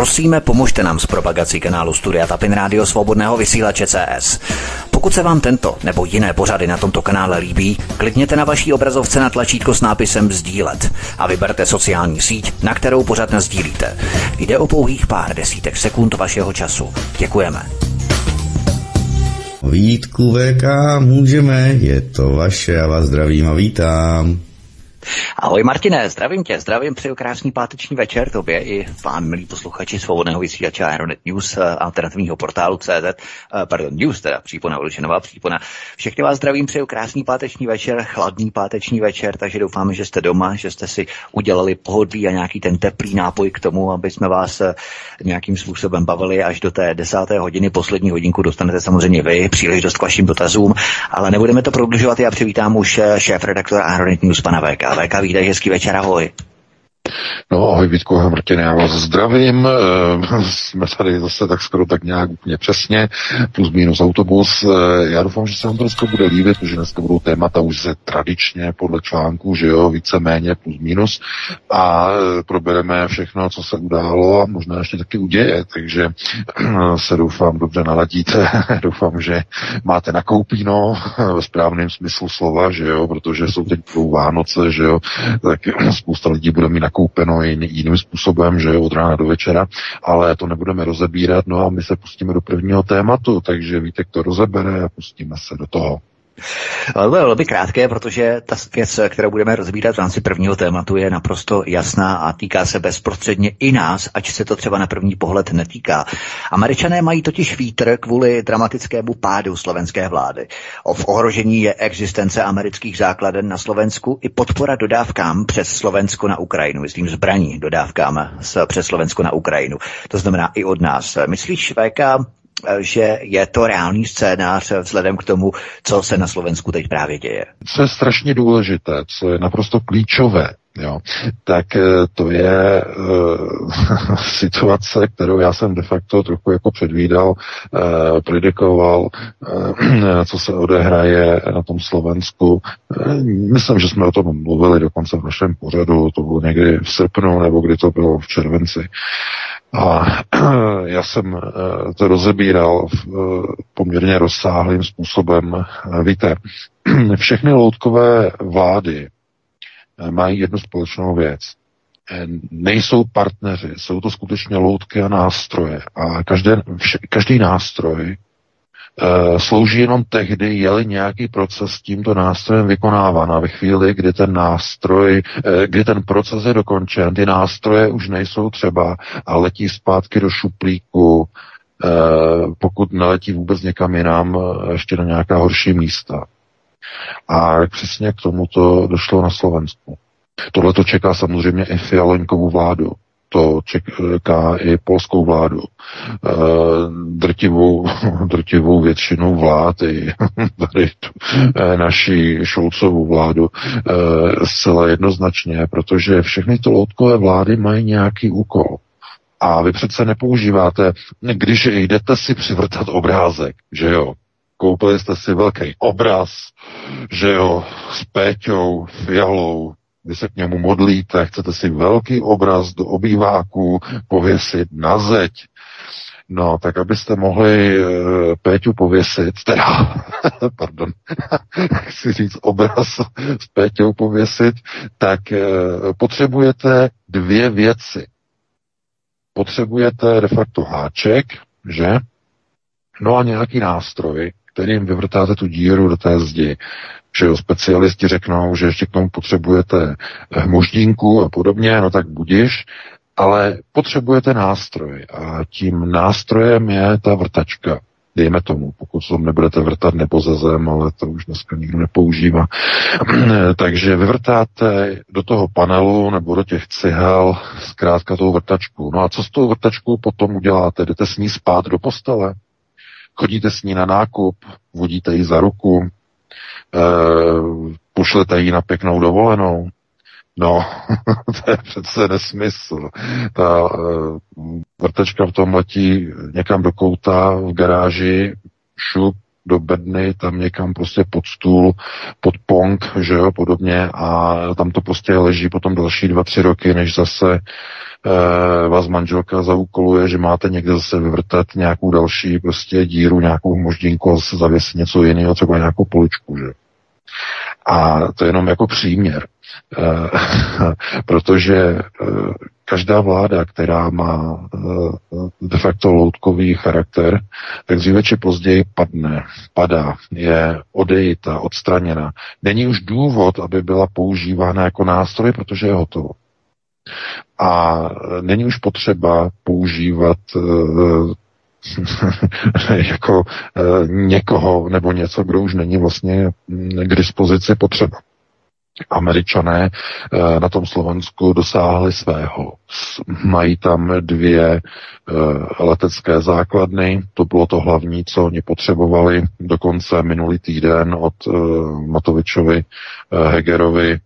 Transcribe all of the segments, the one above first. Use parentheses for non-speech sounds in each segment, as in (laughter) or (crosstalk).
Prosíme, pomožte nám s propagací kanálu Studia Tapin Rádio Svobodného vysílače CS. Pokud se vám tento nebo jiné pořady na tomto kanále líbí, klikněte na vaší obrazovce na tlačítko s nápisem Sdílet a vyberte sociální síť, na kterou pořád sdílíte. Jde o pouhých pár desítek sekund vašeho času. Děkujeme. Vítku VK můžeme, je to vaše, já vás zdravím a vítám. Ahoj Martine, zdravím tě, zdravím, přeju krásný páteční večer tobě i vám, milí posluchači svobodného vysílače Aeronet News, eh, alternativního portálu CZ, eh, pardon, News, teda přípona, nová přípona. Všechny vás zdravím, přeju krásný páteční večer, chladný páteční večer, takže doufáme, že jste doma, že jste si udělali pohodlí a nějaký ten teplý nápoj k tomu, aby jsme vás eh, nějakým způsobem bavili až do té desáté hodiny, poslední hodinku dostanete samozřejmě vy, příležitost k vašim dotazům, ale nebudeme to prodlužovat, já přivítám už šéf redaktora Aeronet News, pana VK. VK, vítej, hezký večer, ahoj. No ahoj Vítku Martin, já vás zdravím. E, jsme tady zase tak skoro tak nějak úplně přesně, plus minus autobus. E, já doufám, že se vám to dneska bude líbit, protože dneska budou témata už se tradičně podle článku, že jo, víceméně plus minus. A e, probereme všechno, co se událo a možná ještě taky uděje, takže se doufám dobře naladíte. (laughs) doufám, že máte nakoupíno ve správném smyslu slova, že jo, protože jsou teď Vánoce, že jo, tak spousta lidí bude mít nakoupeno jiným způsobem, že od rána do večera, ale to nebudeme rozebírat, no a my se pustíme do prvního tématu, takže Vítek to rozebere a pustíme se do toho. Ale to bude velmi krátké, protože ta věc, kterou budeme rozbírat v rámci prvního tématu, je naprosto jasná a týká se bezprostředně i nás, ať se to třeba na první pohled netýká. Američané mají totiž vítr kvůli dramatickému pádu slovenské vlády. O v ohrožení je existence amerických základen na Slovensku i podpora dodávkám přes Slovensko na Ukrajinu, myslím zbraní dodávkám přes Slovensko na Ukrajinu. To znamená i od nás. Myslíš, VK, že je to reálný scénář vzhledem k tomu, co se na Slovensku teď právě děje. Co je strašně důležité, co je naprosto klíčové, Jo. Tak eh, to je uh, (laughs) situace, kterou já jsem de facto trochu jako předvídal, uh, predikoval, uh, (clears throat) co se odehraje na tom Slovensku. Uh, myslím, že jsme o tom mluvili dokonce v našem pořadu, to bylo někdy v srpnu, nebo kdy to bylo v červenci. A (clears throat) já jsem to rozebíral v poměrně rozsáhlým způsobem. Víte, (clears throat) všechny loutkové vlády mají jednu společnou věc. Eh, nejsou partneři, jsou to skutečně loutky a nástroje. A každý, vš, každý nástroj slouží jenom tehdy, je-li nějaký proces s tímto nástrojem vykonáván. A ve chvíli, kdy ten nástroj, uh, kdy ten proces je dokončen, ty nástroje už nejsou třeba a letí zpátky do šuplíku, uh, pokud neletí vůbec někam jinam, ještě na nějaká horší místa. A přesně k tomuto došlo na Slovensku. Tohle to čeká samozřejmě i Fialoňkovou vládu. To čeká i polskou vládu. E, drtivou, (laughs) drtivou většinu vlád, i (laughs) tady tu, e, naší Šolcovou vládu, e, zcela jednoznačně, protože všechny ty loutkové vlády mají nějaký úkol. A vy přece nepoužíváte, když jdete si přivrtat obrázek, že jo, koupili jste si velký obraz, že jo, s Péťou, Fialou, vy se k němu modlíte, chcete si velký obraz do obýváku pověsit na zeď, No, tak abyste mohli uh, Péťu pověsit, teda, (laughs) pardon, (laughs) chci říct obraz s Péťou pověsit, tak uh, potřebujete dvě věci. Potřebujete de facto háček, že? No a nějaký nástroj, kterým vyvrtáte tu díru do té zdi. Že jo, specialisti řeknou, že ještě k tomu potřebujete eh, moždínku a podobně, no tak budiš, ale potřebujete nástroj a tím nástrojem je ta vrtačka. Dejme tomu, pokud to nebudete vrtat nebo ze zem, ale to už dneska nikdo nepoužívá. (clears throat) Takže vyvrtáte do toho panelu nebo do těch cihel zkrátka tou vrtačku. No a co s tou vrtačkou potom uděláte? Jdete s ní spát do postele? Chodíte s ní na nákup, vodíte ji za ruku, e, pošlete ji na pěknou dovolenou. No, (laughs) to je přece nesmysl. Ta e, vrtečka v tom letí někam do kouta v garáži, šup, do bedny, tam někam prostě pod stůl, pod pong, že jo, podobně a tam to prostě leží potom další dva, tři roky, než zase e, vás manželka zaúkoluje, že máte někde zase vyvrtat nějakou další prostě díru, nějakou moždinku a zase zavěsit něco jiného, třeba nějakou poličku, že? A to je jenom jako příměr. E, (laughs) protože e, každá vláda, která má de facto loutkový charakter, tak dříve či později padne, padá, je odejita, odstraněna. Není už důvod, aby byla používána jako nástroj, protože je hotovo. A není už potřeba používat (laughs) jako někoho nebo něco, kdo už není vlastně k dispozici potřeba. Američané eh, na tom Slovensku dosáhli svého. Mají tam dvě eh, letecké základny, to bylo to hlavní, co oni potřebovali. Dokonce minulý týden od eh, Matovičovi Hegerovi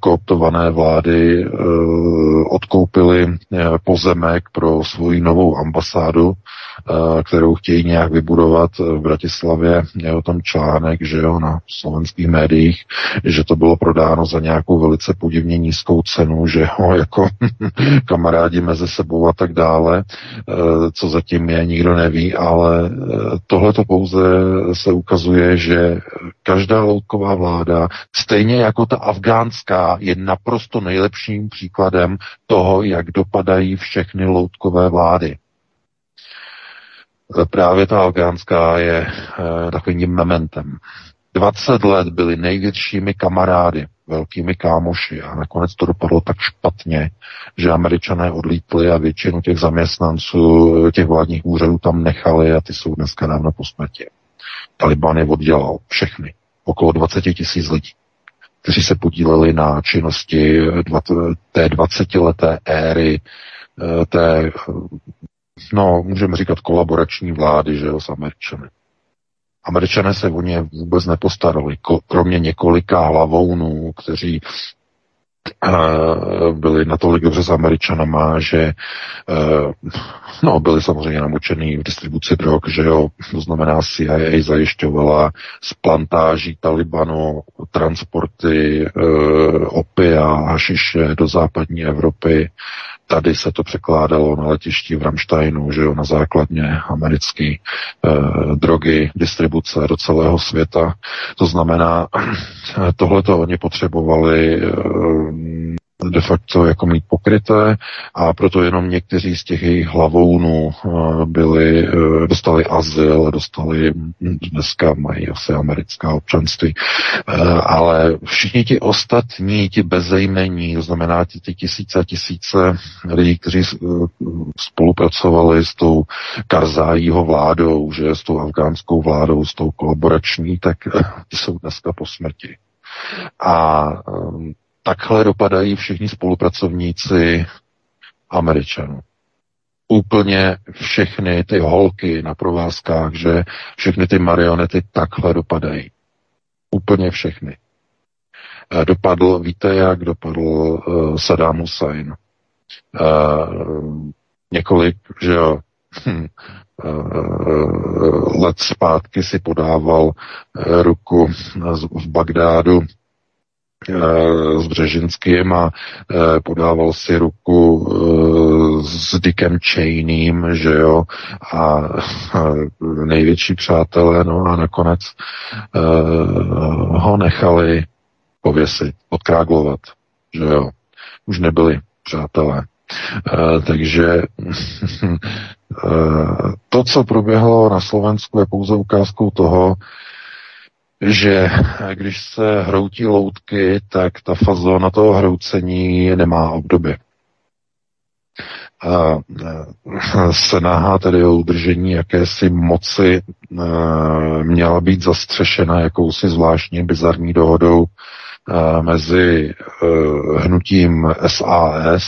kooptované vlády odkoupili pozemek pro svou novou ambasádu kterou chtějí nějak vybudovat v Bratislavě. Je o tom článek, že jo, na slovenských médiích, že to bylo prodáno za nějakou velice podivně nízkou cenu, že jo, (laughs) jako kamarádi mezi sebou a tak dále. Eh, co zatím je, nikdo neví, ale eh, tohle to pouze se ukazuje, že každá loutková vláda, stejně jako ta afgánská, je naprosto nejlepším příkladem toho, jak dopadají všechny loutkové vlády. Právě ta afgánská je takovým mementem. 20 let byli největšími kamarády, velkými kámoši a nakonec to dopadlo tak špatně, že američané odlítli a většinu těch zaměstnanců těch vládních úřadů tam nechali a ty jsou dneska dávno po smrti. Taliban je oddělal všechny, okolo 20 tisíc lidí, kteří se podíleli na činnosti té 20-leté éry eh, té no, můžeme říkat kolaborační vlády, že jo, s Američany. Američané se o ně vůbec nepostarali, kromě několika hlavounů, kteří uh, byli natolik dobře s Američanama, že uh, no, byli samozřejmě namočený v distribuci drog, že jo, to znamená CIA zajišťovala z plantáží Talibanu transporty uh, opia a hašiše do západní Evropy Tady se to překládalo na letišti v Ramsteinu, že jo, na základně americké eh, drogy, distribuce do celého světa. To znamená, (clears throat) tohle to oni potřebovali eh, de facto jako mít pokryté a proto jenom někteří z těch jejich hlavounů eh, byli, eh, dostali azyl, dostali, dneska mají asi americká občanství, eh, ale všichni ti ostatní, ti bezejmení, to znamená ti, ti tisíce a tisíce lidí, kteří spolupracovali s tou Karzájího vládou, že s tou afgánskou vládou, s tou kolaborační, tak jsou dneska po smrti. A takhle dopadají všichni spolupracovníci Američanů. Úplně všechny ty holky na provázkách, že všechny ty marionety takhle dopadají. Úplně všechny. Eh, dopadl, víte, jak dopadl uh, Saddam Hussein. Uh, několik, že jo, hm, uh, let zpátky si podával ruku v Bagdádu s Břežinským a eh, podával si ruku eh, s Dickem Cheneym, že jo, a největší přátelé, no a nakonec ho nechali pověsit, odkráglovat, že jo, už nebyli přátelé. Takže (laughs) to, co proběhlo na Slovensku, je pouze ukázkou toho, že když se hroutí loutky, tak ta fazona toho hroucení nemá obdoby. A snaha tedy o udržení jakési moci měla být zastřešena jakousi zvláštní bizarní dohodou mezi hnutím SAS,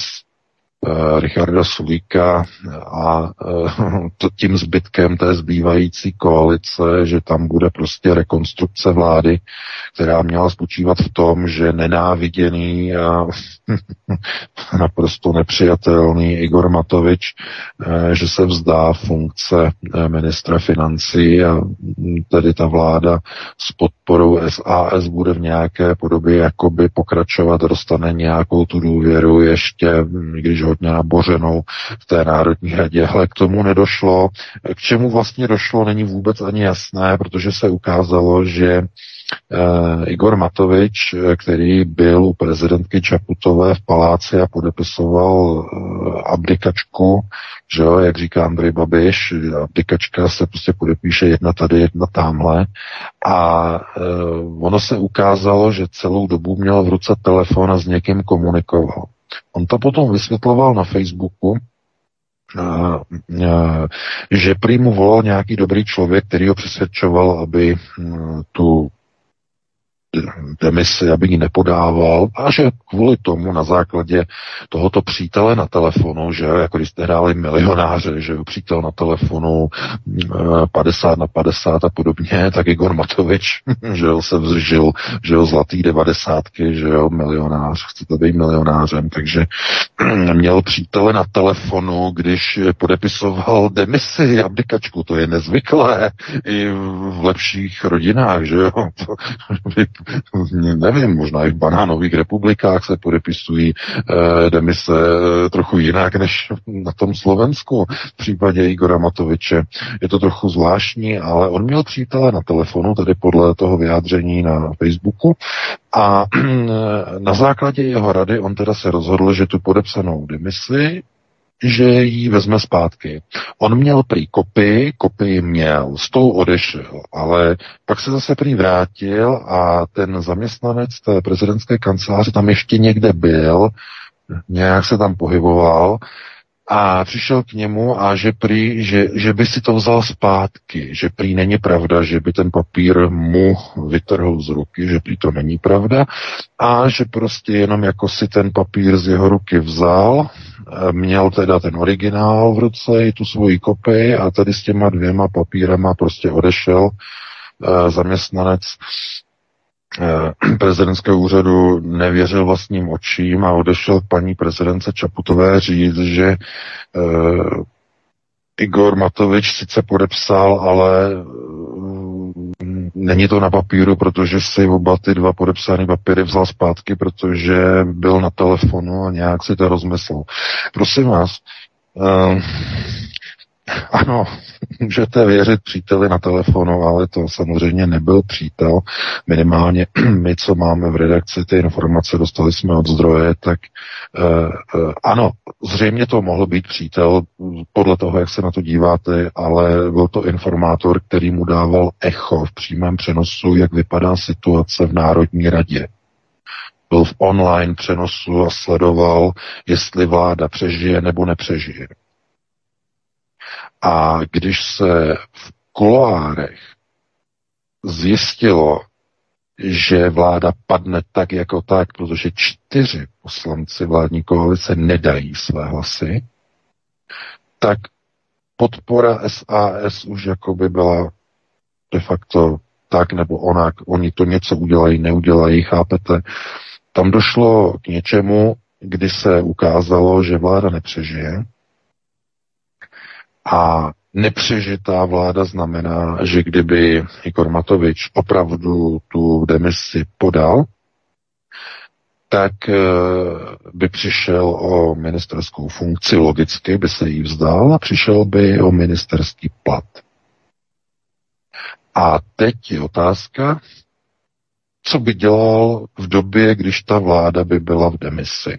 Richarda Sulíka a (laughs) to tím zbytkem té zbývající koalice, že tam bude prostě rekonstrukce vlády, která měla spočívat v tom, že nenáviděný a (laughs) naprosto nepřijatelný Igor Matovič, že se vzdá funkce ministra financí a tedy ta vláda s podporou SAS bude v nějaké podobě jakoby pokračovat, dostane nějakou tu důvěru ještě, když hodně nabořenou v té Národní radě. Ale k tomu nedošlo. K čemu vlastně došlo, není vůbec ani jasné, protože se ukázalo, že Uh, Igor Matovič, který byl u prezidentky Čaputové v paláci a podepisoval uh, abdikačku, že jo, jak říká Andrej Babiš, abdikačka se prostě podepíše jedna tady, jedna tamhle. A ono se ukázalo, že celou dobu měl v ruce telefon a s někým komunikoval. On to potom vysvětloval na Facebooku, že prý mu volal nějaký dobrý člověk, který ho přesvědčoval, aby tu demisi, aby ji nepodával a že kvůli tomu na základě tohoto přítele na telefonu, že jako když jste hráli milionáře, že přítel na telefonu 50 mm, na 50 a podobně, tak Igor Matovič, (laughs) že jo, se vzžil, že jo, zlatý devadesátky, že jo, milionář, chcete být milionářem, takže (clears throat) měl přítele na telefonu, když podepisoval demisi, abdikačku, to je nezvyklé i v lepších rodinách, že jo, (laughs) (laughs) nevím, možná i v banánových republikách se podepisují eh, demise eh, trochu jinak než na tom Slovensku v případě Igora Matoviče. Je to trochu zvláštní, ale on měl přítele na telefonu, tedy podle toho vyjádření na Facebooku a na základě jeho rady on teda se rozhodl, že tu podepsanou demisi že ji vezme zpátky. On měl prý kopii, kopii měl, s tou odešel, ale pak se zase prý vrátil a ten zaměstnanec té prezidentské kanceláře tam ještě někde byl, nějak se tam pohyboval a přišel k němu a že prý, že, že by si to vzal zpátky, že prý není pravda, že by ten papír mu vytrhl z ruky, že prý to není pravda a že prostě jenom jako si ten papír z jeho ruky vzal, měl teda ten originál v ruce i tu svoji kopii a tady s těma dvěma papírama prostě odešel eh, zaměstnanec. Eh, (clears throat) prezidentského úřadu nevěřil vlastním očím a odešel paní prezidence Čaputové říct, že uh, Igor Matovič sice podepsal, ale uh, není to na papíru, protože si oba ty dva podepsané papíry vzal zpátky, protože byl na telefonu a nějak si to rozmyslel. Prosím vás, uh, ano, můžete věřit příteli na telefonu, ale to samozřejmě nebyl přítel. Minimálně (clears throat) my, co máme v redakci ty informace, dostali jsme od zdroje, tak uh, uh, ano, zřejmě to mohl být přítel podle toho, jak se na to díváte, ale byl to informátor, který mu dával echo v přímém přenosu, jak vypadá situace v Národní radě byl v online přenosu a sledoval, jestli vláda přežije nebo nepřežije. A když se v kuloárech zjistilo, že vláda padne tak jako tak, protože čtyři poslanci vládní koalice nedají své hlasy, tak podpora SAS už jako by byla de facto tak nebo onak. Oni to něco udělají, neudělají, chápete? Tam došlo k něčemu, kdy se ukázalo, že vláda nepřežije, a nepřežitá vláda znamená, že kdyby Igor Matovič opravdu tu demisi podal, tak eh, by přišel o ministerskou funkci, logicky by se jí vzdal a přišel by o ministerský plat. A teď je otázka, co by dělal v době, když ta vláda by byla v demisi.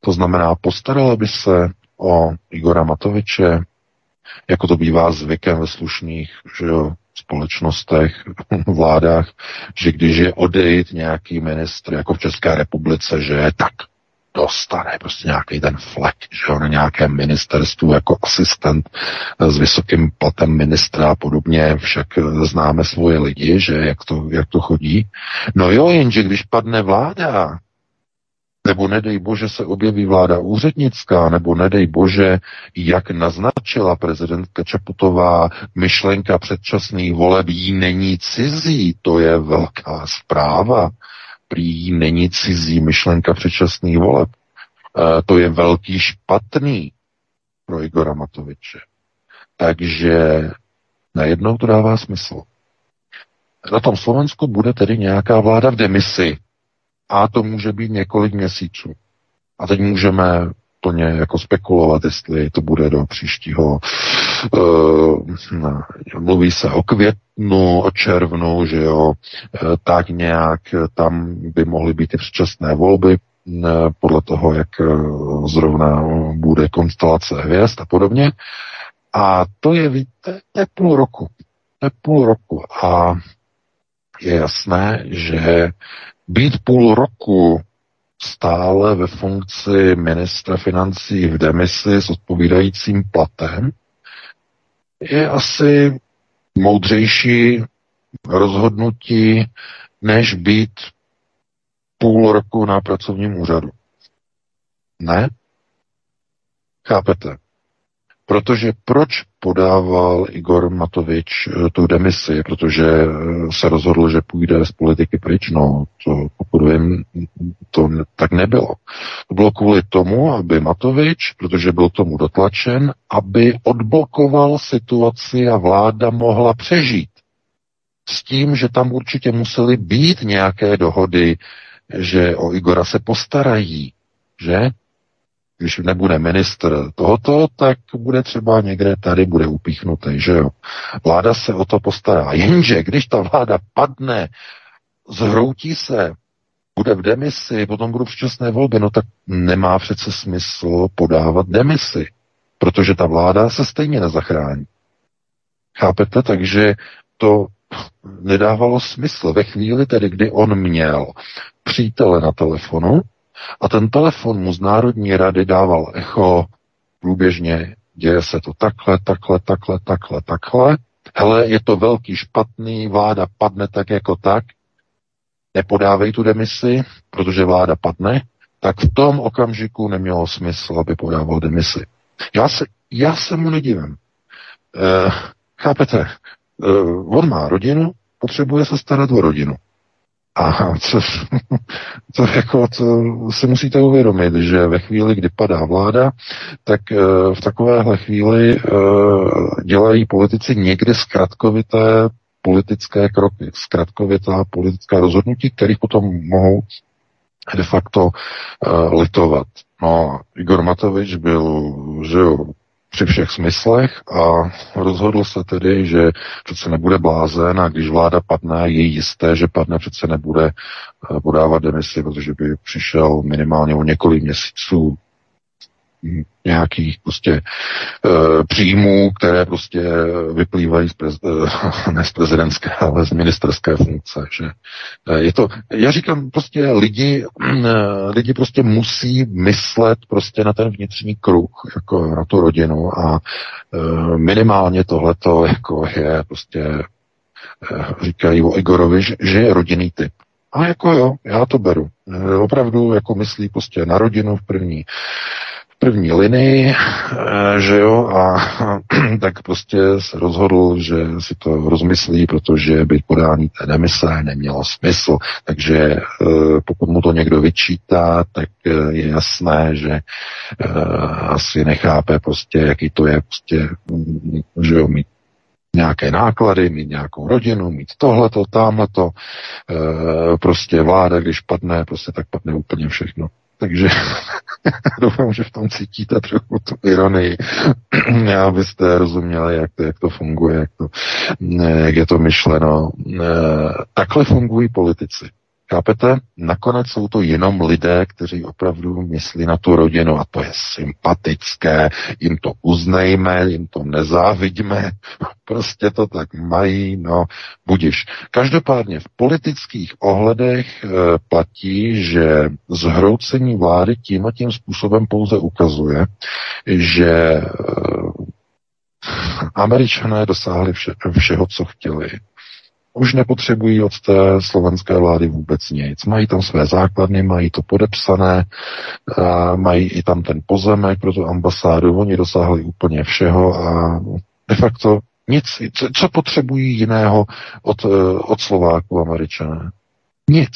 To znamená, postarala by se o Igora Matoviče, jako to bývá zvykem ve slušných že jo, společnostech, (laughs) vládách, že když je odejít nějaký ministr, jako v České republice, že je tak dostane prostě nějaký ten flek, že jo, na nějakém ministerstvu jako asistent s vysokým platem ministra a podobně, však známe svoje lidi, že jak to, jak to chodí. No jo, jenže když padne vláda, nebo nedej bože se objeví vláda úřednická, nebo nedej bože, jak naznačila prezidentka Čaputová, myšlenka předčasných voleb jí není cizí, to je velká zpráva. Prý jí není cizí myšlenka předčasných voleb. E, to je velký špatný pro Igora Matoviče. Takže najednou to dává smysl. Na tom Slovensku bude tedy nějaká vláda v demisi, a to může být několik měsíců. A teď můžeme plně jako spekulovat, jestli to bude do příštího, uh, mluví se o květnu, o červnu, že jo, uh, tak nějak tam by mohly být i předčasné volby, uh, podle toho, jak zrovna bude konstelace hvězd a podobně. A to je, víte, to je půl roku. To je půl roku. A je jasné, že být půl roku stále ve funkci ministra financí v demisi s odpovídajícím platem je asi moudřejší rozhodnutí, než být půl roku na pracovním úřadu. Ne? Chápete? Protože proč podával Igor Matovič eh, tu demisi? Protože eh, se rozhodl, že půjde z politiky pryč. No, to, pokud vím, to tak nebylo. To bylo kvůli tomu, aby Matovič, protože byl tomu dotlačen, aby odblokoval situaci a vláda mohla přežít. S tím, že tam určitě musely být nějaké dohody, že o Igora se postarají, že? Když nebude ministr tohoto, tak bude třeba někde tady bude upíchnutý, že jo. Vláda se o to postará. Jenže když ta vláda padne, zhroutí se, bude v demisi, potom budou předčasné volby, no tak nemá přece smysl podávat demisi, protože ta vláda se stejně nezachrání. Chápete? Takže to nedávalo smysl. Ve chvíli tedy, kdy on měl přítele na telefonu, a ten telefon mu z Národní rady dával echo průběžně, děje se to takhle, takhle, takhle, takhle, takhle. Hele, je to velký špatný, vláda padne tak jako tak, nepodávej tu demisi, protože vláda padne, tak v tom okamžiku nemělo smysl, aby podával demisi. Já se, já se mu nedivím. E, chápete, e, on má rodinu, potřebuje se starat o rodinu. A co, (laughs) to jako, to si musíte uvědomit, že ve chvíli, kdy padá vláda, tak eh, v takovéhle chvíli eh, dělají politici někdy zkratkovité politické kroky, zkratkovitá politická rozhodnutí, kterých potom mohou de facto uh, litovat. No, Igor Matovič byl, že jo, při všech smyslech a rozhodl se tedy, že přece nebude blázen a když vláda padne, je jisté, že padne, přece nebude eh, podávat demisi, protože by přišel minimálně o několik měsíců nějakých prostě e, příjmů, které prostě vyplývají z, prez, e, (laughs) ne z prezidentské, ale z ministerské funkce. Že e, je to, já říkám prostě lidi, e, lidi prostě musí myslet prostě na ten vnitřní kruh, jako na tu rodinu a e, minimálně tohleto jako je prostě e, říkají o Igorovi, že, že je rodinný typ. A jako jo, já to beru. E, opravdu jako myslí prostě na rodinu v první první linii, eh, že jo, a (clears throat) tak prostě se rozhodl, že si to rozmyslí, protože by podání té demise nemělo smysl. Takže eh, pokud mu to někdo vyčítá, tak eh, je jasné, že asi nechápe prostě, jaký to je prostě, mm, že jo, mít nějaké náklady, mít nějakou rodinu, mít tohleto, tamhleto. Prostě vláda, když padne, prostě tak padne úplně všechno. Takže (laughs) doufám, že v tom cítíte trochu tu ironii, (clears throat) abyste rozuměli, jak to, jak to funguje, jak, to, jak je to myšleno. Takhle fungují politici. Chápete? Nakonec jsou to jenom lidé, kteří opravdu myslí na tu rodinu a to je sympatické, jim to uznejme, jim to nezávidíme, (laughs) prostě to tak mají, no budiš. Každopádně v politických ohledech e, platí, že zhroucení vlády tím a tím způsobem pouze ukazuje, že e, (laughs) američané dosáhli vše, všeho, co chtěli už nepotřebují od té slovenské vlády vůbec nic. Mají tam své základny, mají to podepsané, mají i tam ten pozemek pro tu ambasádu, oni dosáhli úplně všeho a de facto nic. Co, co potřebují jiného od, od Slováků američané? Nic.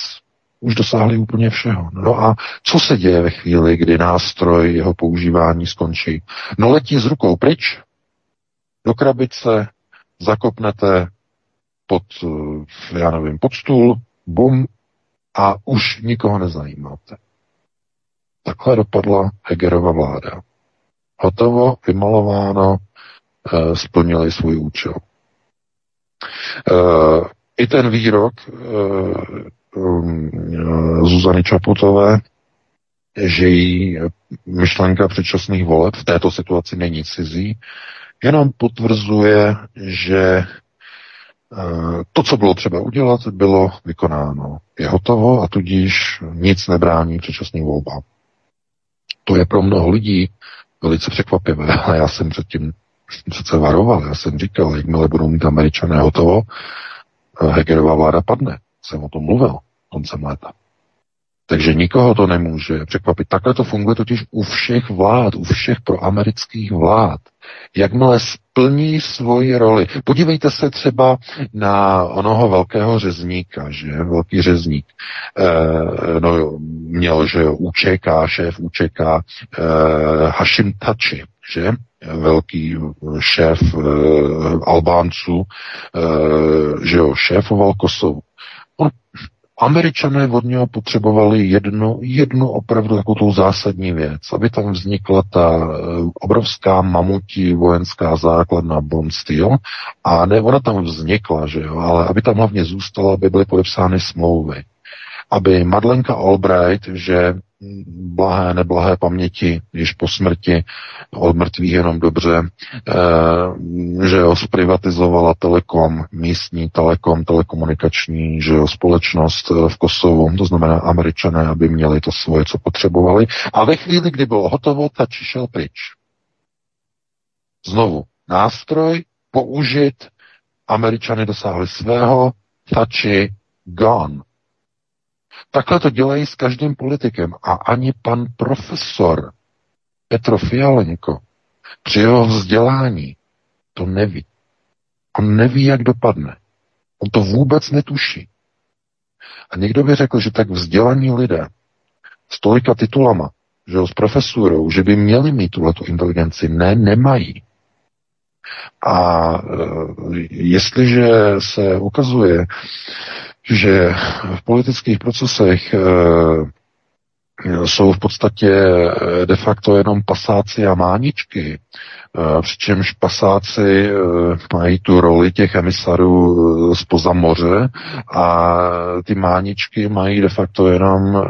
Už dosáhli úplně všeho. No a co se děje ve chvíli, kdy nástroj jeho používání skončí? No letí s rukou pryč, do krabice, zakopnete pod, eh, já nevím, pod stůl, bum, a už nikoho nezajímáte. Takhle dopadla Hegerova vláda. Hotovo, vymalováno, e, splnili svůj účel. E, I ten výrok um, Zuzany Čaputové, že její myšlenka předčasných voleb v této situaci není cizí, jenom potvrzuje, že Eh, to, co bylo třeba udělat, bylo vykonáno. Je hotovo a tudíž nic nebrání předčasným volbám. To je pro mnoho lidí velice překvapivé, (laughs) ale já jsem předtím přece varoval, já jsem říkal, jakmile budou mít američané hotovo, eh, Hegerová vláda padne. Jsem o tom mluvil koncem léta. Takže nikoho to nemůže překvapit. Takhle to funguje totiž u všech vlád, u všech proamerických vlád. Jakmile splní svoji roli. Podívejte se třeba na onoho velkého řezníka, že velký řezník. E, no, měl, že UČK, šéf UČK, e, Hashim Tači, že velký šéf e, Albánců, e, že jo, šéfoval Kosovu. On Američané od něho potřebovali jednu, jednu opravdu takovou zásadní věc, aby tam vznikla ta eh, obrovská mamutí vojenská základna Bond Steel a ne, ona tam vznikla, že jo, ale aby tam hlavně zůstala, aby byly podepsány smlouvy. Aby Madlenka Albright, že blahé, neblahé paměti, již po smrti, od mrtvých jenom dobře, e, že jo, zprivatizovala telekom, místní telekom, telekomunikační, že jo, společnost eh, v Kosovu, to znamená američané, aby měli to svoje, co potřebovali. A ve chvíli, kdy bylo hotovo, ta šel pryč. Znovu, nástroj použit, američany dosáhli svého, tači gone. Takhle to dělají s každým politikem. A ani pan profesor Petro Fialenko při jeho vzdělání to neví. On neví, jak dopadne. On to vůbec netuší. A někdo by řekl, že tak vzdělaní lidé s tolika titulama, že s profesurou, že by měli mít tuhletu inteligenci. Ne, nemají. A e, jestliže se ukazuje, že v politických procesech eh, jsou v podstatě eh, de facto jenom pasáci a máničky, eh, přičemž pasáci mají tu roli těch emisarů spoza moře a ty máničky mají de facto jenom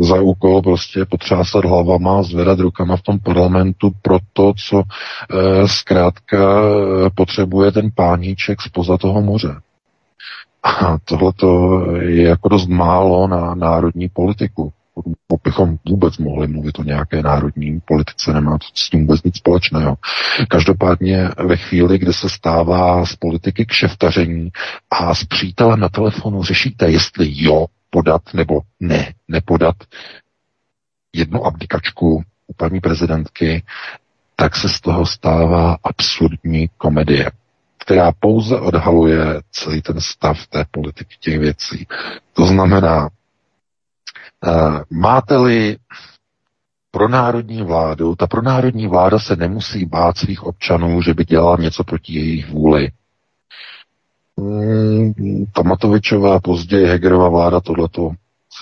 za úkol prostě potřásat hlavama, zvedat rukama v tom parlamentu pro to, co zkrátka potřebuje ten páníček spoza toho moře. A tohle je jako dost málo na národní politiku. Bychom vůbec mohli mluvit o nějaké národní politice, nemá to s tím vůbec nic společného. Každopádně ve chvíli, kdy se stává z politiky k šeftaření a s přítelem na telefonu řešíte, jestli jo podat nebo ne, nepodat jednu abdikačku u paní prezidentky, tak se z toho stává absurdní komedie která pouze odhaluje celý ten stav té politiky těch věcí. To znamená, uh, máte-li pro národní vládu, ta pro národní vláda se nemusí bát svých občanů, že by dělala něco proti jejich vůli. Hmm, ta Matovičová, později Hegerová vláda tohleto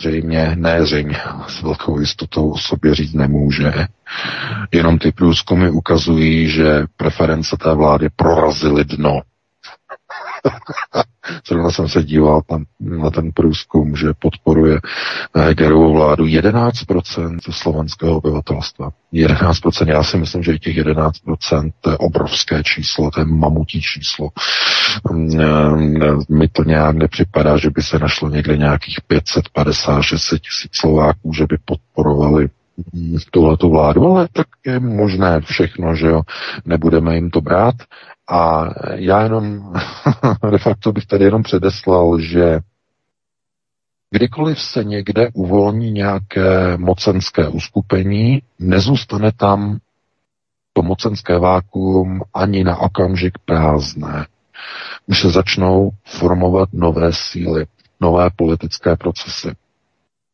zřejmě, ne zřejmě, (laughs) s velkou jistotou o sobě říct nemůže. Jenom ty průzkumy ukazují, že preference té vlády prorazily dno. (laughs) Zrovna jsem se díval tam na ten průzkum, že podporuje Hegerovou vládu 11% slovenského obyvatelstva. 11%, já si myslím, že těch 11% to je obrovské číslo, to je mamutí číslo. Mi to nějak nepřipadá, že by se našlo někde nějakých 550-600 tisíc Slováků, že by podporovali tuhletu vládu, ale tak je možné všechno, že jo, nebudeme jim to brát. A já jenom (laughs) de facto bych tady jenom předeslal, že kdykoliv se někde uvolní nějaké mocenské uskupení, nezůstane tam to mocenské vákuum ani na okamžik prázdné. Už se začnou formovat nové síly, nové politické procesy.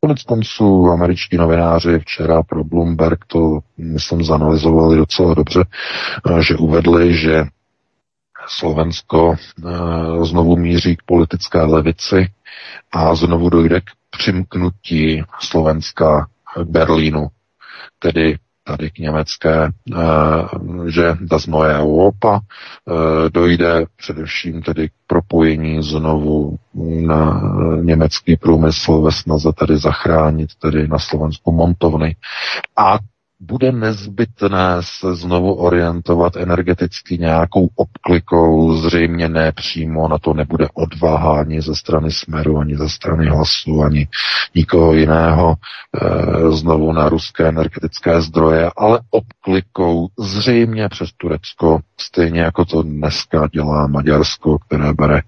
Konec konců američtí novináři včera pro Bloomberg to, myslím, zanalizovali docela dobře, eh, že uvedli, že Slovensko eh, znovu míří k politické levici a znovu dojde k přimknutí Slovenska k Berlínu, tedy německé, eh, že das neue Europa eh, dojde především tedy k propojení znovu na německý průmysl ve snaze tady zachránit tedy na Slovensku montovny. A bude nezbytné se znovu orientovat energeticky nějakou obklikou, zřejmě ne přímo, na to nebude odvaha ani ze strany Smeru, ani ze strany hlasu, ani nikoho jiného e, znovu na ruské energetické zdroje, ale obklikou zřejmě přes Turecko, stejně jako to dneska dělá Maďarsko, které bere e,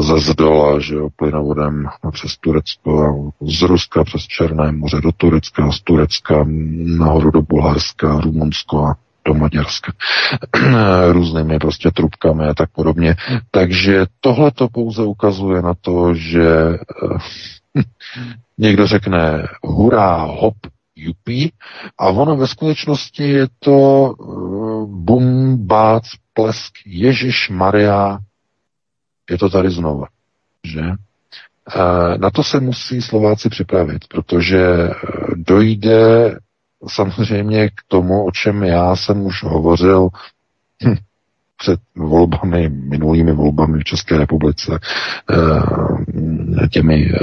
ze zdola, že jo, plynovodem přes Turecko z Ruska přes Černé moře do Turecka, z Turecka nahoru do Bulharska, Rumunsko a do Maďarska. (clears throat) Různými prostě trubkami a tak podobně. Takže tohle to pouze ukazuje na to, že eh, (laughs) někdo řekne hurá, hop, jupí a ono ve skutečnosti je to uh, bum, bác, plesk, Ježíš Maria, je to tady znova, že? Na to se musí Slováci připravit, protože dojde samozřejmě k tomu, o čem já jsem už hovořil hm, před volbami, minulými volbami v České republice, eh, těmi eh,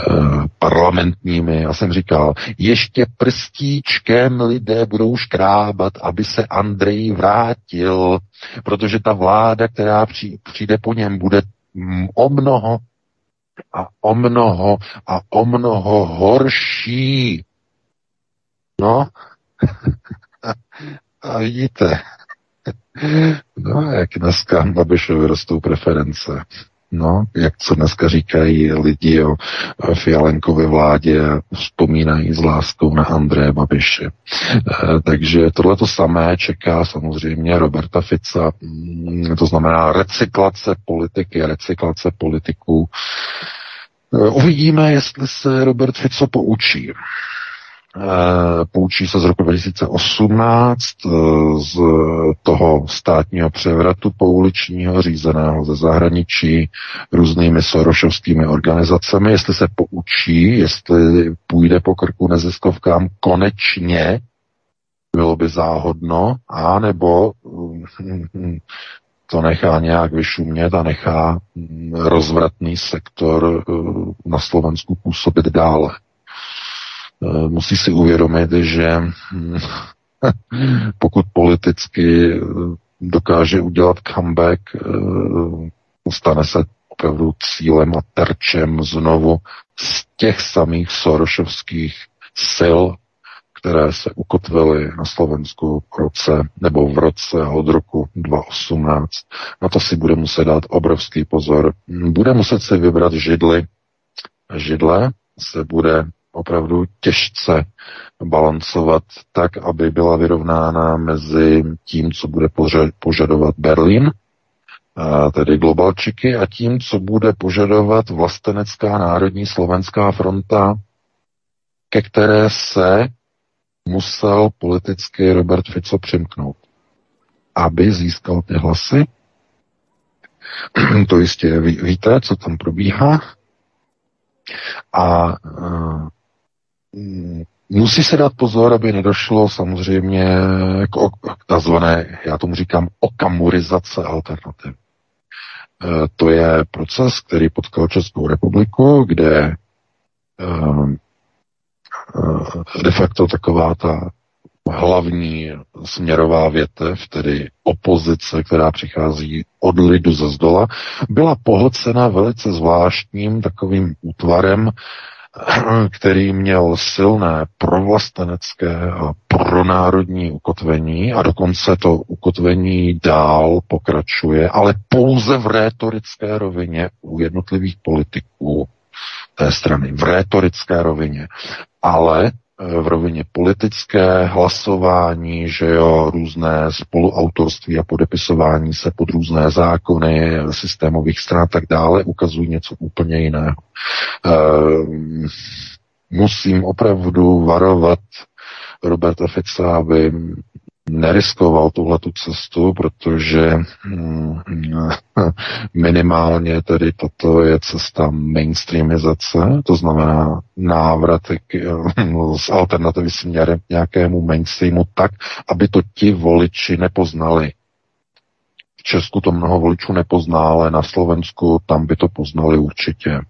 parlamentními, já jsem říkal, ještě prstíčkem lidé budou škrábat, aby se Andrej vrátil, protože ta vláda, která přijde po něm, bude o mnoho a o mnoho a o mnoho horší. No, (laughs) a vidíte, no jak dneska Babišovi rostou preference. No, jak co dneska říkají lidi o Fialenkově vládě, vzpomínají s láskou na Andreje Babiše. E, takže tohle to samé čeká samozřejmě Roberta Fica, mm, to znamená recyklace politiky, recyklace politiků. E, uvidíme, jestli se Robert Fico poučí. Eh, poučí se z roku 2018 eh, z toho státního převratu pouličního řízeného ze zahraničí různými sorošovskými organizacemi, jestli se poučí, jestli půjde po krku neziskovkám konečně, bylo by záhodno, anebo hm, to nechá nějak vyšumět a nechá hm, rozvratný sektor eh, na Slovensku působit dále. Eh, musí si uvědomit, že hm, (laughs) pokud politicky eh, dokáže udělat comeback, eh, stane se opravdu cílem a terčem znovu z těch samých sorošovských sil, které se ukotvily na Slovensku v roce nebo v roce od roku 2018. Na to si bude muset dát obrovský pozor. Bude muset si vybrat židly. Židle se bude opravdu těžce balancovat tak, aby byla vyrovnána mezi tím, co bude požadovat Berlín, tedy globalčiky, a tím, co bude požadovat vlastenecká národní slovenská fronta, ke které se musel politicky Robert Fico přimknout, aby získal ty hlasy. (clears throat) to jistě víte, co tam probíhá. A Mm, musí se dát pozor, aby nedošlo samozřejmě k, k takzvané, já tomu říkám, okamurizace alternativ. E, to je proces, který potkal Českou republiku, kde e, e, de facto taková ta hlavní směrová větev, tedy opozice, která přichází od lidu ze zdola, byla pohlcena velice zvláštním takovým útvarem, (clears throat) který měl silné provlastenecké a pronárodní ukotvení a dokonce to ukotvení dál pokračuje, ale pouze v rétorické rovině u jednotlivých politiků té strany, v rétorické rovině. Ale v rovině politické, hlasování, že jo, různé spoluautorství a podepisování se pod různé zákony systémových stran a tak dále ukazují něco úplně jiného. E, musím opravdu varovat Roberta Fixa, aby neriskoval tuhletu cestu, protože mm, (laughs) minimálně tedy toto je cesta mainstreamizace, to znamená návrat (laughs) z alternativy směrem k nějakému mainstreamu tak, aby to ti voliči nepoznali. V Česku to mnoho voličů nepozná, ale na Slovensku tam by to poznali určitě.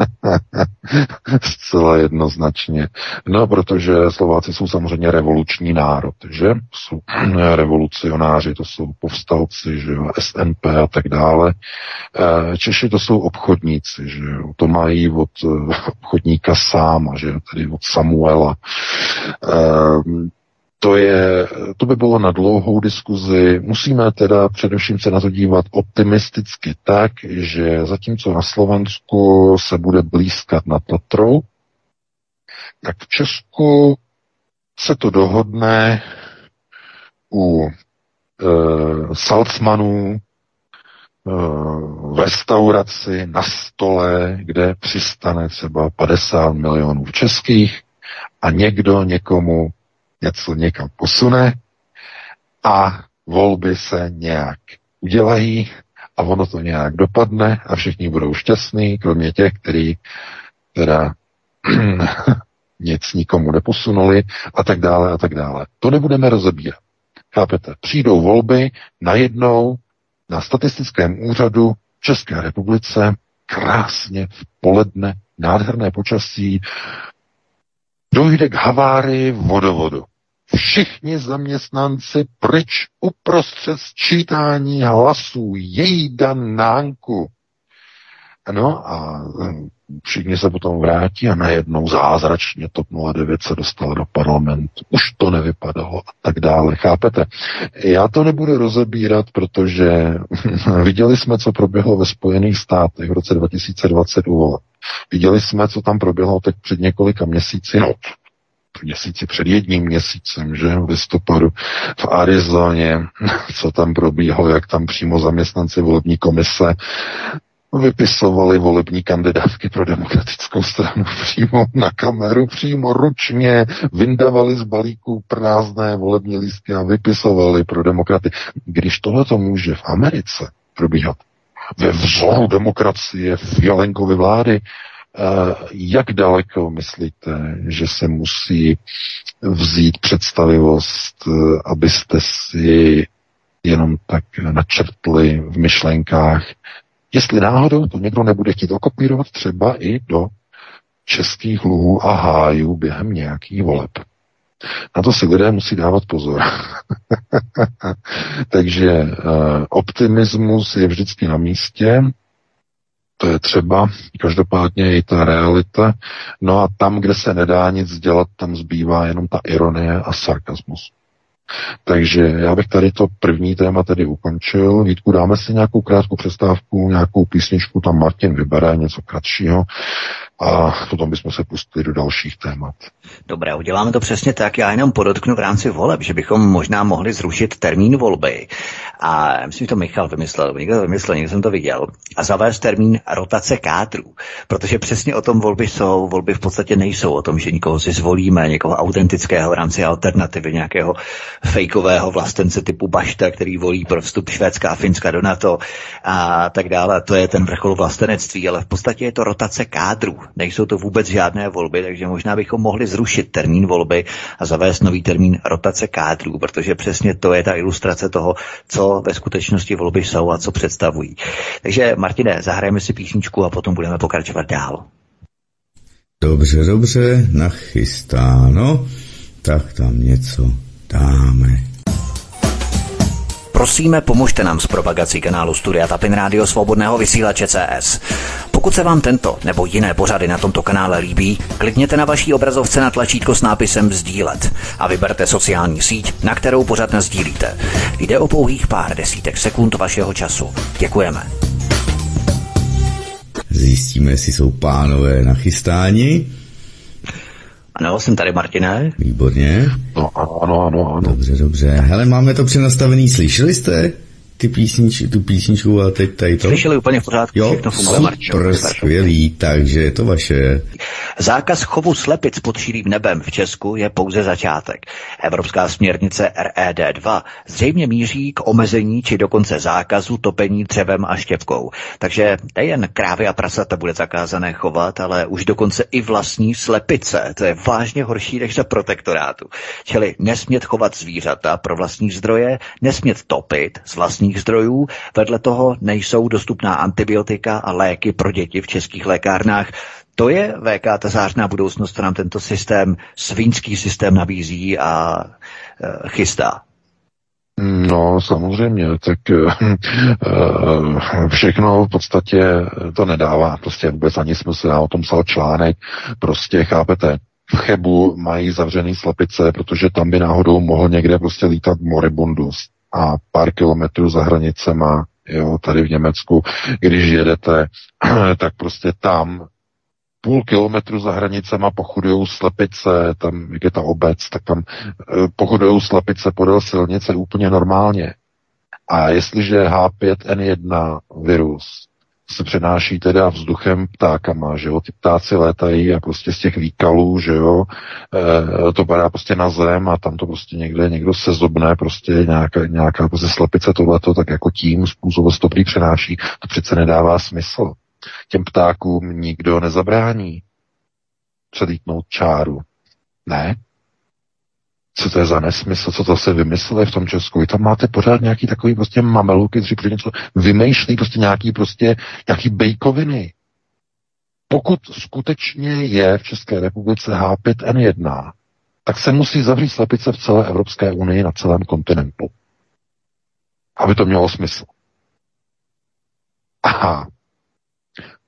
(laughs) Zcela jednoznačně. No, protože Slováci jsou samozřejmě revoluční národ, že? Jsou (clears throat) revolucionáři, to jsou povstalci, že jo, SNP a tak dále. Eh, Češi to jsou obchodníci, že jo? To mají od eh, obchodníka sáma, že jo? Tedy od Samuela. Eh, to, je, to by bylo na dlouhou diskuzi. Musíme teda především se na to dívat optimisticky tak, že zatímco na Slovensku se bude blízkat na Tatrou, tak v Česku se to dohodne u e, Salzmanů, e, v restauraci na stole, kde přistane třeba 50 milionů českých a někdo někomu něco někam posune a volby se nějak udělají a ono to nějak dopadne a všichni budou šťastní, kromě těch, který teda (clears throat) nic nikomu neposunuli a tak dále a tak dále. To nebudeme rozebírat. Chápete? Přijdou volby najednou na statistickém úřadu České republice krásně v poledne, nádherné počasí, dojde k havárii vodovodu všichni zaměstnanci pryč uprostřed sčítání hlasů, jejda nánku. No a všichni se potom vrátí a najednou zázračně TOP 09 se dostal do parlamentu. Už to nevypadalo a tak dále. Chápete? Já to nebudu rozebírat, protože (laughs) viděli jsme, co proběhlo ve Spojených státech v roce 2020 u. Viděli jsme, co tam proběhlo teď před několika měsíci. No, měsíci před jedním měsícem, že v listopadu v Arizoně, (laughs) co tam probíhalo, jak tam přímo zaměstnanci volební komise vypisovali volební kandidátky pro demokratickou stranu (laughs) přímo na kameru, přímo ručně, vyndavali z balíků prázdné volební lístky a vypisovali pro demokraty. Když tohle to může v Americe probíhat, ve vzoru demokracie v Jalenkovi vlády, jak daleko myslíte, že se musí vzít představivost, eh, abyste si jenom tak načrtli v myšlenkách, jestli náhodou to někdo nebude chtít okopírovat třeba i do českých luhů a hájů během nějakých voleb. Na to si lidé musí dávat pozor. (laughs) Takže uh, optimismus je vždycky na místě, to je třeba, každopádně i ta realita. No a tam, kde se nedá nic dělat, tam zbývá jenom ta ironie a sarkazmus. Takže já bych tady to první téma tedy ukončil. Vítku, dáme si nějakou krátkou přestávku, nějakou písničku, tam Martin vybere něco kratšího a potom bychom se pustili do dalších témat. Dobré, uděláme to přesně tak. Já jenom podotknu v rámci voleb, že bychom možná mohli zrušit termín volby. A myslím, že to Michal vymyslel, někdo to vymyslel, někdo jsem to viděl. A zavést termín rotace kádrů. Protože přesně o tom volby jsou. Volby v podstatě nejsou o tom, že někoho si zvolíme, někoho autentického v rámci alternativy, nějakého fejkového vlastence typu Bašta, který volí pro vstup Švédska a Finska do NATO a tak dále. To je ten vrchol vlastenectví, ale v podstatě je to rotace kádrů. Nejsou to vůbec žádné volby, takže možná bychom mohli zrušit termín volby a zavést nový termín rotace kádrů, protože přesně to je ta ilustrace toho, co ve skutečnosti volby jsou a co představují. Takže Martine, zahrajeme si písničku a potom budeme pokračovat dál. Dobře, dobře, nachystáno. Tak tam něco dáme. Prosíme, pomožte nám s propagací kanálu Studia Tapin Rádio Svobodného vysílače CS. Pokud se vám tento nebo jiné pořady na tomto kanále líbí, klikněte na vaší obrazovce na tlačítko s nápisem Sdílet a vyberte sociální síť, na kterou pořád sdílíte. Jde o pouhých pár desítek sekund vašeho času. Děkujeme. Zjistíme, jestli jsou pánové nachystáni. Ano, jsem tady, Martine. Výborně. No ano, ano, ano. ano. Dobře, dobře. Hele, máme to přenastavený, slyšeli jste? Ty písnič, tu písničku a teď tady to? Slyšeli úplně v pořádku, jo, všechno funguje, Marčo. skvělý, takže je to vaše. Zákaz chovu slepic pod širým nebem v Česku je pouze začátek. Evropská směrnice RED 2 zřejmě míří k omezení či dokonce zákazu topení dřevem a štěpkou. Takže nejen krávy a prasata bude zakázané chovat, ale už dokonce i vlastní slepice. To je vážně horší než za protektorátu. Čili nesmět chovat zvířata pro vlastní zdroje, nesmět topit z vlastní vlastních zdrojů. Vedle toho nejsou dostupná antibiotika a léky pro děti v českých lékárnách. To je VK ta zářná budoucnost, co nám tento systém, svinský systém nabízí a e, chystá. No, samozřejmě, tak e, všechno v podstatě to nedává. Prostě vůbec ani smysl, já o tom psal článek, prostě chápete, v Chebu mají zavřený slepice, protože tam by náhodou mohl někde prostě lítat moribundus a pár kilometrů za hranicema, jo, tady v Německu, když jedete, (clears throat) tak prostě tam půl kilometru za hranicema pochodují slepice, tam, jak je ta obec, tak tam eh, pochodují slepice podél silnice úplně normálně. A jestliže H5N1 virus se přenáší teda vzduchem ptákama, že jo, ty ptáci létají a prostě z těch výkalů, že jo, e, to padá prostě na zem a tam to prostě někde někdo se zobne, prostě nějaká, nějaká prostě slepice tohleto, tak jako tím způsobem to prý přenáší, to přece nedává smysl. Těm ptákům nikdo nezabrání předlítnout čáru. Ne, co to je za nesmysl, co to se vymysleli v tom Česku. Vy tam máte pořád nějaký takový prostě mameluky, kteří něco vymýšlí, prostě nějaký prostě, nějaký bejkoviny. Pokud skutečně je v České republice H5N1, tak se musí zavřít slepice v celé Evropské unii na celém kontinentu. Aby to mělo smysl. Aha,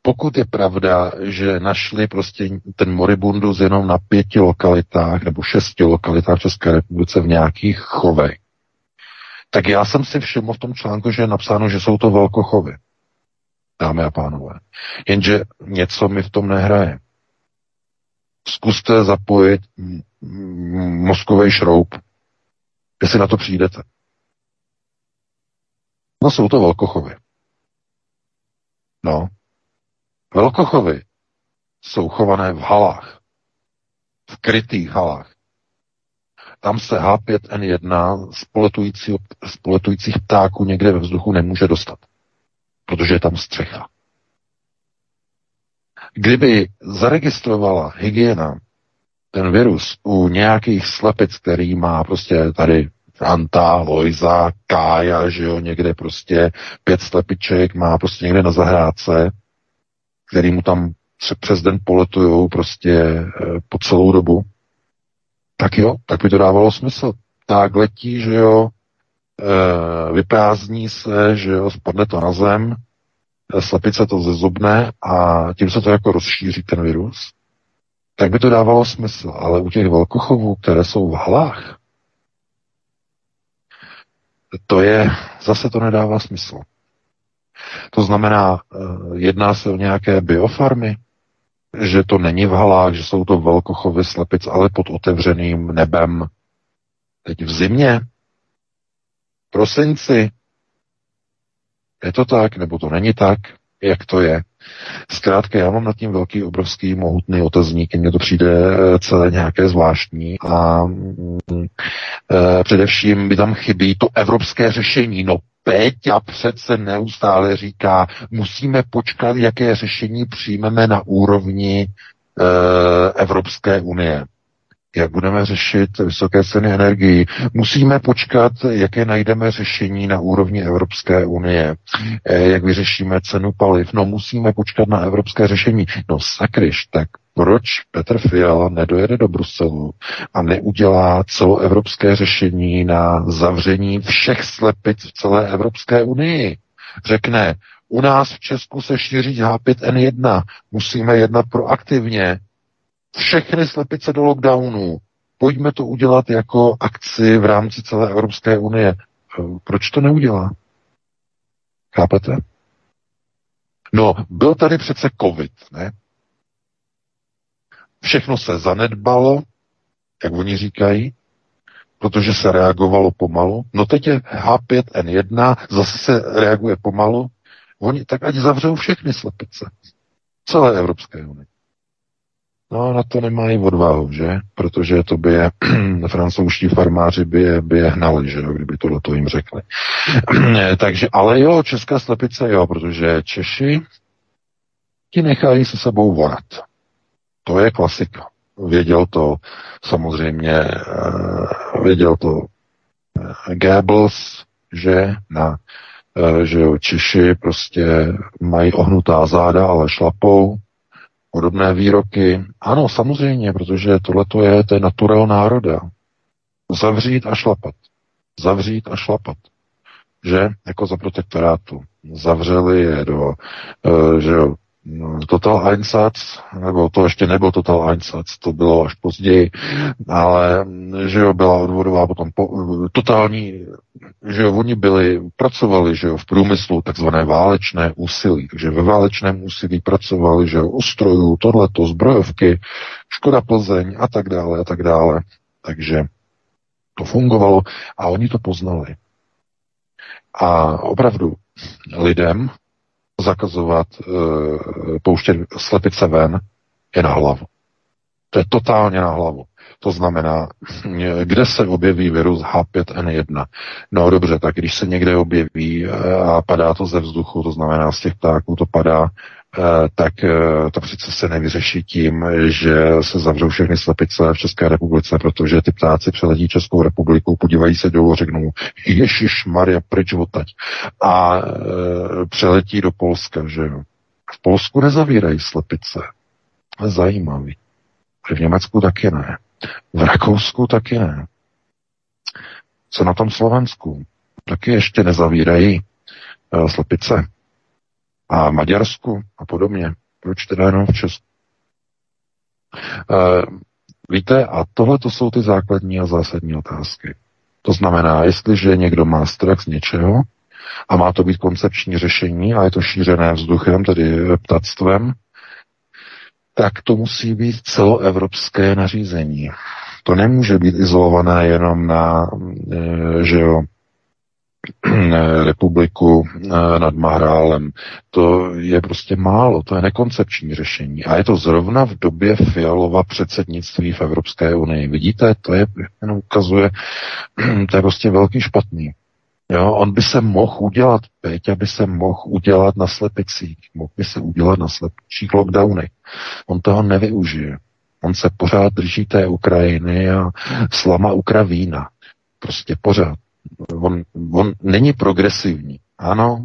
pokud je pravda, že našli prostě ten moribundus jenom na pěti lokalitách nebo šesti lokalitách v České republice v nějakých chovech, tak já jsem si všiml v tom článku, že je napsáno, že jsou to velkochovy. Dámy a pánové. Jenže něco mi v tom nehraje. Zkuste zapojit mozkový šroub, jestli na to přijdete. No jsou to velkochovy. No, Velkochovy jsou chované v halách, v krytých halách. Tam se H5N1 z, poletující, z poletujících ptáků někde ve vzduchu nemůže dostat, protože je tam střecha. Kdyby zaregistrovala hygiena ten virus u nějakých slepic, který má prostě tady Franta, Lojza, Kája, že jo, někde prostě pět slepiček má prostě někde na zahrádce, který mu tam přes den poletujou prostě eh, po celou dobu, tak jo, tak by to dávalo smysl. Tak letí, že jo, e, vyprázdní se, že jo, spadne to na zem, eh, slepice to zezubne a tím se to jako rozšíří ten virus, tak by to dávalo smysl. Ale u těch velkochovů, které jsou v halách, to je, zase to nedává smysl. To znamená, eh, jedná se o nějaké biofarmy, že to není v halách, že jsou to velkochovy slepic, ale pod otevřeným nebem. Teď v zimě, prosinci, je to tak, nebo to není tak, jak to je. Zkrátka, já mám nad tím velký, obrovský, mohutný otazník, mně to přijde eh, celé nějaké zvláštní a e, především by tam chybí to evropské řešení. No Péťa přece neustále říká, musíme počkat, jaké řešení přijmeme na úrovni e, Evropské unie. Jak budeme řešit vysoké ceny energií? Musíme počkat, jaké najdeme řešení na úrovni Evropské unie. E, jak vyřešíme cenu paliv? No musíme počkat na evropské řešení. No sakryš, tak proč Petr Fiala nedojede do Bruselu a neudělá celoevropské řešení na zavření všech slepic v celé Evropské unii. Řekne, U nás v Česku se šíří H5N1. Musíme jednat proaktivně. Všechny slepice do lockdownu. Pojďme to udělat jako akci v rámci celé Evropské unie. Proč to neudělá? Chápete? No, byl tady přece covid, ne? Všechno se zanedbalo, jak oni říkají, protože se reagovalo pomalu. No teď je H5N1, zase se reaguje pomalu. Oni tak ať zavřou všechny slepice. Celé Evropské unie. No na to nemají odvahu, že? Protože to by je (clears throat) francouzští farmáři by je, by je hnali, že kdyby tohle to jim řekli. (clears throat) Takže, ale jo, česká slepice jo, protože Češi ti nechají se sebou vorat. To je klasika. Věděl to samozřejmě, eh, věděl to eh, Goebbels, že na eh, že jo, Češi prostě mají ohnutá záda, ale šlapou, podobné výroky. Ano, samozřejmě, protože tohle je, to je naturel národa. Zavřít a šlapat. Zavřít a šlapat. Že? Jako za protektorátu. Zavřeli je do, že jo, Total Einsatz, nebo to ještě nebyl Total Einsatz, to bylo až později, ale že jo, byla odvodová potom po, totální, že jo, oni byli, pracovali, že jo, v průmyslu takzvané válečné úsilí, takže ve válečném úsilí pracovali, že jo, ustrojů, tohleto, zbrojovky, Škoda Plzeň a tak dále a tak dále. Takže to fungovalo a oni to poznali. A opravdu lidem, zakazovat e, pouštět slepice ven, je na hlavu. To je totálně na hlavu. To znamená, (laughs) kde se objeví virus H5N1? No dobře, tak když se někde objeví eh, a padá to ze vzduchu, to znamená z těch ptáků to padá, Eh, tak eh, to přece se nevyřeší tím, že se zavřou všechny slepice v České republice, protože ty ptáci přeletí Českou republiku, podívají se dolů, řeknou Ježíš Maria, pryč odtaď. A e, přeletí do Polska, že jo. V Polsku nezavírají slepice. Zajímavý. V Německu taky ne. V Rakousku taky ne. Co na tom Slovensku? Taky ještě nezavírají slepice a Maďarsku a podobně. Proč teda jenom v Česku? E, víte, a tohle to jsou ty základní a zásadní otázky. To znamená, jestliže někdo má strach z něčeho a má to být koncepční řešení a je to šířené vzduchem, tedy ptactvem, tak to musí být celoevropské nařízení. To nemůže být izolované jenom na e, že jo, republiku eh, nad Mahrálem. To je prostě málo, to je nekoncepční řešení. A je to zrovna v době Fialova předsednictví v Evropské unii. Vidíte, to je, jenom ukazuje, (clears throat) to je prostě velký špatný. Jo, on by se mohl udělat, Peťa by se mohl udělat na slepicích, mohl by se udělat na slepčích lockdownech. On toho nevyužije. On se pořád drží té Ukrajiny a slama Ukravína. Prostě pořád on, on není progresivní. Ano,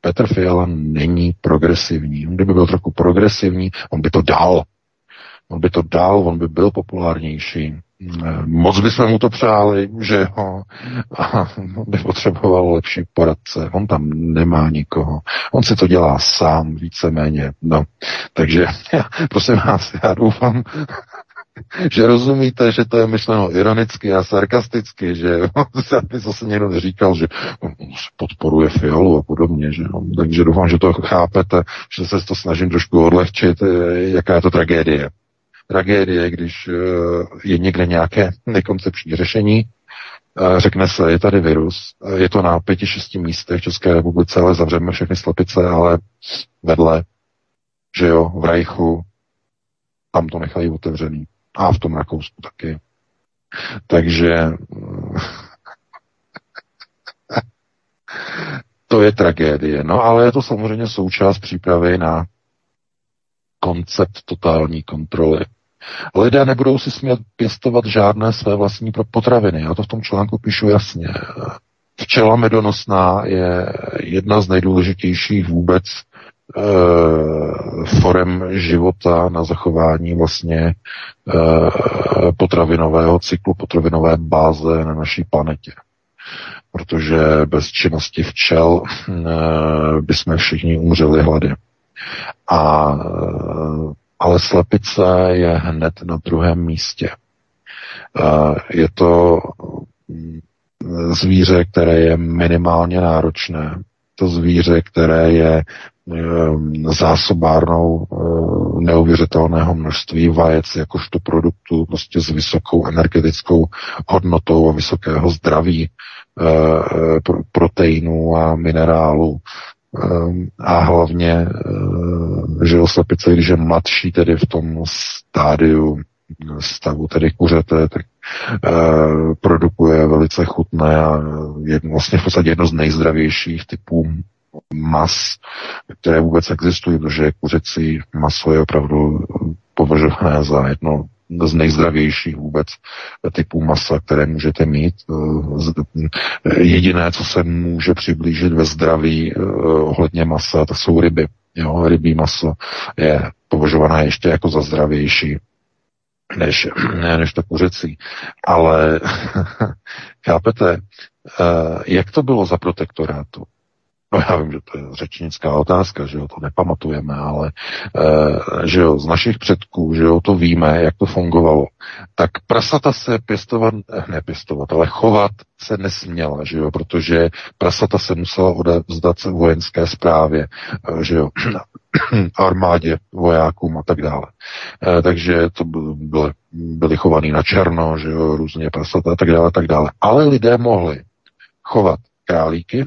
Petr Fiala není progresivní. On kdyby byl trochu progresivní, on by to dal. On by to dal, on by byl populárnější. Moc bychom mu to přáli, že ho on by potřeboval lepší poradce. On tam nemá nikoho. On si to dělá sám, víceméně. No. Takže (laughs) já, prosím vás, já doufám, (laughs) že rozumíte, že to je myšleno ironicky a sarkasticky, že (laughs) zase někdo neříkal, že podporuje Fialu a podobně, že no. takže doufám, že to chápete, že se to snažím trošku odlehčit, eh, jaká je to tragédie. Tragédie, když eh, je někde nějaké nekoncepční řešení, řekne se, je tady virus, je to na pěti, šesti místech v České republice, ale zavřeme všechny slepice, ale vedle, že jo, v Rajchu, tam to nechají otevřený. A v tom Rakousku taky. Takže to je tragédie. No ale je to samozřejmě součást přípravy na koncept totální kontroly. Lidé nebudou si smět pěstovat žádné své vlastní potraviny. Já to v tom článku píšu jasně. Včela medonosná je jedna z nejdůležitějších vůbec forem života na zachování vlastně eh, potravinového cyklu, potravinové báze na naší planetě. protože bez činnosti včel bychom všichni umřeli hlady. A, ale slepice je hned na druhém místě. Je to zvíře, které je minimálně náročné. To zvíře, které je zásobárnou neuvěřitelného množství vajec jakožto produktu prostě s vysokou energetickou hodnotou a vysokého zdraví proteinů a minerálů a hlavně, že slepice, když je mladší, tedy v tom stádiu stavu tedy kuřete, tak produkuje velice chutné a je vlastně v podstatě jedno z nejzdravějších typů mas, které vůbec existují, protože kuřecí maso je opravdu považované za jedno z nejzdravějších vůbec typů masa, které můžete mít. Jediné, co se může přiblížit ve zdraví eh, ohledně masa, to jsou ryby. Jo, rybí maso je považované ještě jako za zdravější než, ne, než to kuřecí. Ale (laughs) chápete, eh, jak to bylo za protektorátu? No já vím, že to je řečnická otázka, že jo, to nepamatujeme, ale e, že jo, z našich předků, že jo, to víme, jak to fungovalo. Tak prasata se pěstovat, eh, ne pěstovat, ale chovat se nesměla, že jo, protože prasata se musela odevzdat se vojenské zprávě, e, že jo, (clears throat) armádě, vojákům a tak dále. E, takže to byly, byly chovaný na černo, že jo, různě prasata a tak dále, a tak dále. Ale lidé mohli chovat králíky,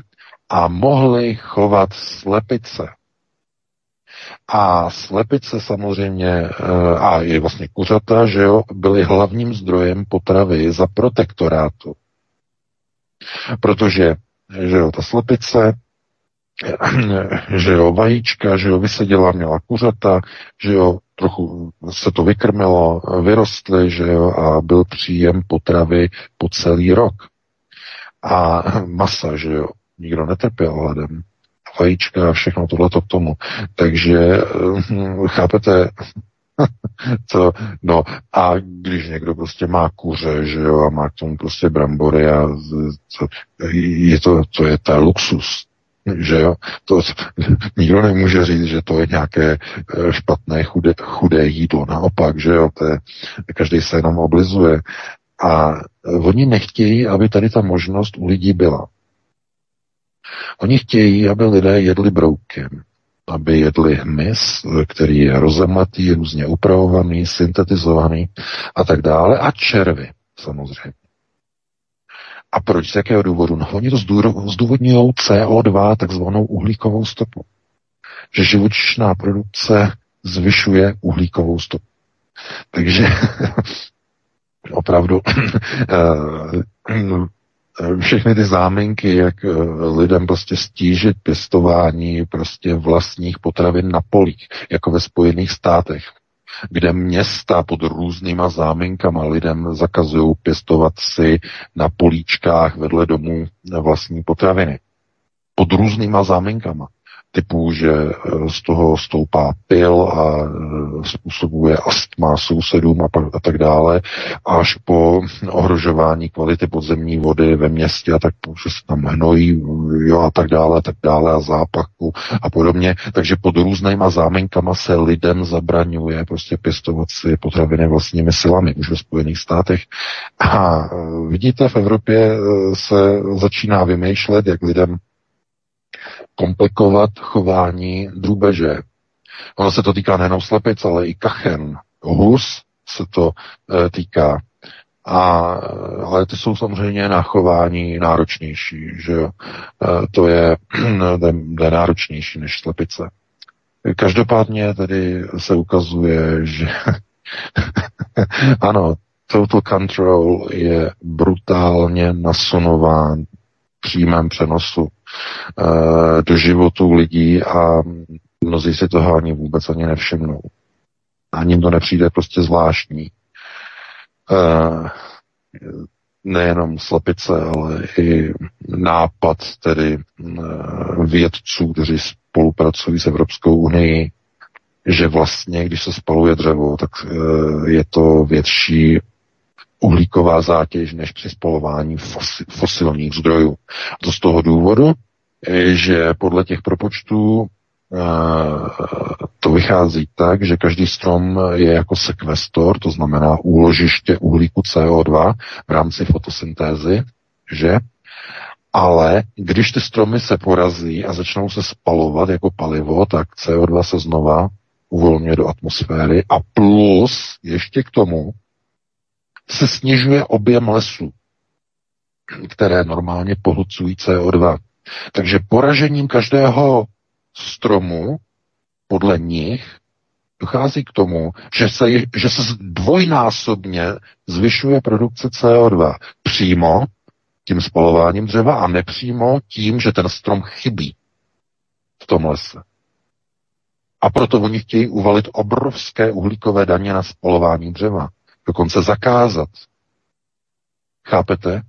a mohli chovat slepice. A slepice samozřejmě, eh, a i vlastně kuřata, že jo, byly hlavním zdrojem potravy za protektorátu. Protože, že jo, ta slepice, že jo, vajíčka, že jo, vyseděla, měla kuřata, že jo, trochu se to vykrmilo, vyrostly, že jo, a byl příjem potravy po celý rok. A masa, že jo, nikdo netrpěl hladem. Vajíčka a všechno tohleto k tomu. Takže hm, chápete, (laughs) co, no a když někdo prostě má kuře, že jo, a má k tomu prostě brambory a co, je to, to je ta luxus, že jo, to (laughs) nikdo nemůže říct, že to je nějaké eh, špatné, chudé, chudé jídlo, naopak, že jo, to je, každý se jenom oblizuje a oni nechtějí, aby tady ta možnost u lidí byla. Oni chtějí, aby lidé jedli broukem, aby jedli hmyz, který je rozemlatý, různě upravovaný, syntetizovaný a tak dále, a červy samozřejmě. A proč? Z jakého důvodu? No, oni to zdůvodňují CO2, takzvanou uhlíkovou stopu. Že živočišná produkce zvyšuje uhlíkovou stopu. Takže (laughs) opravdu (clears throat) eh, (laughs) všechny ty záminky, jak eh, lidem prostě stížit pěstování prostě vlastních potravin na polích, jako ve Spojených státech, kde města pod různýma záminkama lidem zakazují pěstovat si na políčkách vedle domů vlastní potraviny. Pod různýma záminkama typu, že eh, z toho stoupá pil a eh, způsobuje astma sousedům a, a tak dále, až po ohrožování kvality podzemní vody ve městě a tak, že se tam hnojí jo, a tak dále, a tak dále a zápachu a podobně. Takže pod různýma zámenkama se lidem zabraňuje prostě pěstovat si potraviny vlastními silami už ve Spojených státech. A eh, vidíte, v Evropě se začíná vymýšlet, jak lidem komplikovat chování drůbeže. Ono se to týká nejenom slepic, ale i kachen, hus se to e, týká. A, ale ty jsou samozřejmě na chování náročnější, že jo. E, to je, (clears throat) je náročnější než slepice. Každopádně tedy se ukazuje, že (laughs) ano, total control je brutálně nasunován přímém přenosu e, do životů lidí a mnozí si toho ani vůbec ani nevšimnou. Ani to nepřijde prostě zvláštní. E, nejenom slepice, ale i nápad tedy e, vědců, kteří spolupracují s Evropskou unii, že vlastně, když se spaluje dřevo, tak je to větší uhlíková zátěž než při spolování fosilních zdrojů. To z toho důvodu, že podle těch propočtů to vychází tak, že každý strom je jako sekvestor, to znamená úložiště uhlíku CO2 v rámci fotosyntézy, že? Ale když ty stromy se porazí a začnou se spalovat jako palivo, tak CO2 se znova uvolňuje do atmosféry a plus ještě k tomu se snižuje objem lesů, které normálně pohlcují CO2. Takže poražením každého stromu podle nich dochází k tomu, že se, že se dvojnásobně zvyšuje produkce CO2 přímo tím spalováním dřeva a nepřímo tím, že ten strom chybí v tom lese. A proto oni chtějí uvalit obrovské uhlíkové daně na spalování dřeva. Dokonce zakázat. Chápete?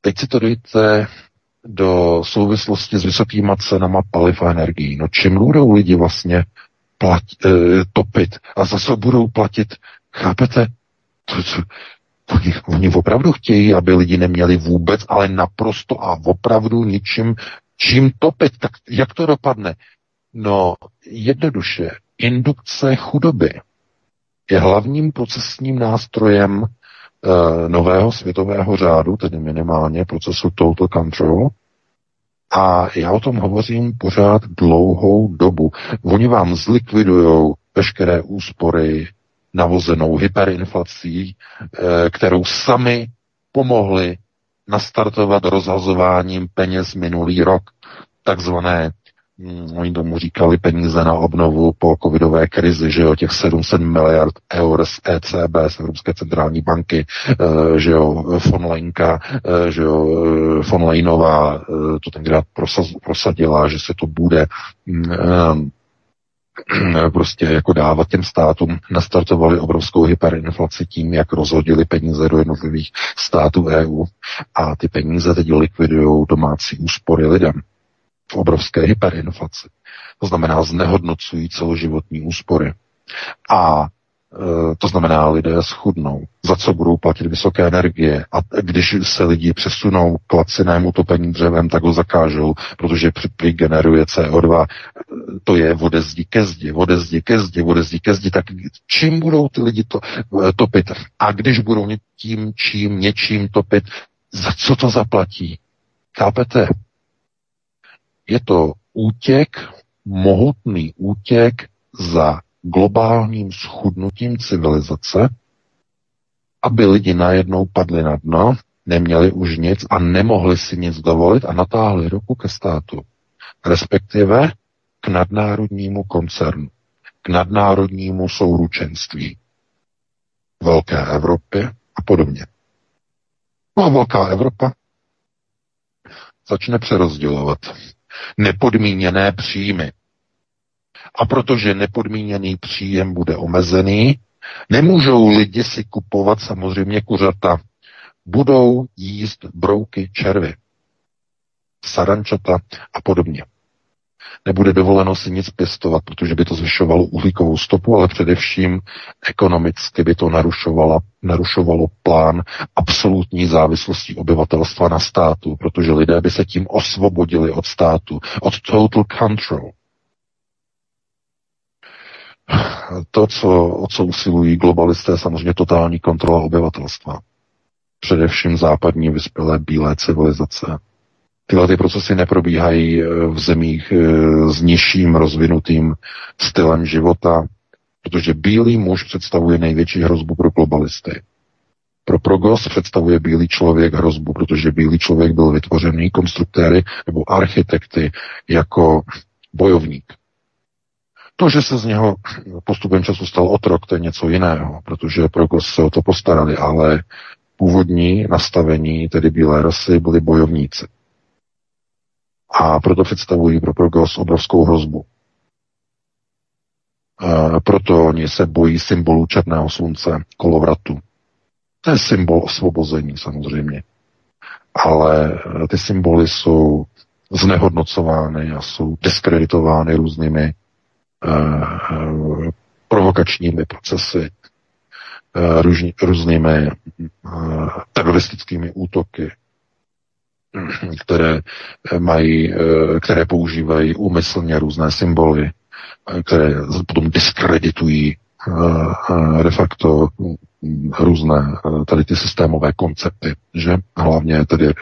Teď si to dojte do souvislosti s vysokýma cenama paliv a energií. No čím budou lidi vlastně plat, e, topit a zase budou platit, chápete? To, to, oni, oni opravdu chtějí, aby lidi neměli vůbec, ale naprosto a opravdu ničím, čím topit. Tak jak to dopadne? No, jednoduše, indukce chudoby je hlavním procesním nástrojem e, nového světového řádu, tedy minimálně procesu Total Control. A já o tom hovořím pořád dlouhou dobu. Oni vám zlikvidují veškeré úspory navozenou hyperinflací, e, kterou sami pomohli nastartovat rozhazováním peněz minulý rok, takzvané oni tomu říkali peníze na obnovu po covidové krizi, že jo, těch 700 miliard eur z ECB, z Evropské centrální banky, eh, že jo, von Lenka, eh, že jo, eh, von Leinová to tenkrát prosadila, že se to bude mm, (clears throat) prostě jako dávat těm státům, nastartovali obrovskou hyperinflaci tím, jak rozhodili peníze do jednotlivých států EU a ty peníze teď likvidují domácí úspory lidem v obrovské hyperinflaci. To znamená, znehodnocují celoživotní úspory. A e, to znamená, lidé schudnou, za co budou platit vysoké energie. A když se lidi přesunou k lacinému topení dřevem, tak ho zakážou, protože prý generuje CO2. To je vode zdi ke zdi, vode zdi ke zdi, vode zdi ke zdi. Tak čím budou ty lidi to, e, topit? A když budou tím, čím, něčím topit, za co to zaplatí? Chápete? Je to útěk, mohutný útěk za globálním schudnutím civilizace, aby lidi najednou padli na dno, neměli už nic a nemohli si nic dovolit a natáhli ruku ke státu. Respektive k nadnárodnímu koncernu, k nadnárodnímu souručenství Velké Evropě a podobně. No a Velká Evropa začne přerozdělovat nepodmíněné příjmy. A protože nepodmíněný příjem bude omezený, nemůžou lidi si kupovat samozřejmě kuřata. Budou jíst brouky červy, sarančata a podobně. Nebude dovoleno si nic pěstovat, protože by to zvyšovalo uhlíkovou stopu, ale především ekonomicky by to narušovalo, narušovalo plán absolutní závislosti obyvatelstva na státu, protože lidé by se tím osvobodili od státu, od total control. To, co, o co usilují globalisté, je samozřejmě totální kontrola obyvatelstva. Především západní vyspělé bílé civilizace Tyhle ty procesy neprobíhají eh, v zemích eh, s nižším rozvinutým stylem života, protože bílý muž představuje největší hrozbu pro globalisty. Pro progos představuje bílý člověk hrozbu, protože bílý člověk byl vytvořený konstruktéry nebo architekty jako bojovník. To, že se z něho postupem času stal otrok, to je něco jiného, protože progos se o to postarali, ale původní nastavení, tedy bílé rasy, byli bojovníci a proto představují pro Progos obrovskou hrozbu. A proto oni se bojí symbolu černého slunce, kolovratu. To je symbol osvobození samozřejmě. Ale eh, ty symboly jsou znehodnocovány a jsou diskreditovány různými uh, provokačními procesy. různý, různými teroristickými útoky, které mají, které používají úmyslně různé symboly, které potom diskreditují de facto různé tady ty systémové koncepty, že hlavně tedy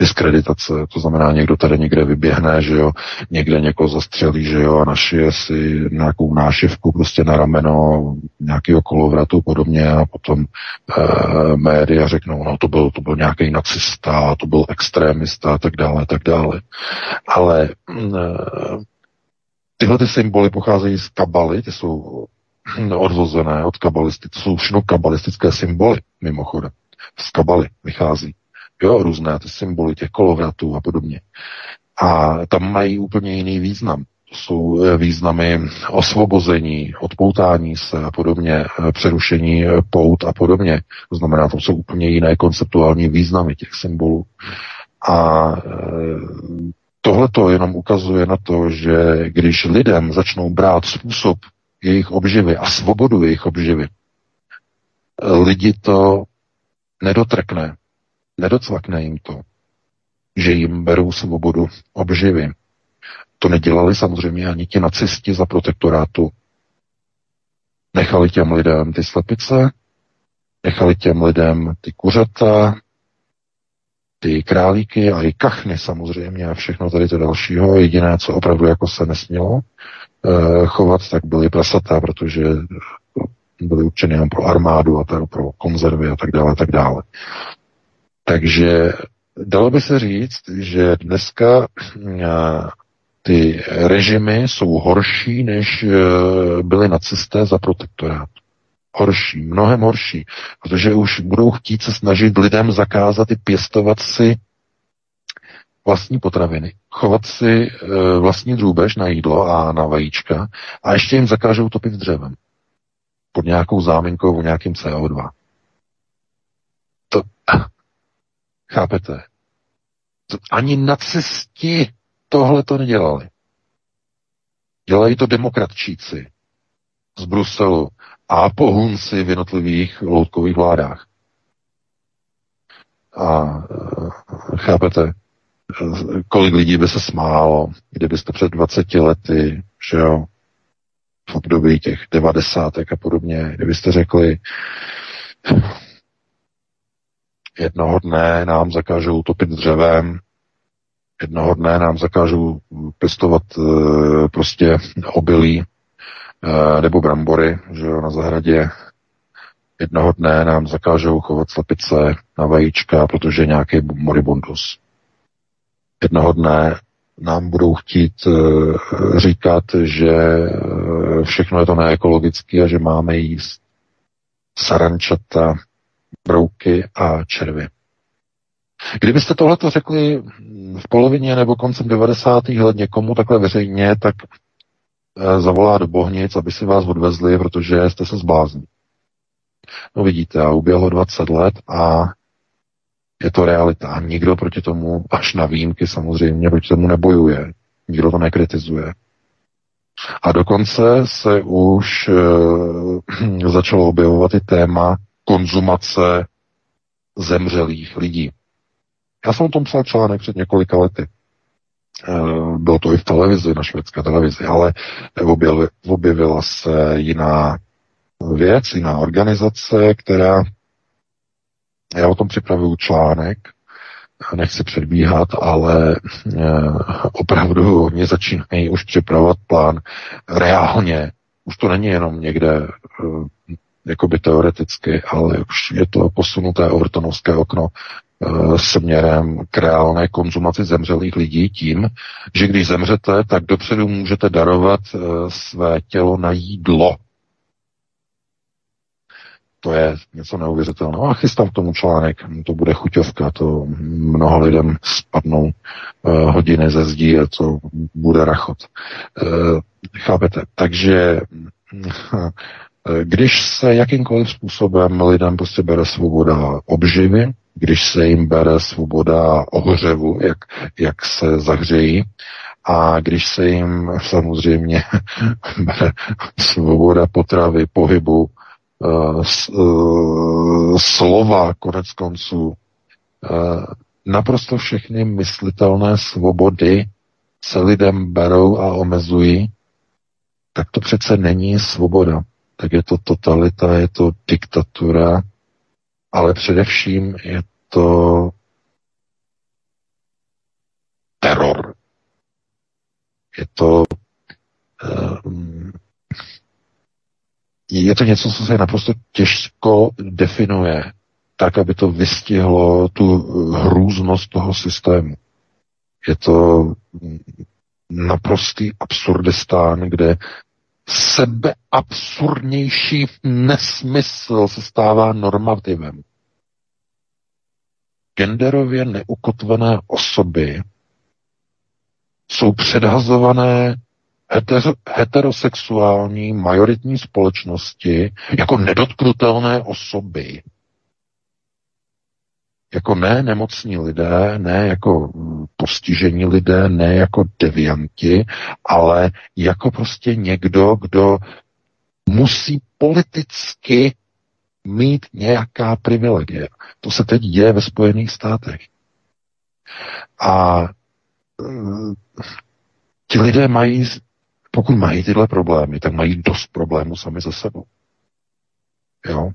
diskreditace, to znamená někdo tady někde vyběhne, že jo, někde někoho zastřelí, že jo, a našije si nějakou nášivku prostě na rameno nějakého kolovratu podobně a potom e, média řeknou, no to byl, to byl nějaký nacista, to byl extrémista a tak dále, tak dále. Ale e, tyhle ty symboly pocházejí z kabaly, ty jsou odvozené od kabalisty. To jsou všechno kabalistické symboly, mimochodem. Z kabaly vychází. Jo, různé ty symboly těch kolovratů a podobně. A tam mají úplně jiný význam. To jsou eh, významy osvobození, odpoutání se a podobně, eh, přerušení eh, pout a podobně. To znamená, to jsou úplně jiné konceptuální významy těch symbolů. A tohle to jenom ukazuje na to, že když lidem začnou brát způsob jejich obživy a svobodu jejich obživy, lidi to nedotrkne, nedocvakne jim to, že jim berou svobodu obživy. To nedělali samozřejmě ani ti nacisti za protektorátu. Nechali těm lidem ty slepice, nechali těm lidem ty kuřata, ty králíky a i kachny samozřejmě a všechno tady to dalšího. Jediné, co opravdu jako se nesmělo, chovat, tak byly prasata, protože byly určeny jen pro armádu a pro konzervy a tak dále, a tak dále. Takže dalo by se říct, že dneska eh, ty režimy jsou horší, než eh, byly nacisté za protektorát. Horší, mnohem horší, protože už budou chtít se snažit lidem zakázat i pěstovat si vlastní potraviny, chovat si e, vlastní drůbež na jídlo a na vajíčka a ještě jim zakážou topit dřevem. Pod nějakou záminkou o nějakým CO2. To, (laughs) chápete? To, ani nacisti tohle to nedělali. Dělají to demokratčíci z Bruselu a pohunci v jednotlivých loutkových vládách. A e, chápete, kolik lidí by se smálo, kdybyste před 20 lety, že jo, v období těch devadesátek a podobně, kdybyste řekli, jednoho dne nám zakážou topit dřevem, jednoho dne nám zakážou pěstovat e, prostě obilí e, nebo brambory, že jo, na zahradě. Jednoho dne nám zakážou chovat slepice na vajíčka, protože nějaký moribundus jednoho dne nám budou chtít uh, říkat, že uh, všechno je to neekologické a že máme jíst sarančata, brouky a červy. Kdybyste tohleto řekli v polovině nebo koncem 90. let někomu takhle veřejně, tak uh, zavolá do Bohnic, aby si vás odvezli, protože jste se zblázni. No vidíte, a uběhlo 20 let a je to realita. Nikdo proti tomu, až na výjimky samozřejmě, proti tomu nebojuje. Nikdo to nekritizuje. A dokonce se už e, (clears throat) začalo objevovat i téma konzumace zemřelých lidí. Já jsem o tom psal článek před několika lety. E, bylo to i v televizi, na švédské televizi, ale objevila se jiná věc, jiná organizace, která já o tom připravuju článek, nechci předbíhat, ale e, opravdu mě začínají už připravovat plán reálně. Už to není jenom někde e, jakoby teoreticky, ale už je to posunuté overtonovské okno e, směrem k reálné konzumaci zemřelých lidí tím, že když zemřete, tak dopředu můžete darovat své tělo na jídlo to je něco neuvěřitelného. A chystám k tomu článek, to bude chuťovka, to mnoho lidem spadnou uh, hodiny ze zdí a to bude rachot. Uh, chápete? Takže uh, když se jakýmkoliv způsobem lidem prostě bere svoboda obživy, když se jim bere svoboda ohřevu, jak, jak se zahřejí, a když se jim samozřejmě (laughs) bere svoboda potravy, pohybu, slova konec konců, uh, naprosto všechny myslitelné svobody se lidem berou a omezují, tak to přece není svoboda. Tak je to totalita, je to diktatura, ale především je to teror. Je to je to něco, co se naprosto těžko definuje, tak, aby to vystihlo tu hrůznost toho systému. Je to naprostý absurdistán, kde sebeabsurdnější nesmysl se stává normativem. Genderově neukotvené osoby jsou předhazované heterosexuální majoritní společnosti jako nedotknutelné osoby. Jako ne nemocní lidé, ne jako postižení lidé, ne jako devianti, ale jako prostě někdo, kdo musí politicky mít nějaká privilegie. To se teď děje ve Spojených státech. A e, ti lidé mají pokud mají tyhle problémy, tak mají dost problémů sami ze sebou. Jo?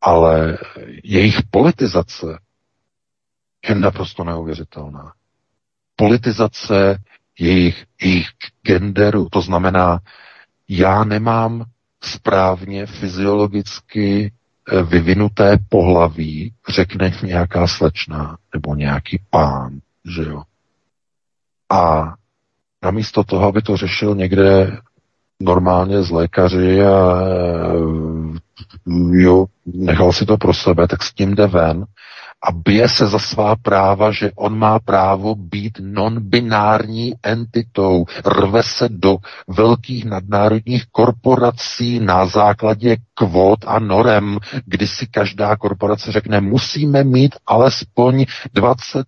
Ale jejich politizace je naprosto neuvěřitelná. Politizace jejich, jejich genderu, to znamená, já nemám správně fyziologicky eh, vyvinuté pohlaví, řekne nějaká slečna nebo nějaký pán, že jo. A namísto toho, aby to řešil někde normálně z lékaři a jo, nechal si to pro sebe, tak s tím jde ven a bije se za svá práva, že on má právo být non-binární entitou. Rve se do velkých nadnárodních korporací na základě kvót a norem, kdy si každá korporace řekne, musíme mít alespoň 20%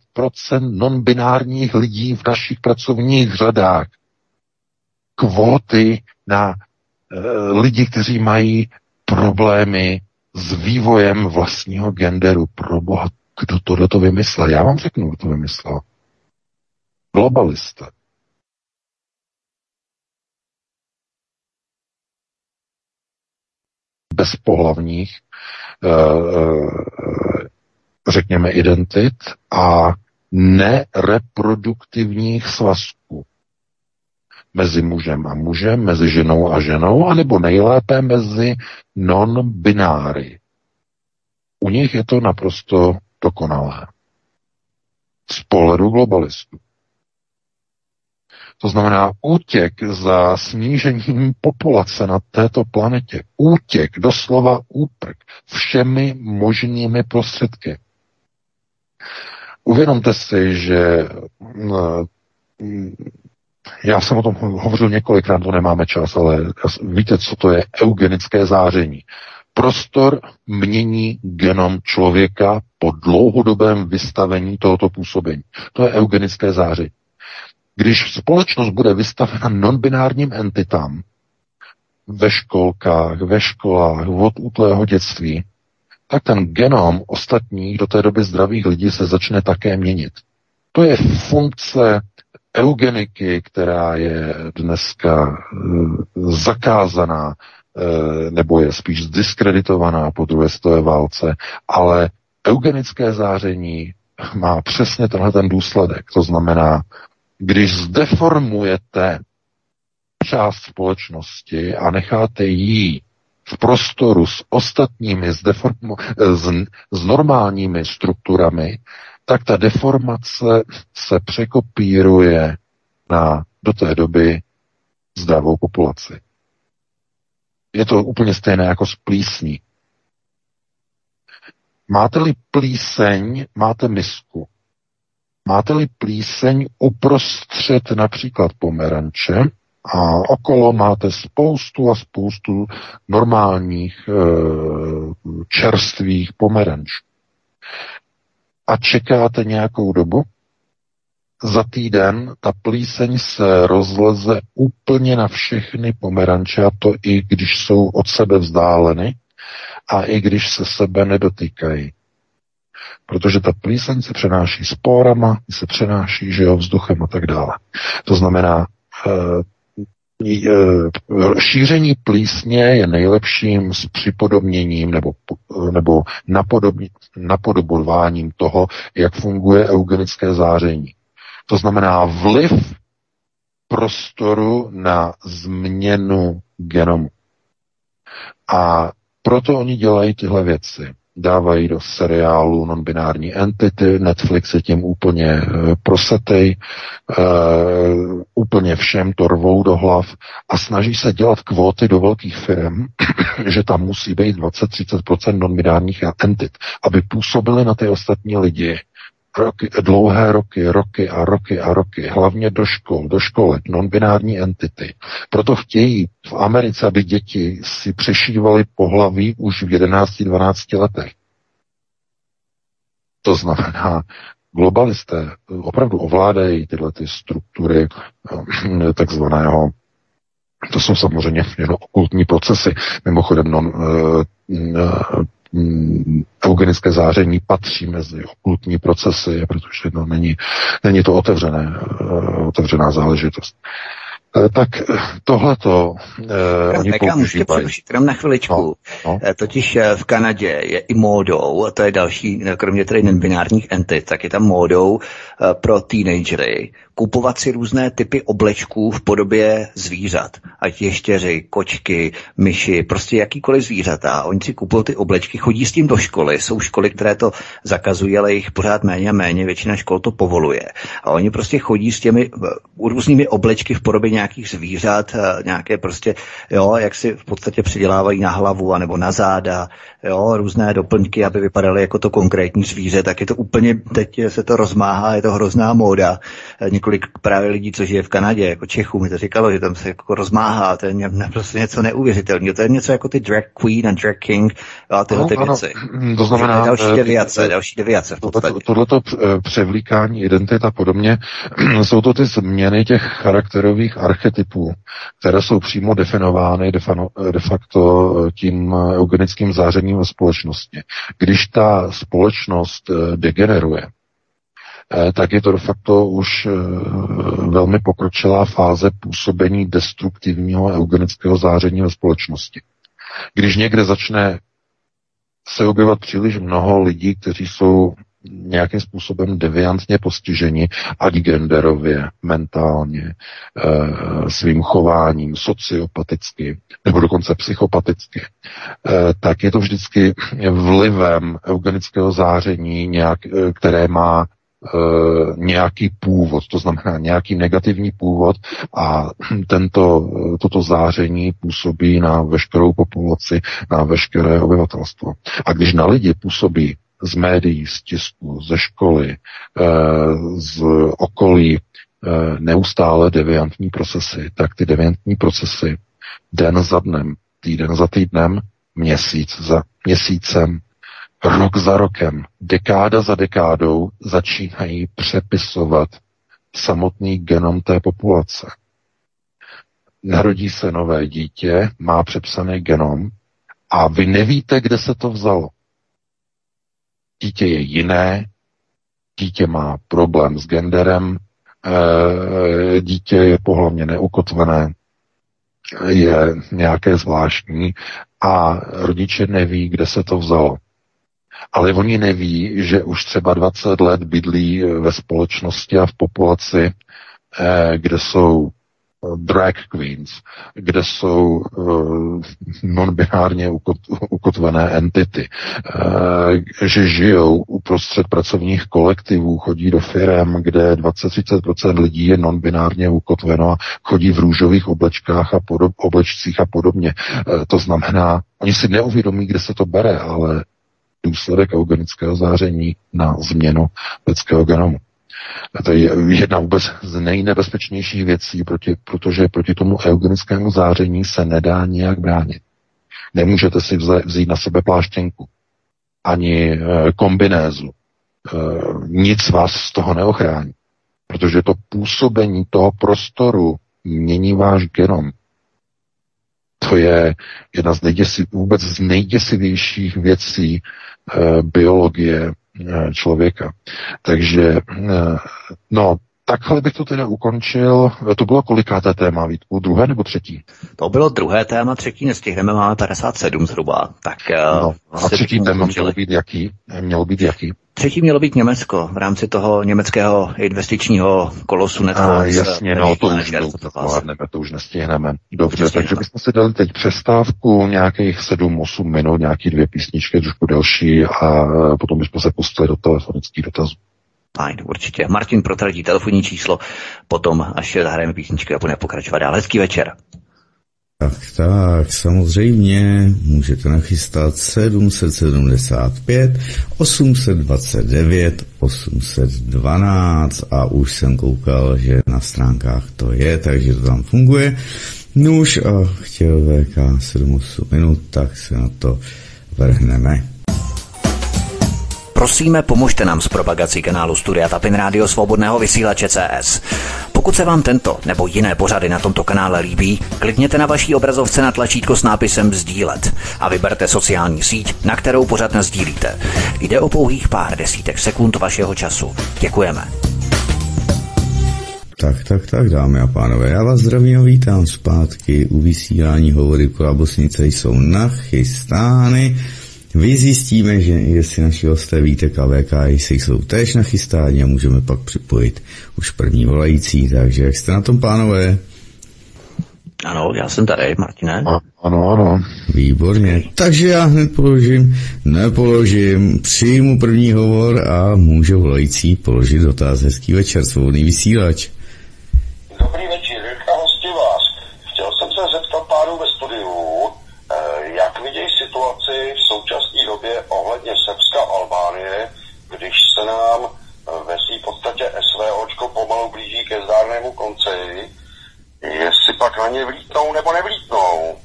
non-binárních lidí v našich pracovních řadách. Kvóty na e, lidi, kteří mají problémy s vývojem vlastního genderu. Pro boha, kdo tohle to vymyslel? Já vám řeknu, kdo to vymyslel. Globalista. bezpohlavních, eh, eh, řekněme, identit a nereproduktivních svazků mezi mužem a mužem, mezi ženou a ženou, anebo nejlépe mezi non-bináry. U nich je to naprosto dokonalé. Z pohledu globalistů. To znamená útěk za snížením populace na této planetě. Útěk, doslova úprk, všemi možnými prostředky. Uvědomte si, že já jsem o tom hovořil několikrát, to nemáme čas, ale víte, co to je eugenické záření. Prostor mění genom člověka po dlouhodobém vystavení tohoto působení. To je eugenické záření. Když společnost bude vystavena non-binárním entitám ve školkách, ve školách, od útlého dětství, tak ten genom ostatních do té doby zdravých lidí se začne také měnit. To je funkce eugeniky, která je dneska eh, zakázaná nebo je spíš zdiskreditovaná po druhé světové válce, ale eugenické záření má přesně tenhle ten důsledek. To znamená, když zdeformujete část společnosti a necháte jí v prostoru s ostatními, s, deformu, s, s normálními strukturami, tak ta deformace se překopíruje na do té doby zdravou populaci. Je to úplně stejné jako s plísní. Máte-li plíseň, máte misku. Máte-li plíseň uprostřed například pomeranče a okolo máte spoustu a spoustu normálních e, čerstvých pomerančů. A čekáte nějakou dobu, za týden ta plíseň se rozleze úplně na všechny pomeranče, a to i když jsou od sebe vzdáleny a i když se sebe nedotýkají. Protože ta plíseň se přenáší spórama, se přenáší že jo, vzduchem a tak dále. To znamená, e, šíření plísně je nejlepším s připodobněním nebo, nebo napodobováním toho, jak funguje eugenické záření. To znamená vliv prostoru na změnu genomu. A proto oni dělají tyhle věci. Dávají do seriálu non-binární entity, Netflix je tím úplně e, prosetej, e, úplně všem to rvou do hlav a snaží se dělat kvóty do velkých firm, (coughs) že tam musí být 20-30% non-binárních entit, aby působily na ty ostatní lidi roky, dlouhé roky, roky a roky a roky, hlavně do škol, do školek, non-binární entity. Proto chtějí v Americe, aby děti si přešívali pohlaví už v 11-12 letech. To znamená, globalisté opravdu ovládají tyhle ty struktury eh, (clears throat) takzvaného to jsou samozřejmě jenom okultní procesy. Mimochodem, non, Mm, eugenické záření patří mezi okultní procesy, protože no, není, není to otevřené, uh, otevřená záležitost. Uh, tak tohleto uh, oni používají. Jenom na chviličku. No, no. Totiž v Kanadě je i módou, a to je další, kromě tedy binárních entit, tak je tam módou pro teenagery, kupovat si různé typy oblečků v podobě zvířat. Ať ještěři, kočky, myši, prostě jakýkoliv zvířata. Oni si kupují ty oblečky, chodí s tím do školy. Jsou školy, které to zakazují, ale jich pořád méně a méně. Většina škol to povoluje. A oni prostě chodí s těmi různými oblečky v podobě nějakých zvířat, nějaké prostě, jo, jak si v podstatě přidělávají na hlavu anebo na záda, jo, různé doplňky, aby vypadaly jako to konkrétní zvíře, tak je to úplně, teď se to rozmáhá, je to hrozná móda několik právě lidí, co žije v Kanadě, jako Čechů, mi to říkalo, že tam se jako rozmáhá, to je prostě něco neuvěřitelného. To je něco jako ty drag queen a drag king a tyhle ty věci. To znamená... Další eh, deviace, další deviace v podstatě. Tohleto eh, převlíkání identit a podobně, (clears throat) jsou to ty změny těch charakterových archetypů, které jsou přímo definovány de facto tím eugenickým zářením ve společnosti. Když ta společnost eh, degeneruje, Eh, tak je to de facto už eh, velmi pokročilá fáze působení destruktivního eugenického záření ve společnosti. Když někde začne se objevovat příliš mnoho lidí, kteří jsou nějakým způsobem deviantně postiženi, ať genderově, mentálně, e, svým chováním, sociopaticky, nebo dokonce psychopaticky, e, tak je to vždycky vlivem eugenického záření, nějak, e, které má Eh, nějaký původ, to znamená nějaký negativní původ a tento, toto záření působí na veškerou populaci, na veškeré obyvatelstvo. A když na lidi působí z médií, z tisku, ze školy, eh, z okolí eh, neustále deviantní procesy, tak ty deviantní procesy den za dnem, týden za týdnem, měsíc za měsícem, rok za rokem, dekáda za dekádou začínají přepisovat samotný genom té populace. Narodí se nové dítě, má přepsaný genom a vy nevíte, kde se to vzalo. Dítě je jiné, dítě má problém s genderem, eh, dítě je pohlavně neukotvené, je nějaké zvláštní a rodiče neví, kde se to vzalo. Ale oni neví, že už třeba 20 let bydlí ve společnosti a v populaci, eh, kde jsou drag queens, kde jsou uh, non-binárně ukot, ukotvené entity, uh, že žijou uprostřed pracovních kolektivů, chodí do firm, kde 20-30% lidí je non-binárně ukotveno a chodí v růžových oblečkách a podob, oblečcích a podobně. To znamená, oni si neuvědomí, kde se to bere, ale důsledek eugenického záření na změnu lidského genomu. To je jedna vůbec z nejnebezpečnějších věcí, proti, protože proti tomu eugenickému záření se nedá nijak bránit. Nemůžete si vzít na sebe pláštěnku, ani e, kombinézu. E, nic vás z toho neochrání. protože to působení toho prostoru mění váš genom. To je jedna z nejděsiv, vůbec z nejděsivějších věcí e, biologie člověka. Takže, e, no, Takhle bych to teda ukončil. To bylo kolikáté téma, Vítku? Druhé nebo třetí? To bylo druhé téma, třetí nestihneme, máme 57 zhruba. Tak, no, a třetí téma mělo být jaký? Mělo být jaký? Třetí mělo být Německo v rámci toho německého investičního kolosu Netflix. A jasně, no to už, to, to, to už nestihneme. Dobře, takže bychom si dali teď přestávku nějakých 7-8 minut, nějaký dvě písničky, trošku delší a potom bychom se pustili do telefonických dotazů. Fajn, určitě. Martin protradí telefonní číslo, potom až zahrajeme písničky a budeme pokračovat dál. Hezký večer. Tak, tak, samozřejmě můžete nachystat 775, 829, 812 a už jsem koukal, že na stránkách to je, takže to tam funguje. Nuž a chtěl VK 7-8 minut, tak se na to vrhneme. Prosíme, pomožte nám s propagací kanálu Studia Tapin Rádio Svobodného vysílače CS. Pokud se vám tento nebo jiné pořady na tomto kanále líbí, klikněte na vaší obrazovce na tlačítko s nápisem Sdílet a vyberte sociální síť, na kterou pořad sdílíte. Jde o pouhých pár desítek sekund vašeho času. Děkujeme. Tak, tak, tak, dámy a pánové, já vás zdravím a vítám zpátky u vysílání hovory Kolabosnice jsou nachystány. Vy zjistíme, že jestli naši hosté víte KVK, jestli jsou též nachystáni a můžeme pak připojit už první volající, takže jak jste na tom, pánové? Ano, já jsem tady, Martine. A, ano, ano. Výborně. Takže já hned položím, nepoložím, přijmu první hovor a může volající položit dotaz. Hezký večer, svobodný vysílač. Dobrý večer, Jirka hosti vás. Chtěl jsem se zeptat pánu ve studiu, eh, jak vidějí situaci v současné době ohledně Srbska a Albánie, když se nám ve své podstatě SVOčko pomalu blíží ke zdárnému konci, jestli pak na ně vlítnou nebo nevlítnou.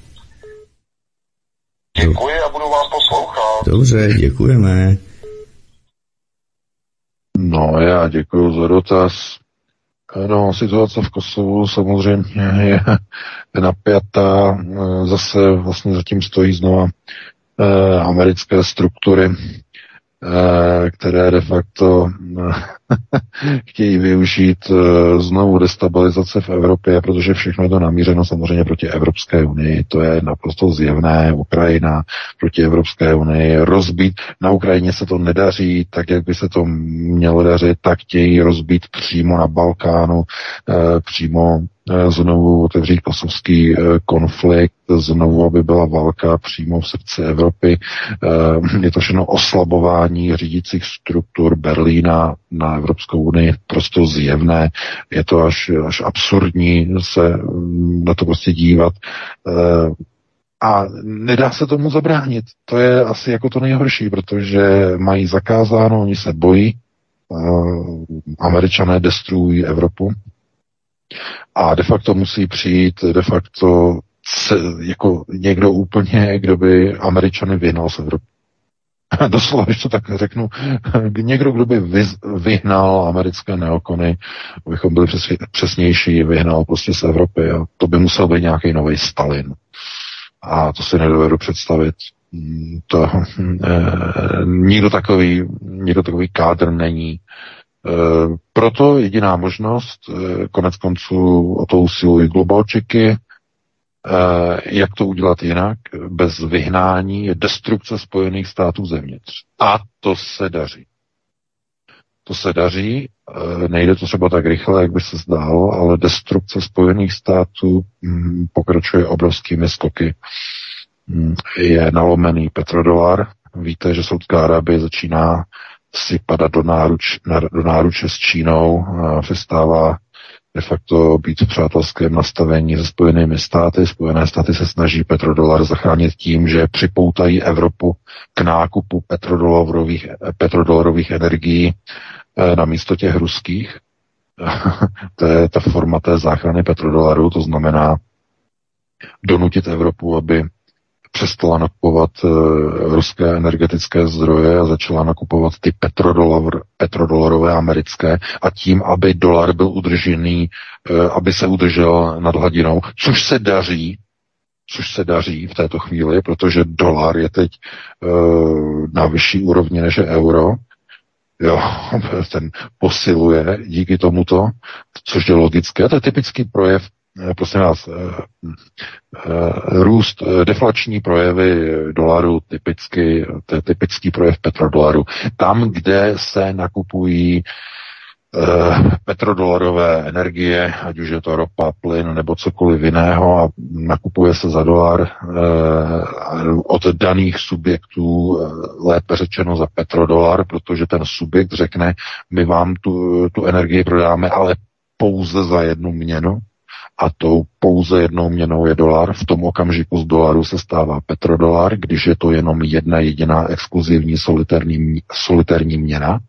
Děkuji a budu vás poslouchat. Dobře, děkujeme. No, já děkuji za dotaz. No, situace v Kosovu samozřejmě je (laughs) napjatá. Zase vlastně zatím stojí znova eh, americké struktury, které de facto (laughs) chtějí využít eh, znovu destabilizace v Evropě, protože všechno je to namířeno samozřejmě proti Evropské unii. To je naprosto zjevné. Ukrajina proti Evropské unii rozbít. Na Ukrajině se to nedaří tak, jak by se to mělo dařit, tak chtějí rozbít přímo na Balkánu, eh, přímo Eh, znovu otevřít kosovský konflikt, znovu, aby byla válka přímo v srdci Evropy. Je to všechno oslabování řídících struktur Berlína na Evropskou unii, prostě zjevné. Je to až, až absurdní se mm, na to prostě dívat. A nedá se tomu zabránit. To je asi jako to nejhorší, protože mají zakázáno, oni se bojí, Američané destruují Evropu, a de facto musí přijít de facto jako někdo úplně, kdo by Američany vyhnal z Evropy. (laughs) Doslova, když to tak řeknu, (laughs) někdo, kdo by vyhnal americké neokony, abychom byli přesnější, vyhnal prostě z Evropy a to by musel být nějaký nový Stalin. A to si nedovedu představit. To, eh, nikdo takový, nikdo takový kádr není. Eh, proto jediná možnost, eh, konec konců o to usilují globalčiky, jak to udělat jinak, bez vyhnání, je destrukce Spojených států zevnitř. A to se daří. To se daří, nejde to třeba tak rychle, jak by se zdálo, ale destrukce Spojených států hm, pokračuje obrovskými skoky. Hm, je nalomený petrodolar. Víte, že Saudská Arábie začíná si padat do, náruč, do náruče s Čínou, a přestává de facto být v přátelském nastavení se Spojenými státy. Spojené státy se snaží petrodolar zachránit tím, že připoutají Evropu k nákupu petrodolarových, petrodolarových energií eh, na místo těch ruských. (laughs) to je ta forma té záchrany petrodolaru, to znamená donutit Evropu, aby přestala nakupovat uh, ruské energetické zdroje a začala nakupovat ty petrodolar, petrodolarové americké a tím, aby dolar byl udržený, uh, aby se udržel nad hladinou, což se daří, což se daří v této chvíli, protože dolar je teď uh, na vyšší úrovni než euro, jo, (laughs) ten posiluje díky tomuto, což je logické. To je typický projev Eh, prosím vás, eh, eh, růst, deflační projevy dolaru, typicky, to je typický projev petrodolaru. Tam, kde se nakupují petrodolarové energie, ať už je to ropa, plyn nebo cokoliv jiného a nakupuje se za dolar od daných subjektů, lépe řečeno za petrodolar, protože ten subjekt řekne, my vám tu, tu energii prodáme, ale pouze za jednu měnu, a tou pouze jednou měnou je dolar. V tom okamžiku z dolaru se stává petrodolar, když je to jenom jedna jediná exkluzivní solitérní, solitérní měna,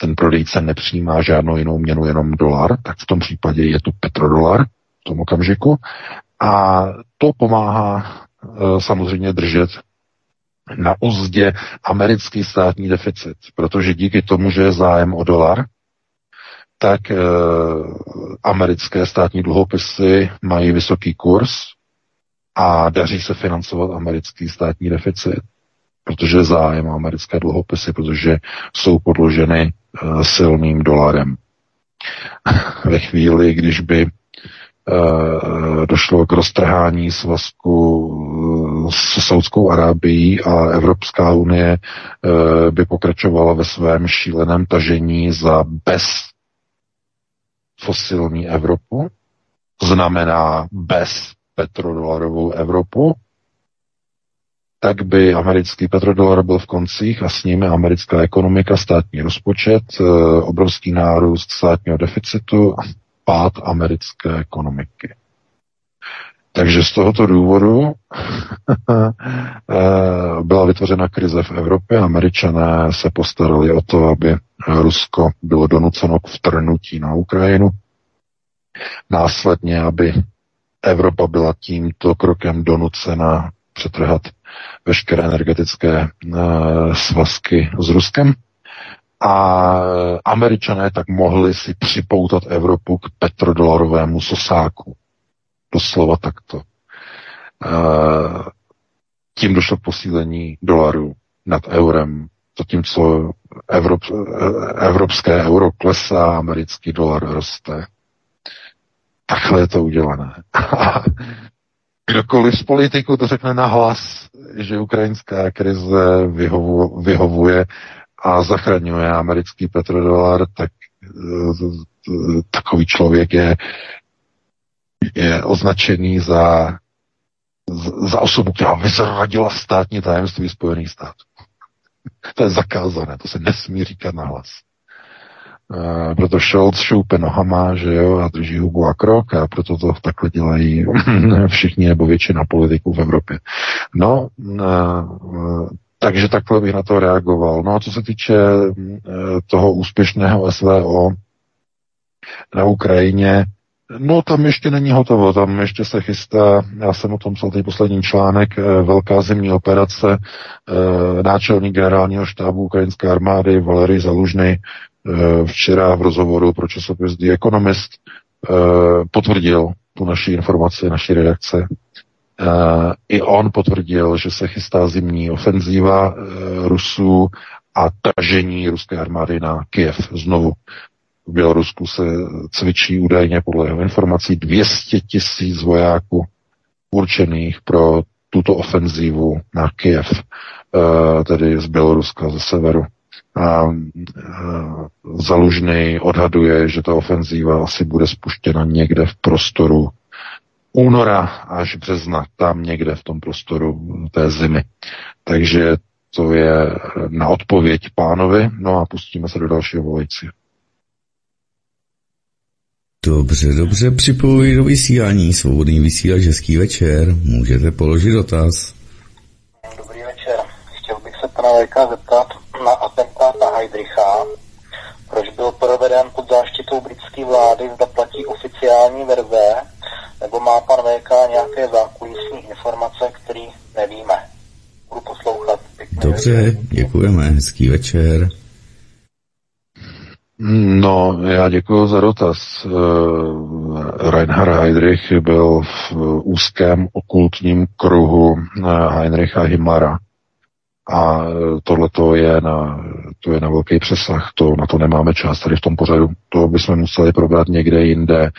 ten prodejce nepřijímá žádnou jinou měnu, jenom dolar, tak v tom případě je to petrodolar v tom okamžiku. A to pomáhá e, samozřejmě držet na uzdě americký státní deficit, protože díky tomu, že je zájem o dolar, tak e, americké státní dluhopisy mají vysoký kurz a daří se financovat americký státní deficit, protože zájem americké dluhopisy, protože jsou podloženy e, silným dolarem. (laughs) Ve chvíli, když by e, došlo k roztrhání svazku s Saudskou Arábií a Evropská unie by pokračovala ve svém šíleném tažení za bez fosilní Evropu, znamená bez petrodolarovou Evropu, tak by americký petrodolar byl v koncích a s ním americká ekonomika, státní rozpočet, eh, obrovský nárůst státního deficitu a pád americké ekonomiky. Takže z tohoto důvodu (laughs) eh, byla vytvořena krize v Evropě. Američané se postarali o to, aby Rusko bylo donuceno k vtrnutí na Ukrajinu. Následně, aby Evropa byla tímto krokem donucena přetrhat veškeré energetické uh, svazky s Ruskem. A američané tak mohli si připoutat Evropu k petrodolarovému sosáku. Doslova takto. Tím došlo k posílení dolaru nad eurem, zatímco Evrop, evropské euro klesá, americký dolar roste. Takhle je to udělané. (laughs) Kdokoliv z politiků to řekne nahlas, že ukrajinská krize vyhovu, vyhovuje a zachraňuje americký petrodolar, tak eh, takový člověk je, je označený za, za osobu, která vyzradila státní tajemství Spojených států. (laughs) To je zakázané, to se nesmí říkat nahlas. Uh, proto Scholz šoupe nohama, že jo, a drží hubu a krok a proto to takhle dělají (laughs) všichni nebo většina politiků v Evropě. No, uh, takže takhle bych na to reagoval. No a co se týče uh, toho úspěšného SVO na Ukrajině, No, tam ještě není hotovo, tam ještě se chystá, já jsem o tom psal teď poslední článek, eh, velká zimní operace, eh, náčelník generálního štábu ukrajinské armády Valery Zalužny eh, včera v rozhovoru pro časopis The Economist potvrdil tu naši informaci, naší redakce. I on potvrdil, že se chystá zimní ofenzíva Rusů a tažení ruské armády na Kiev znovu. V Bělorusku se cvičí údajně podle jeho informací 200 tisíc vojáků určených pro tuto ofenzívu na Kiev, eh, tedy z Běloruska, ze severu. A eh, Zalužný odhaduje, že ta ofenzíva asi bude spuštěna někde v prostoru února až března, tam někde v tom prostoru té zimy. Takže to je na odpověď pánovi, no a pustíme se do dalšího volajícího. Dobře, dobře, připojuji do vysílání. Svobodný vysílač, hezký večer. Můžete položit dotaz. Dobrý večer. Chtěl bych se pana Vejka zeptat na atentát na Heidricha. Proč byl proveden pod záštitou britské vlády, zda platí oficiální verze, nebo má pan VK nějaké zákulisní informace, které nevíme. dobře, děkujeme, hezký večer. No, já děkuji za dotaz. Uh, Reinhard Heydrich byl v úzkém okultním kruhu uh, Heinricha Himmlera. A tohle to je na, to je na velký přesah, to, na to nemáme čas tady v tom pořadu. To bychom museli probrat někde jinde,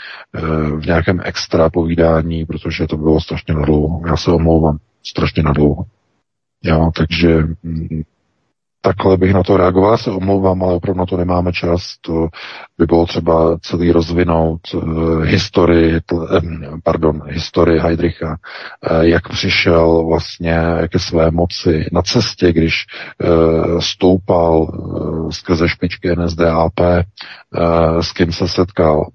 v nějakém extra povídání, protože to bylo strašně nadlouho. Já se omlouvám, strašně nadlouho. Jo, takže mm, takhle bych na to reagoval. Se omlouvám, ale opravdu na to nemáme čas. To by bylo třeba celý rozvinout uh, historii, tl, pardon, historii Heidricha, uh, jak přišel vlastně ke své moci na cestě, když stoupal skrze špičky NSDAP, s kým se setkal,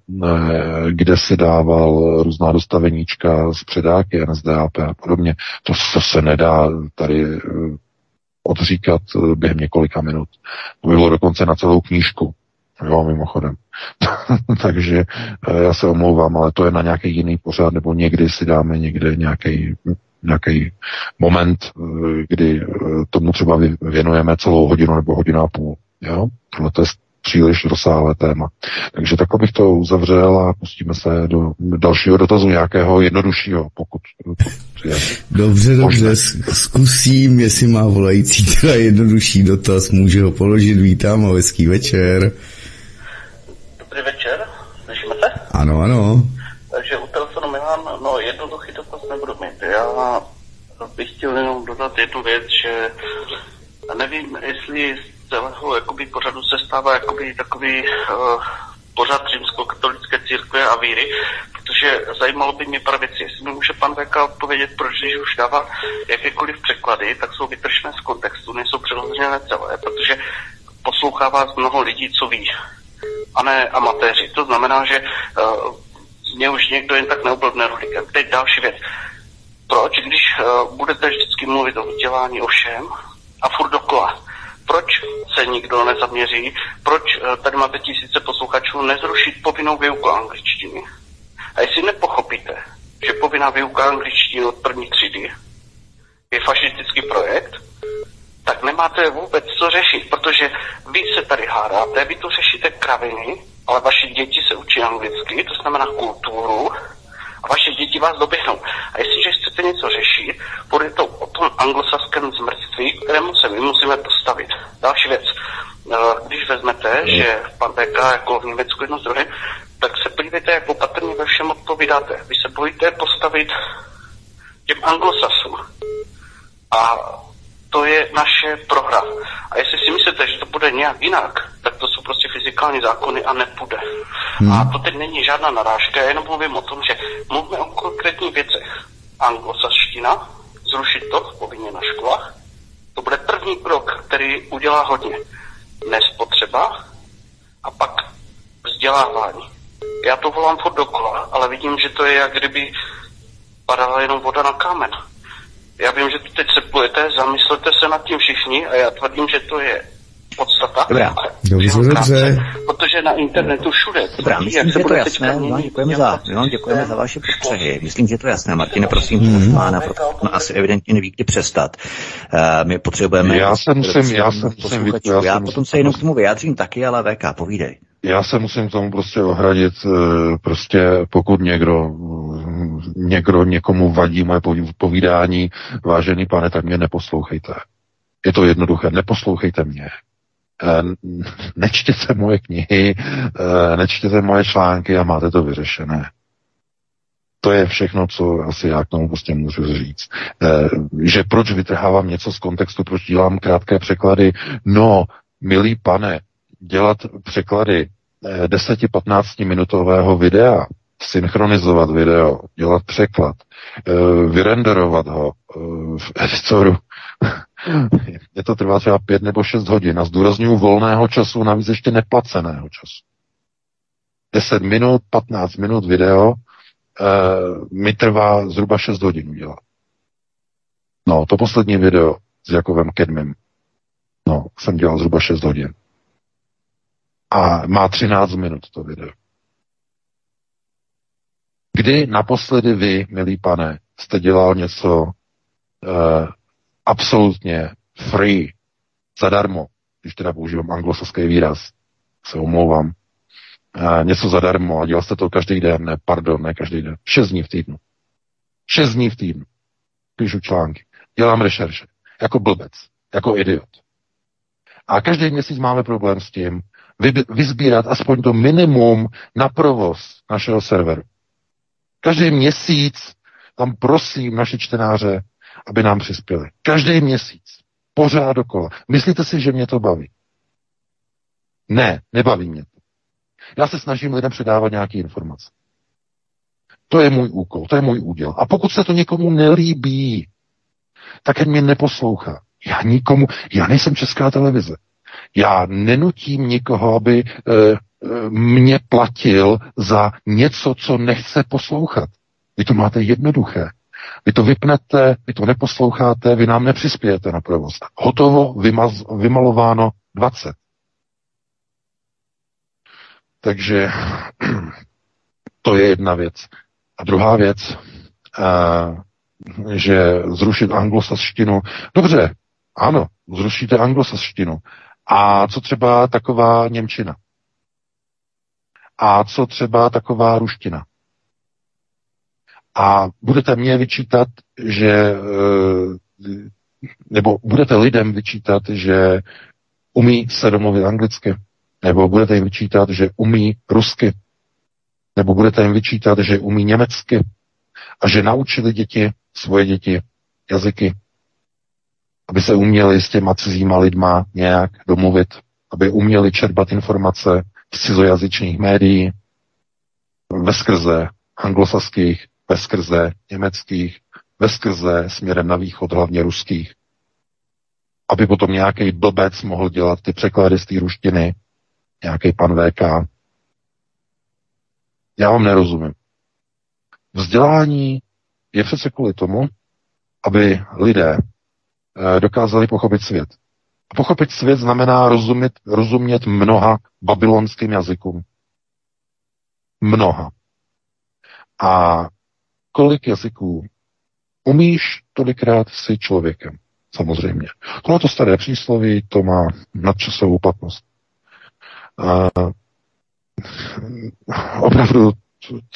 kde si dával různá dostaveníčka z předáky NSDAP a podobně. To, to se nedá tady odříkat eh, během několika minut. To by bylo dokonce na celou knížku. Jo, mimochodem. (laughs) Takže eh, já se omlouvám, ale to je na nějaký jiný pořád, nebo někdy si dáme někde nějaký nějaký moment, eh, kdy tomu třeba věnujeme celou hodinu nebo hodinu a půl. Jo? Tohle to je příliš rozsáhlé téma. Takže takhle bych to uzavřel a pustíme se do dalšího dotazu nějakého jednoduššího, pokud je. Dobře, dobře, zkusím, jestli má volající teda jednodušší dotaz, může ho položit, vítám a hezký večer. Dobrý večer, slyšíme se? Ano, ano. Takže u telefonu Milan, no jednoduchý dotaz nebudu mít. Já bych chtěl jenom dodat jednu věc, že nevím, jestli celého jakoby, pořadu se stává jakoby, takový uh, pořad římskokatolické církve a víry, protože zajímalo by mě věcí. Jestli mi může pan VK odpovědět, proč když už dává jakékoliv překlady, tak jsou vytržené z kontextu, nejsou přeložené celé, protože poslouchává z mnoho lidí, co ví, a ne amatéři. To znamená, že uh, mě už někdo jen tak neoblbne rolikem. Teď další věc. Proč, když uh, budete vždycky mluvit o vzdělání o všem a furt dokola, proč se nikdo nezaměří, proč eh, tady máte tisíce posluchačů, nezrušit povinnou výuku angličtiny. A jestli nepochopíte, že povinná výuka angličtiny od první třídy je fašistický projekt, tak nemáte vůbec co řešit, protože vy se tady hádáte, vy tu řešíte kraviny, ale vaše děti se učí anglicky, to znamená kulturu, a vaše děti vás doběhnou. A jestliže chcete něco řešit, bude to o tom anglosaském zmrství, kterému se my musíme postavit. Další věc. Eh, když vezmete, že pan BK jako v Německu jedno z tak se podívejte, jak opatrně ve všem odpovídáte. Vy se bojíte postavit těm anglosasům. A to je naše prohra. A jestli si myslíte, že to bude nějak jinak, tak to jsou prostě fyzikální zákony a nepůjde. Hmm. A to teď není žádná narážka, já jenom mluvím o tom, že mluvíme o konkrétních věcech. Anglosaština, zrušit to povinně na školách, to bude první krok, který udělá hodně. Nespotřeba a pak vzdělávání. Já to volám furt dokola, ale vidím, že to je jak kdyby padala jenom voda na kámen. Já vím, že tu teď seplujete, zamyslete se nad tím všichni a já tvrdím, že to je podstata. Dobrá, dobře, dobře. Protože na internetu všude. Dobrá, myslím, že to je jasné. Vám děkujeme, za, vám děkujeme za vaše postřehy. Myslím, že to je jasné. Martine, prosím, mm-hmm. pána, protože on asi evidentně neví, kdy přestat. Uh, my potřebujeme... Já se musím, já se musím, já, já potom se jenom k tomu vyjádřím taky, ale VK, povídej. Já se musím k tomu prostě ohradit, eh, prostě pokud někdo, někdo někomu vadí moje povídání, vážený pane, tak mě neposlouchejte. Je to jednoduché, neposlouchejte mě. Eh, (laughs) nečtěte moje knihy, eh, nečtěte moje články a máte to vyřešené. To je všechno, co asi já k tomu prostě můžu říct. Že proč vytrhávám něco z kontextu, proč dělám krátké překlady? No, milý pane, dělat překlady 10-15 minutového videa, synchronizovat video, dělat překlad, eh, vyrenderovat ho eh, v editoru. Je (laughs) to trvá třeba 5 nebo 6 hodin a zdůraznuju volného času, navíc ještě neplaceného času. 10 minut, 15 minut video eh, mi trvá zhruba 6 hodin udělat. No, to poslední video s Jakovem Kedmem, no, jsem dělal zhruba 6 hodin a má 13 minut to video. Kdy naposledy vy, milý pane, jste dělal něco uh, absolutně free, zadarmo, když teda používám anglosaský výraz, se omlouvám, a něco zadarmo a dělal jste to každý den, ne, pardon, ne každý den, šest dní v týdnu. Šest dní v týdnu. Píšu články, dělám rešerše, jako blbec, jako idiot. A každý měsíc máme problém s tím, vyzbírat aspoň to minimum na provoz našeho serveru. Každý měsíc tam prosím naše čtenáře, aby nám přispěli. Každý měsíc. Pořád dokola. Myslíte si, že mě to baví? Ne, nebaví mě to. Já se snažím lidem předávat nějaké informace. To je můj úkol, to je můj úděl. A pokud se to někomu nelíbí, tak mě neposlouchá. Já nikomu, já nejsem česká televize. Já nenutím nikoho, aby e, e, mě platil za něco, co nechce poslouchat. Vy to máte jednoduché. Vy to vypnete, vy to neposloucháte, vy nám nepřispějete na provoz. Hotovo, vymaz, vymalováno 20. Takže (clears throat) to je jedna věc. A druhá věc, a, že zrušit anglosaštinu. Dobře, ano, zrušíte anglosaštinu. A co třeba taková Němčina? A co třeba taková ruština? A budete mě vyčítat, že eh, nebo budete lidem vyčítat, že umí se domluvit anglicky, nebo budete jim vyčítat, že umí rusky, nebo budete jim vyčítat, že umí německy a že naučili děti, svoje děti, jazyky, aby se uměli s těma cizíma lidma nějak domluvit, aby uměli čerpat informace z cizojazyčných médií, ve skrze anglosaských, ve skrze německých, ve skrze směrem na východ, hlavně ruských. Aby potom nějaký blbec mohl dělat ty překlady z té ruštiny, nějaký pan VK. Já vám nerozumím. Vzdělání je přece kvůli tomu, aby lidé dokázali pochopit svět. Pochopit svět znamená rozumět, rozumět mnoha babylonským jazykům. Mnoha. A kolik jazyků umíš, tolikrát si člověkem. Samozřejmě. Tohle to staré přísloví, to má nadčasovou platnost. A, opravdu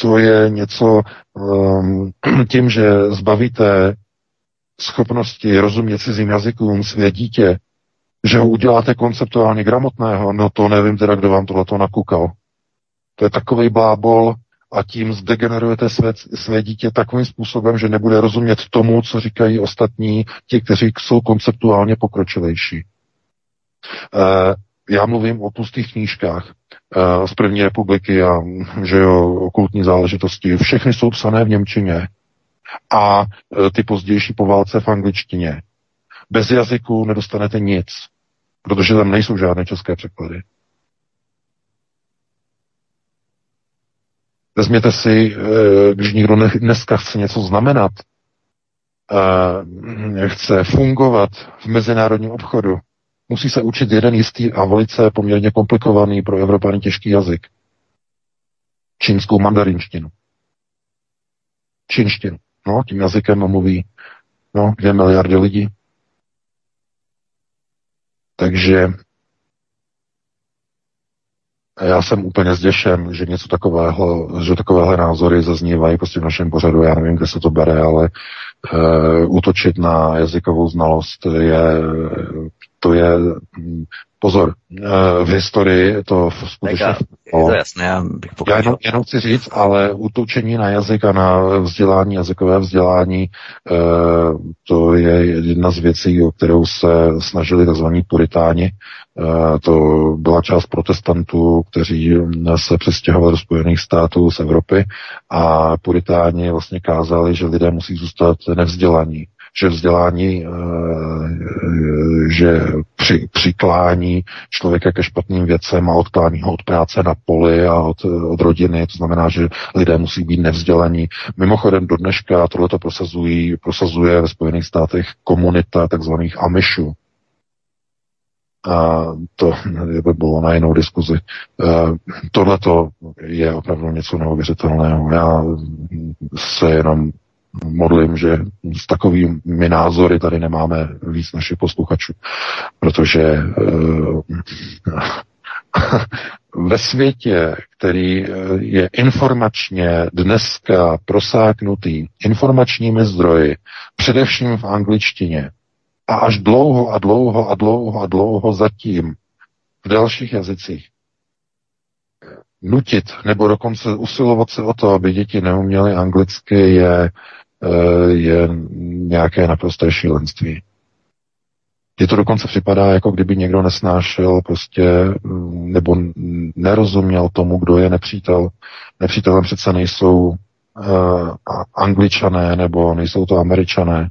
to je něco um, (clears throat) tím, že zbavíte schopnosti rozumět cizím jazykům své dítě, že ho uděláte konceptuálně gramotného, no to nevím teda, kdo vám tohleto nakukal. To je takový blábol a tím zdegenerujete své, své dítě takovým způsobem, že nebude rozumět tomu, co říkají ostatní, ti, kteří jsou konceptuálně pokročilejší. E, já mluvím o pustých knížkách e, z první republiky a že jo, okultní záležitosti. Všechny jsou psané v Němčině a e, ty pozdější po válce v angličtině. Bez jazyku nedostanete nic, protože tam nejsou žádné české překlady. Vezměte si, e, když někdo dneska chce něco znamenat, e, chce fungovat v mezinárodním obchodu, musí se učit jeden jistý a velice poměrně komplikovaný pro Evropany těžký jazyk. Čínskou mandarinštinu. Čínštinu. No, tím jazykem mluví no, dvě miliardy lidí. Takže já jsem úplně zděšen, že něco takového, že takovéhle názory zaznívají prostě v našem pořadu. Já nevím, kde se to bere, ale uh, útočit na jazykovou znalost je, to je Pozor, eh, v historii to skutečně... je to jasné, já bych Já jenom, jenom chci říct, ale útočení na jazyk a na vzdělání, jazykové vzdělání, eh, to je jedna z věcí, o kterou se snažili tzv. puritáni. Eh, to byla část protestantů, kteří se přestěhovali do Spojených států z Evropy a puritáni vlastně kázali, že lidé musí zůstat nevzdělaní že vzdělání, eh, že při, přiklání člověka ke špatným věcem a odklání ho od práce na poli a od, od rodiny, to znamená, že lidé musí být nevzdělaní. Mimochodem do dneška tohleto prosazují, prosazuje ve Spojených státech komunita takzvaných Amishů, a to by bylo na jinou diskuzi. Tohle je opravdu něco neuvěřitelného. Já se jenom modlím, že s takovými názory tady nemáme víc našich posluchačů, protože uh, (laughs) ve světě, který eh, je informačně dneska prosáknutý informačními zdroji, především v angličtině, a až dlouho a dlouho a dlouho a dlouho zatím v dalších jazycích, nutit nebo dokonce usilovat se o to, aby děti neuměly anglicky, je, eh, je nějaké naprosté šílenství. Je to dokonce připadá, jako kdyby někdo nesnášel prostě, mm, nebo nerozuměl tomu, kdo je nepřítel. Nepřítelem přece nejsou uh, angličané, nebo nejsou to američané,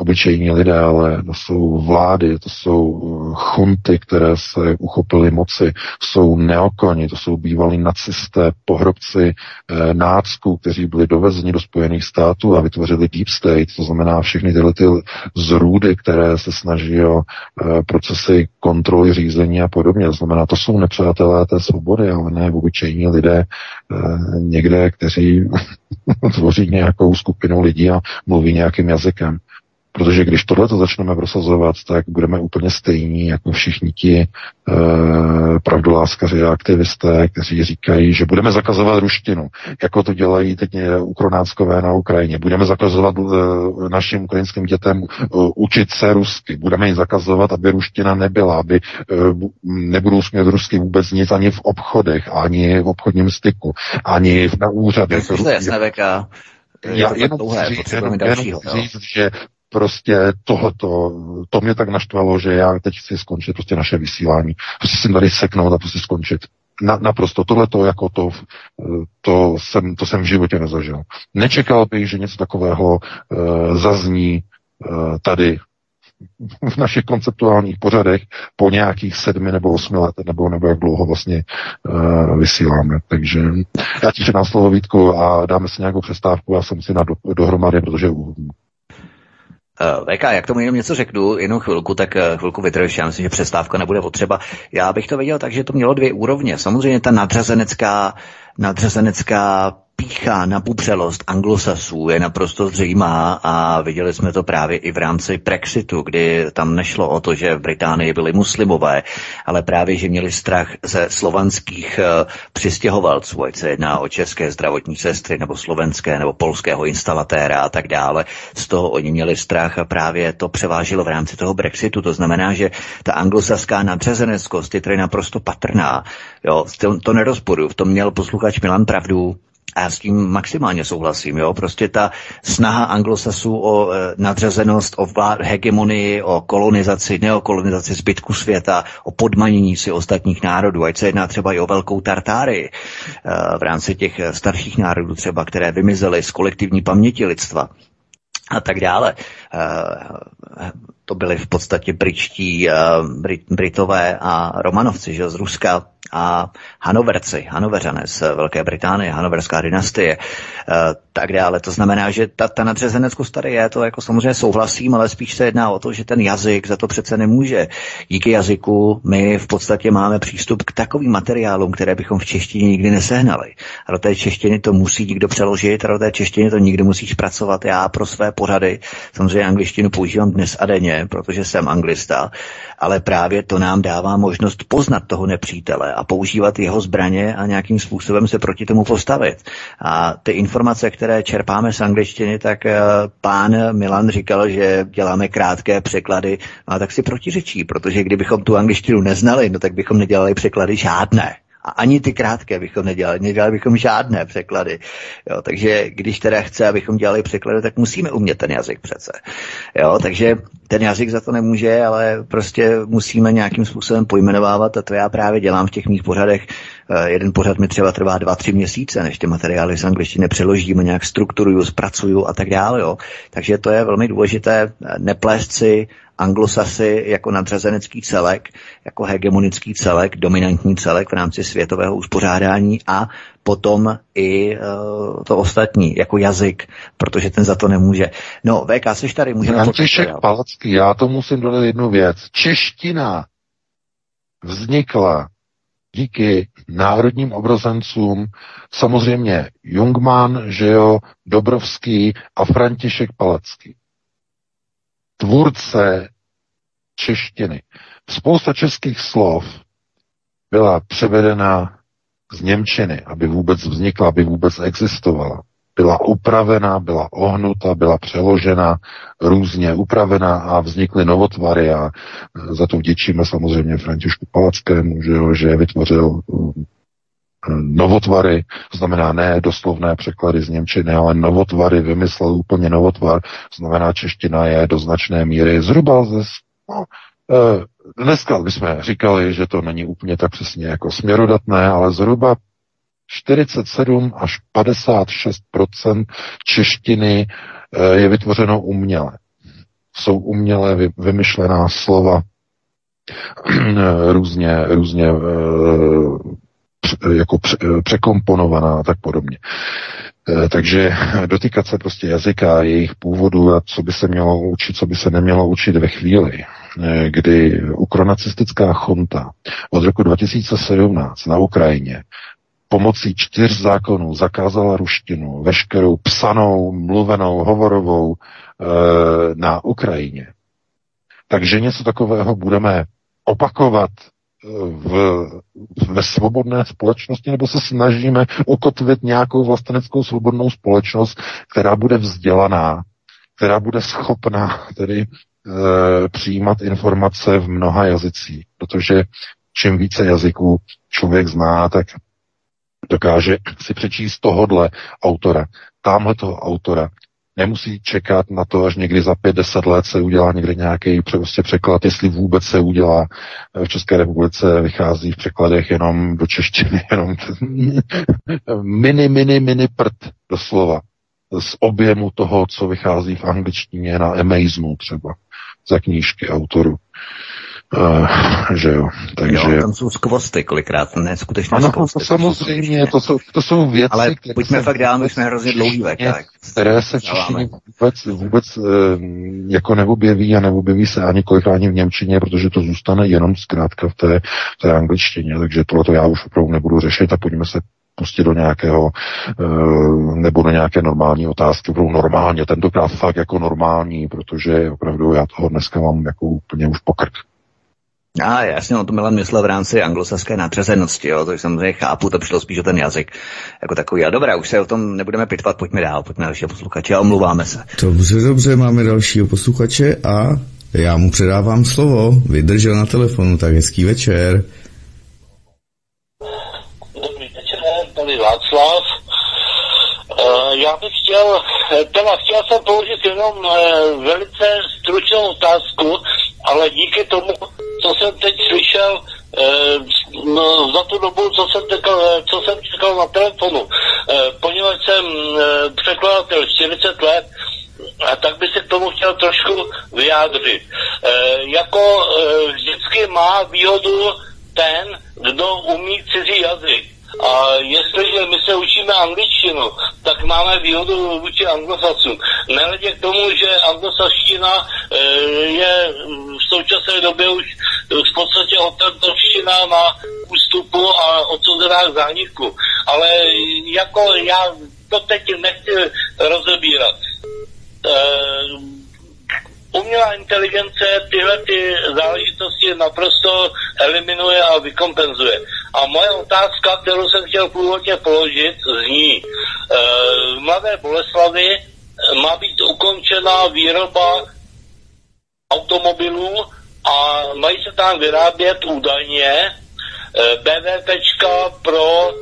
obyčejní lidé, ale to jsou vlády, to jsou eh, chunty, které se uchopily moci, jsou neokoni, to jsou bývalí nacisté, pohrobci eh, nácků, kteří byli dovezeni do Spojených států a vytvořili Deep State, to znamená všechny tyhle ty zrůdy, které se snaží o eh, procesy kontroly, řízení a podobně. To znamená, to jsou nepřátelé té svobody, ale ne obyčejní lidé eh, někde, kteří (laughs) tvoří nějakou skupinu lidí a mluví nějakým jazykem. Protože když tohle to začneme prosazovat, tak budeme úplně stejní jako všichni ti e, pravdoláskaři a aktivisté, kteří říkají, že budeme zakazovat ruštinu, jako to dělají teď ukronáckové na Ukrajině. Budeme zakazovat e, našim ukrajinským dětem e, učit se rusky. Budeme jim zakazovat, aby ruština nebyla, aby e, nebudou smět rusky vůbec nic ani v obchodech, ani v obchodním styku, ani na úřadech. To je jasné, VK. Já jenom říct, jenom, jenom říct, že prostě tohoto, to mě tak naštvalo, že já teď chci skončit prostě naše vysílání. Prostě si tady seknout a prostě skončit. Na, naprosto tohle to jako to, to jsem, to jsem v životě nezažil. Nečekal bych, že něco takového uh, zazní uh, tady v našich konceptuálních pořadech po nějakých sedmi nebo osmi letech, nebo, nebo jak dlouho vlastně uh, vysíláme. Takže já ti předám slovo Vítku a dáme si nějakou přestávku, já se musím na do, dohromady, protože VK, jak tomu jenom něco řeknu, jenom chvilku, tak uh, chvilku vytrž, já myslím, že přestávka nebude potřeba. Já bych to viděl tak, že to mělo dvě úrovně. Samozřejmě ta nadřazenecká, nadřazenecká pícha na bubřelost anglosasů je naprosto zřejmá a viděli jsme to právě i v rámci Brexitu, kdy tam nešlo o to, že v Británii byli muslimové, ale právě, že měli strach ze slovanských uh, přistěhovalců, ať se jedná o české zdravotní sestry, nebo slovenské, nebo polského instalatéra a tak dále. Z toho oni měli strach a právě to převážilo v rámci toho Brexitu. To znamená, že ta anglosaská nadřazeneckost je tady naprosto patrná. Jo, to, to nerozporu. V tom měl posluchač Milan pravdu. A s tím maximálně souhlasím, jo. Prostě ta snaha anglosasů o e, nadřazenost, o vlád, hegemonii, o kolonizaci, neokolonizaci zbytku světa, o podmanění si ostatních národů, ať se jedná třeba i o velkou Tartáry e, v rámci těch starších národů třeba, které vymizely z kolektivní paměti lidstva a tak dále. E, to byli v podstatě britští, e, Brit, Britové a Romanovci že, z Ruska, a Hanoverci, Hanoveřané z Velké Británie, Hanoverská dynastie, eh, tak dále. To znamená, že ta, ta nadřazeneckost tady je, to jako samozřejmě souhlasím, ale spíš se jedná o to, že ten jazyk za to přece nemůže. Díky jazyku my v podstatě máme přístup k takovým materiálům, které bychom v češtině nikdy nesehnali. A do té češtiny to musí někdo přeložit, a do té češtiny to nikdo musí zpracovat. Já pro své pořady samozřejmě angličtinu používám dnes a denně, protože jsem anglista, ale právě to nám dává možnost poznat toho nepřítele a používat jeho zbraně a nějakým způsobem se proti tomu postavit. A ty informace, které čerpáme z angličtiny, tak eh, pán Milan říkal, že děláme krátké překlady, a tak si protiřečí, protože kdybychom tu angličtinu neznali, no tak bychom nedělali překlady žádné. A ani ty krátké bychom nedělali, nedělali bychom žádné překlady. Jo, takže když teda chce, abychom dělali překlady, tak musíme umět ten jazyk přece. Jo, takže ten jazyk za to nemůže, ale prostě musíme nějakým způsobem pojmenovávat a to já právě dělám v těch mých pořadech. Eh, jeden pořad mi třeba trvá dva, tři měsíce, než ty materiály z angličtiny přeložíme, nějak strukturuju, zpracuju a tak dále. Jo. Takže to je velmi důležité neplést si anglosasy jako nadřazenecký celek, jako hegemonický celek, dominantní celek v rámci světového uspořádání a potom i uh, to ostatní, jako jazyk, protože ten za to nemůže. No, VK, jsi tady, můžeme... František Palacký, já to musím dodat jednu věc. Čeština vznikla díky národním obrozencům, samozřejmě Jungmann, že jo, Dobrovský a František Palecký. Tvůrce češtiny. Spousta českých slov byla převedena z Němčiny, aby vůbec vznikla, aby vůbec existovala. Byla upravená, byla ohnuta, byla přeložena, různě upravená a vznikly novotvary a za to vděčíme samozřejmě Františku Palackému, že, že vytvořil novotvary, to znamená ne doslovné překlady z Němčiny, ale novotvary, vymyslel úplně novotvar, znamená čeština je do značné míry zhruba ze, no, e, dneska bychom říkali, že to není úplně tak přesně jako směrodatné, ale zhruba 47 až 56% češtiny e, je vytvořeno uměle. Jsou uměle vymyšlená slova, (clears throat) různě, různě e, jako překomponovaná a tak podobně. Takže dotýkat se prostě jazyka, jejich původu a co by se mělo učit, co by se nemělo učit ve chvíli, kdy ukronacistická chunta od roku 2017 na Ukrajině pomocí čtyř zákonů zakázala ruštinu, veškerou psanou, mluvenou, hovorovou e, na Ukrajině. Takže něco takového budeme opakovat v, ve svobodné společnosti, nebo se snažíme ukotvit nějakou vlasteneckou svobodnou společnost, která bude vzdělaná, která bude schopná tedy e, přijímat informace v mnoha jazycích, protože čím více jazyků člověk zná, tak dokáže si přečíst tohodle autora, tamhle toho autora, nemusí čekat na to, až někdy za pět, deset let se udělá někde nějaký prostě překlad, jestli vůbec se udělá. V České republice vychází v překladech jenom do češtiny, (laughs) jenom mini, mini, mini prd doslova z objemu toho, co vychází v angličtině na Amazu třeba za knížky autorů. Uh, že jo, takže... Jo, tam jsou skvosty kolikrát, ne skutečně ano, skvosty. to samozřejmě, to jsou, to jsou věci, Ale pojďme fakt dál, my jsme hrozně dlouhý vek, tak. Které se v češtině vůbec, vůbec uh, jako neobjeví a neobjeví se ani kolikrát ani v Němčině, protože to zůstane jenom zkrátka v té, v té angličtině, takže tohle to já už opravdu nebudu řešit a pojďme se pustit do nějakého, nebo do nějaké normální otázky, budou normálně, tentokrát fakt jako normální, protože opravdu já toho dneska mám jako úplně už pokrk. A já jsem o tom Milan myslel v rámci anglosaské nadřazenosti, jo, to samozřejmě chápu, to přišlo spíš o ten jazyk jako takový. A dobré, už se o tom nebudeme pitvat, pojďme dál, pojďme dalšího posluchače a omluváme se. Dobře, dobře, máme dalšího posluchače a já mu předávám slovo. Vydržel na telefonu, tak hezký večer. Dobrý večer, tady Václav. Uh, já bych chtěl, teda chtěl jsem položit jenom uh, velice stručnou otázku, ale díky tomu, co jsem teď slyšel eh, no, za tu dobu, co jsem, tekal, eh, co jsem čekal na telefonu, eh, poněvadž jsem překladatel 40 let, a tak by se k tomu chtěl trošku vyjádřit. E, jako e, vždycky má výhodu ten, kdo umí cizí jazyk. A jestliže my se učíme angličtinu, máme výhodu vůči anglosasům. Nehledě k tomu, že anglosaština e, je v současné době už v podstatě otevřená na ústupu a odsouzená k zániku. Ale jako já to teď nechci rozebírat. E, umělá inteligence tyhle ty záležitosti naprosto eliminuje a vykompenzuje. A moje otázka, kterou jsem chtěl původně položit, zní, v Mladé Boleslavi má být ukončena výroba automobilů a mají se tam vyrábět údajně e, BVPčka pro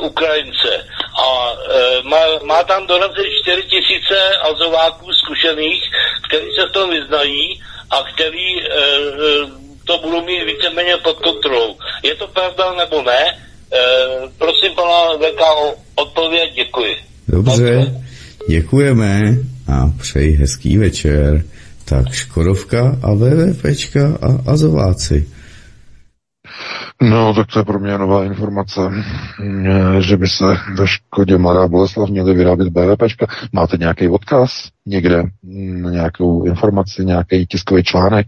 Ukrajince. A e, má, má tam dorazit 4 tisíce azováků zkušených, kteří se v tom vyznají a který e, e, to budou mít víceméně pod kontrolou. Je to pravda nebo ne? E, prosím pana VK o odpověď, děkuji. Dobře, děkujeme a přeji hezký večer. Tak Škodovka a VVPčka a Azováci. No, tak to je pro mě nová informace, že by se ve Škodě Mladá Boleslav měly vyrábět BVPčka. Máte nějaký odkaz? někde mm, nějakou informaci, nějaký tiskový článek,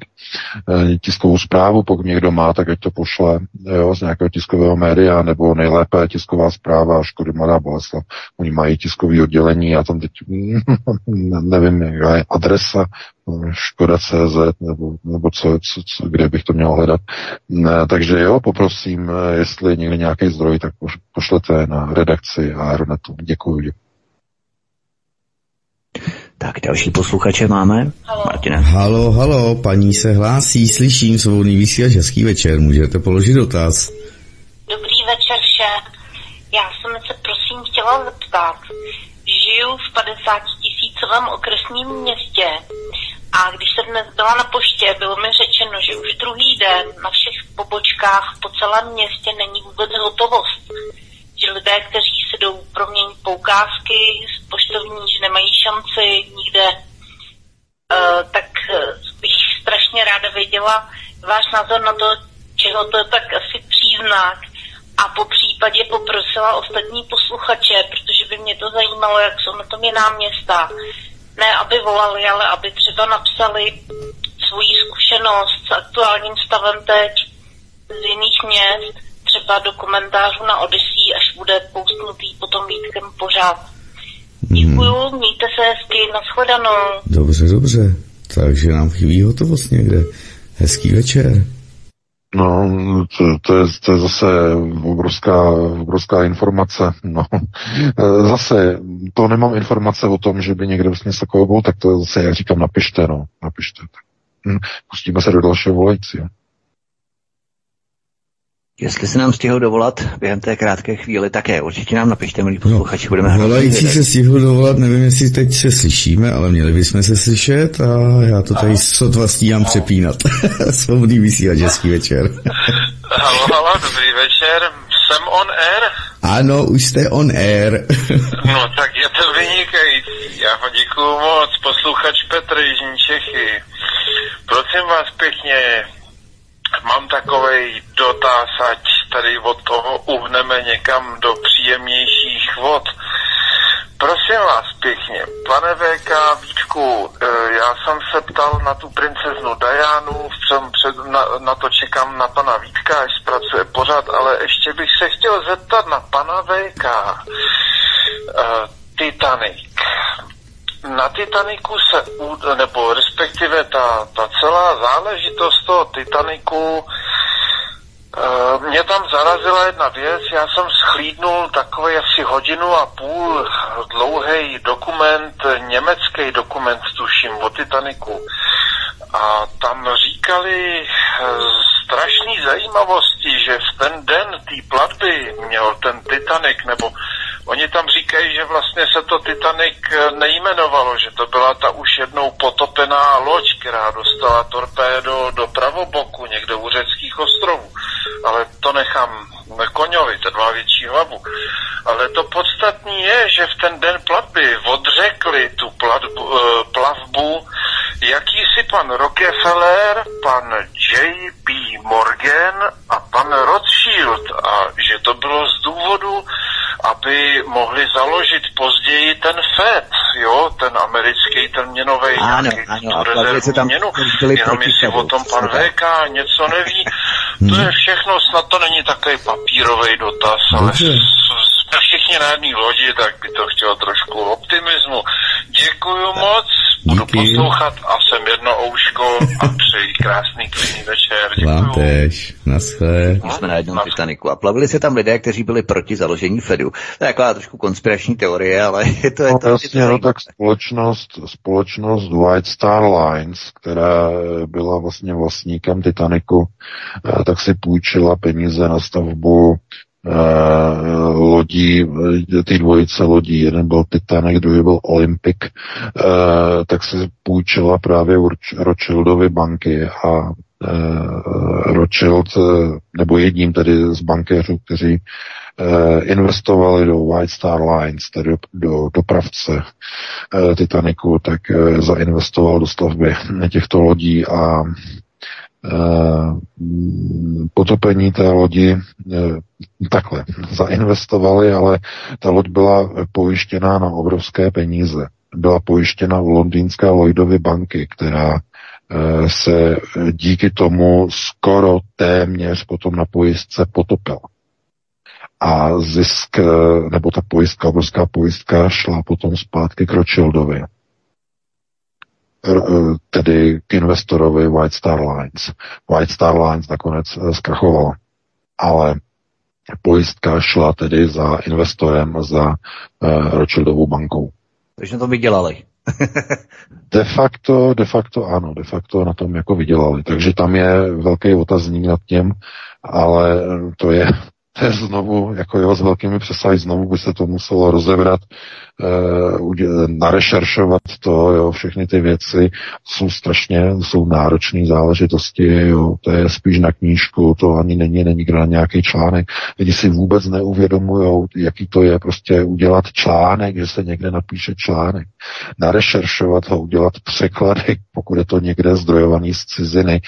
eh, tiskovou zprávu, pokud někdo má, tak ať to pošle jo, z nějakého tiskového média, nebo nejlépe tisková zpráva Škody Mladá Boleslav. Oni mají tiskový oddělení, já tam teď (laughs) nevím, jaká je adresa, Škoda.cz nebo, nebo co, co, co, kde bych to měl hledat. Takže jo, poprosím, eh, jestli někde nějaký zdroj, tak pošlete na redakci Aeronetu. Děkuji. děkuji. Tak další posluchače máme. Halo. Martina. Halo, halo, paní se hlásí, slyším svobodný vysílač, hezký večer, můžete položit dotaz. Dobrý večer všem. Já jsem se prosím chtěla zeptat. Žiju v 50 tisícovém okresním městě a když jsem dnes byla na poště, bylo mi řečeno, že už druhý den na všech pobočkách po celém městě není vůbec hotovost. Že lidé, kteří si jdou proměnit poukázky z poštovní, že nemají šanci nikde, uh, tak uh, bych strašně ráda věděla váš názor na to, čeho to je tak asi příznak a po případě poprosila ostatní posluchače, protože by mě to zajímalo, jak jsou na tom jiná města, ne aby volali, ale aby třeba napsali svoji zkušenost s aktuálním stavem teď z jiných měst, třeba do komentářů na Odyssey, až bude postnutý potom Vítkem pořád. Mhm. Děkuju, hmm. mějte se hezky, nashledanou. Dobře, dobře, takže nám chybí hotovost někde. Hezký večer. No, to, to, je, to je zase obrovská, obrovská informace. No. Zase, to nemám informace o tom, že by někde vlastně takového bylo, tak to zase, jak říkám, napište, no, napište. Hm, pustíme se do dalšího volajícího. Jestli se nám stihl dovolat během té krátké chvíli, také určitě nám napište, milí posluchači, budeme hrát. Volající se stihl dovolat, nevím, jestli teď se slyšíme, ale měli bychom se slyšet a já to tady sotva stíhám přepínat. (laughs) Svobodný vysílat, hezký večer. halo, halo, dobrý večer, jsem on air? Ano, už jste on air. no tak je to vynikající, já vám děkuju moc, posluchač Petr Jižní Čechy. Prosím vás pěkně, Mám takový dotaz, ať tady od toho uhneme někam do příjemnějších vod. Prosím vás pěkně, pane VK Víčku, eh, já jsem se ptal na tu princeznu jsem před, na, na to čekám na pana Vítka, až zpracuje pořád, ale ještě bych se chtěl zeptat na pana VK. Eh, Titanic na Titaniku se, nebo respektive ta, ta celá záležitost toho Titaniku, e, mě tam zarazila jedna věc, já jsem schlídnul takový asi hodinu a půl dlouhý dokument, německý dokument, tuším, o Titaniku. A tam říkali eh, strašné zajímavosti, že v ten den té platby měl ten Titanic, nebo oni tam říkají, že vlastně se to Titanic eh, nejmenovalo, že to byla ta už jednou potopená loď, která dostala torpédo do pravoboku někde u řeckých ostrovů. Ale to nechám koňovi, ten má větší hlavu. Ale to podstatní je, že v ten den platby odřekli tu platbu, eh, plavbu jakýsi pan Rockefeller, pan J.P. Morgan a pan Rothschild a že to bylo z důvodu, aby mohli založit později ten FED, jo, ten americký, ten měnový, ano, ano, tu rezervní tam měnu, jenom jestli o tom pan VK něco neví, to je všechno, snad to není takový papírový dotaz, ale jsme všichni na jedné lodi, tak by to chtělo trošku optimismu. Děkuju moc, budu Díky. poslouchat a jsem jedno ouško a přeji (laughs) krásný klidný večer. Děkuju. Vám tež, naschle. My jsme na jednom Titaniku a plavili se tam lidé, kteří byli proti založení Fedu. To je taková trošku konspirační teorie, ale (laughs) je to... Je to, no, jasně, no, tak společnost, společnost White Star Lines, která byla vlastně vlastníkem Titaniku, eh, tak si půjčila peníze na stavbu lodí, ty dvojice lodí, jeden byl Titanic, druhý byl Olympic, uh, tak se půjčila právě Rothschildovi banky a uh, Rothschild, nebo jedním tedy z bankéřů, kteří investovali do White Star Lines, tedy do dopravce Titaniku, tak zainvestoval do stavby těchto lodí a Eh, potopení té lodi eh, takhle zainvestovali, ale ta loď byla pojištěná na obrovské peníze. byla pojištěna u londýnské Lloydovy banky, která eh, se díky tomu skoro téměř potom na pojistce potopila. A zisk, eh, nebo ta pojistka, obrovská pojistka šla potom zpátky k Rothschildovi tedy k investorovi White Star Lines. White Star Lines nakonec zkrachovala, ale pojistka šla tedy za investorem, za uh, Rothschildovou bankou. Takže to vydělali. (laughs) de facto, de facto ano, de facto na tom jako vydělali. Takže tam je velký otazník nad tím, ale to je to je znovu, jako jo, s velkými přesahy, znovu by se to muselo rozebrat, e, narešeršovat to, jo, všechny ty věci. Jsou strašně, jsou náročné záležitosti, jo, to je spíš na knížku, to ani není, není na nějaký článek. Lidi si vůbec neuvědomují, jaký to je prostě udělat článek, že se někde napíše článek, narešeršovat ho, udělat překlady, pokud je to někde zdrojovaný z ciziny,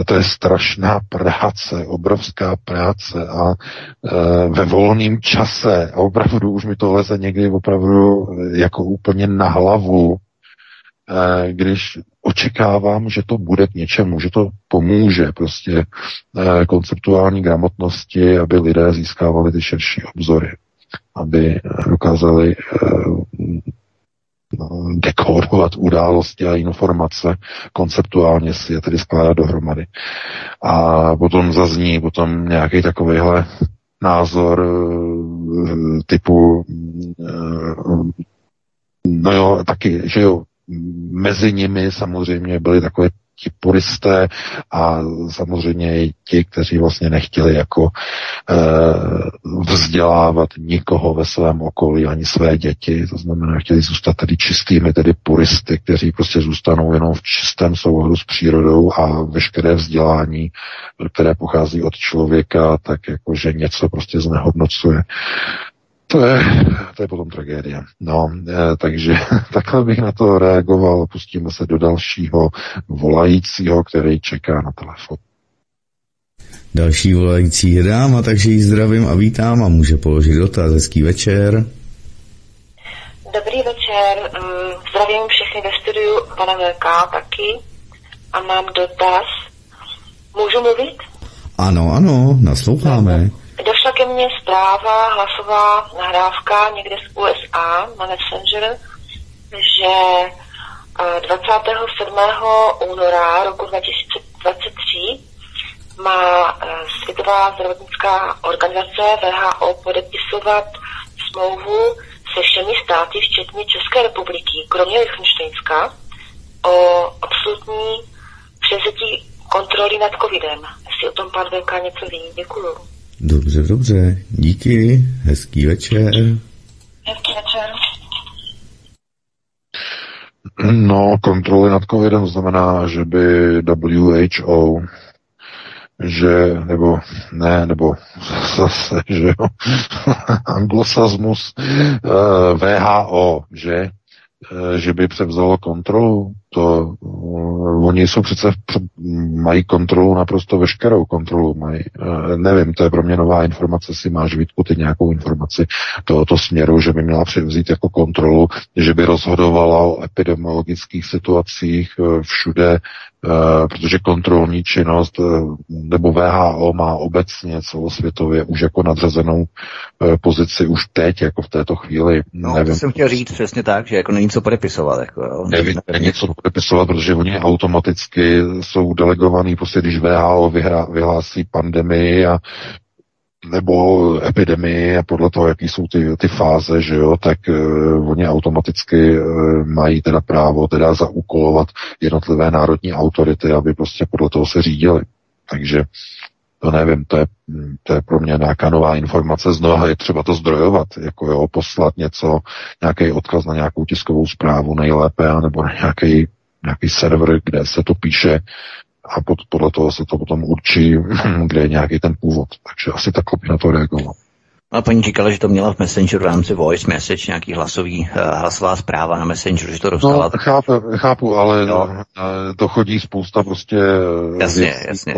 e, to je strašná práce, obrovská práce a ve volném čase. A opravdu už mi to leze někdy opravdu eh, jako úplně na hlavu, eh, když očekávám, že to bude k něčemu, že to pomůže prostě konceptuální gramotnosti, aby lidé získávali ty širší obzory, aby dokázali dekódovat události a informace, konceptuálně si je tedy skládat dohromady. A potom zazní potom nějaký takovýhle názor eh, typu eh, no jo, taky, že jo, mezi nimi samozřejmě byly takové ti puristé a samozřejmě i ti, kteří vlastně nechtěli jako e, vzdělávat nikoho ve svém okolí, ani své děti, to znamená, chtěli zůstat tedy čistými, tedy puristy, kteří prostě zůstanou jenom v čistém souhodu s přírodou a veškeré vzdělání, které pochází od člověka, tak jako, že něco prostě znehodnocuje. To je, to je potom tragédie. No, e, takže (laughs) takhle bych na to reagoval. Pustíme se do dalšího volajícího, který čeká na telefon. Další volající je dáma, takže ji zdravím a vítám a může položit dotaz. Hezký večer. Dobrý večer, mm, zdravím všechny ve studiu, pana VK taky a mám dotaz. Můžu mluvit? Ano, ano, nasloucháme. Došla ke mně zpráva, hlasová nahrávka někde z USA na Messenger, že 27. Eh, února roku 2023 má eh, Světová zdravotnická organizace VHO podepisovat smlouvu se všemi státy, včetně České republiky, kromě Lichtensteinska, o absolutní převzetí kontroly nad covidem. Jestli o tom pan VK něco ví, děkuju. Dobře, dobře, díky, hezký večer. Hezký večer. No, kontroly nad covidem znamená, že by WHO že, nebo ne, nebo (laughs) zase, že jo, (laughs) anglosazmus, uh, eh, VHO, že, uh, že by převzalo kontrolu, to uh, oni jsou přece, mají kontrolu, naprosto veškerou kontrolu, mají, uh, nevím, to je pro mě nová informace, si máš Vítku ty nějakou informaci tohoto směru, že by měla převzít jako kontrolu, že by rozhodovala o epidemiologických situacích uh, všude Eh, protože kontrolní činnost eh, nebo VHO má obecně celosvětově už jako nadřazenou eh, pozici už teď, jako v této chvíli. No, nevím. to jsem chtěl říct přesně tak, že jako není co podepisovat. Jako, jo. Nevím, není co podepisovat, protože oni automaticky jsou delegovaní, prostě když VHO vyhlásí pandemii a nebo epidemii a podle toho, jaký jsou ty, ty fáze, že jo, tak uh, oni automaticky uh, mají teda právo teda zaúkolovat jednotlivé národní autority, aby prostě podle toho se řídili. Takže to nevím, to je, to je pro mě nějaká nová informace, znovu je třeba to zdrojovat, jako jo, poslat něco, nějaký odkaz na nějakou tiskovou zprávu nejlépe, nebo na nějaký, nějaký server, kde se to píše, a pod, podle toho se to potom určí, (laughs) kde je nějaký ten původ. Takže asi takhle bych na to reagoval. A paní říkala, že to měla v Messengeru v rámci voice message, nějaký hlasový, uh, hlasová zpráva na Messengeru, že to dostala. No, chápu, chápu ale no. to chodí spousta prostě jasně, věcí, jasně.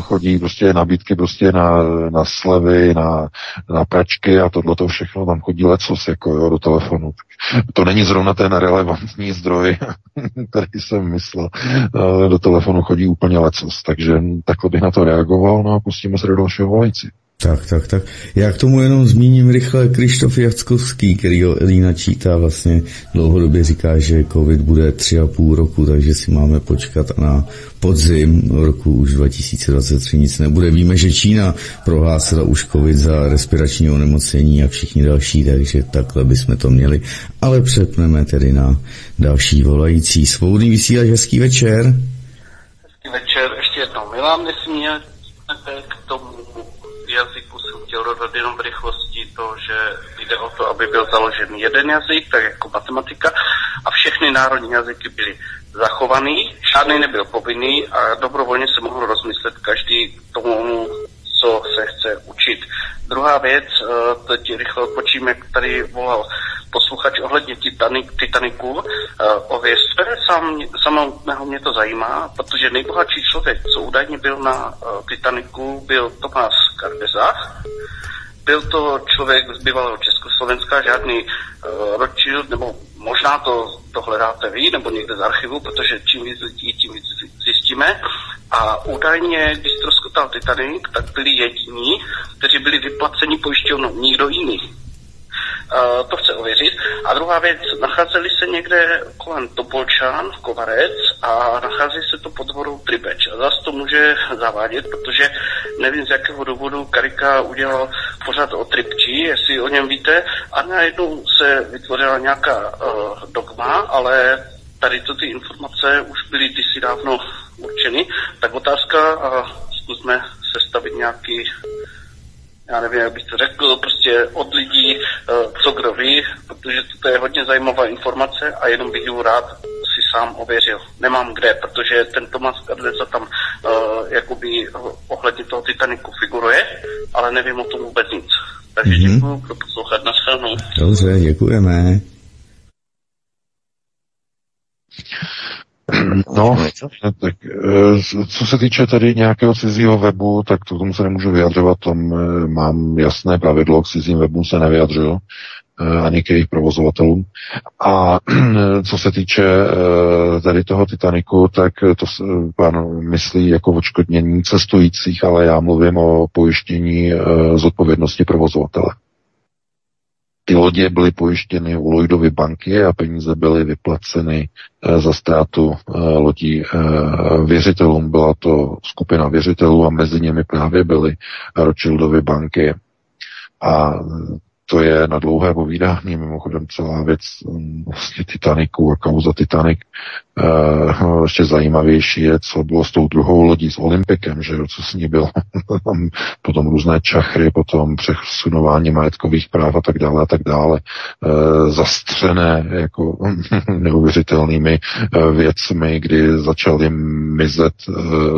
chodí prostě nabídky prostě na, na slevy, na, na pračky a tohle to všechno, tam chodí lecos jako jo, do telefonu. To není zrovna ten relevantní zdroj, (laughs) který jsem myslel. Do telefonu chodí úplně lecos, takže takhle bych na to reagoval, no a pustíme se do dalšího volající. Tak, tak, tak. Já k tomu jenom zmíním rychle Krištof Jackovský, který ho Elína čítá vlastně dlouhodobě říká, že covid bude tři a půl roku, takže si máme počkat a na podzim roku už 2023 nic nebude. Víme, že Čína prohlásila už covid za respirační onemocnění a všichni další, takže takhle bychom to měli. Ale přepneme tedy na další volající. Svobodný vysílač, hezký večer. Hezký večer, ještě jednou. Milan nesmí dodat jenom v rychlosti to, že jde o to, aby byl založen jeden jazyk, tak jako matematika, a všechny národní jazyky byly zachovaný, žádný nebyl povinný a dobrovolně se mohl rozmyslet každý tomu, co se chce učit. Druhá věc, eh, teď rychle odpočím, jak tady volal posluchač ohledně Titanic, Titaniku. Eh, Ověřte, sam, samotného mě to zajímá, protože nejbohatší člověk, co údajně byl na eh, Titaniku, byl Tomás Kardeza. Byl to člověk z bývalého Československa, žádný uh, Rothschild, nebo možná to, to hledáte vy, nebo někde z archivu, protože čím víc lidí, tím víc zjistíme. A údajně, když ztroskotal Titanic, tak byli jediní, kteří byli vyplaceni pojišťovnou, nikdo jiný. Uh, to chce ověřit. A druhá věc, nacházeli se někde kolem Topolčan, Kovarec a nachází se to pod horou Tribeč. A zase to může zavádět, protože nevím z jakého důvodu Karika udělal pořád o Tripči, jestli o něm víte, a najednou se vytvořila nějaká uh, dogma, ale tady to ty informace už byly kdysi dávno určeny. Tak otázka, uh, zkusme sestavit nějaký já nevím, jak bych to řekl, prostě od lidí, eh, co kdo ví, protože to je hodně zajímavá informace a jenom bych ji rád si sám ověřil. Nemám kde, protože ten Tomas Kadleca tam uh, jakoby ohledně toho Titaniku figuruje, ale nevím o tom vůbec nic. Takže mm-hmm. děkuji pro poslouchat na Dobře, děkujeme. No, tak eh, co se týče tady nějakého cizího webu, tak to tomu se nemůžu vyjadřovat, tom eh, mám jasné pravidlo, k cizím webům se nevyjadřuju, eh, ani k jejich provozovatelům. A co se týče tady toho Titaniku, tak to pan myslí jako odškodnění cestujících, ale já mluvím o pojištění zodpovědnosti provozovatele. Ty lodě byly pojištěny u Lloydovy banky a peníze byly vyplaceny eh, za ztrátu eh, lodí eh, věřitelům. Byla to skupina věřitelů a mezi nimi právě byly Rothschildovy banky. A to je na dlouhé povídání, mimochodem celá věc mm, vlastně Titaniku a kauza Titanic. Uh, ještě zajímavější je, co bylo s tou druhou lodí, s Olympikem, že jo, co s ní bylo. (laughs) potom různé čachry, potom přesunování majetkových práv a tak dále a tak dále. Uh, zastřené jako (laughs) neuvěřitelnými uh, věcmi, kdy začaly mizet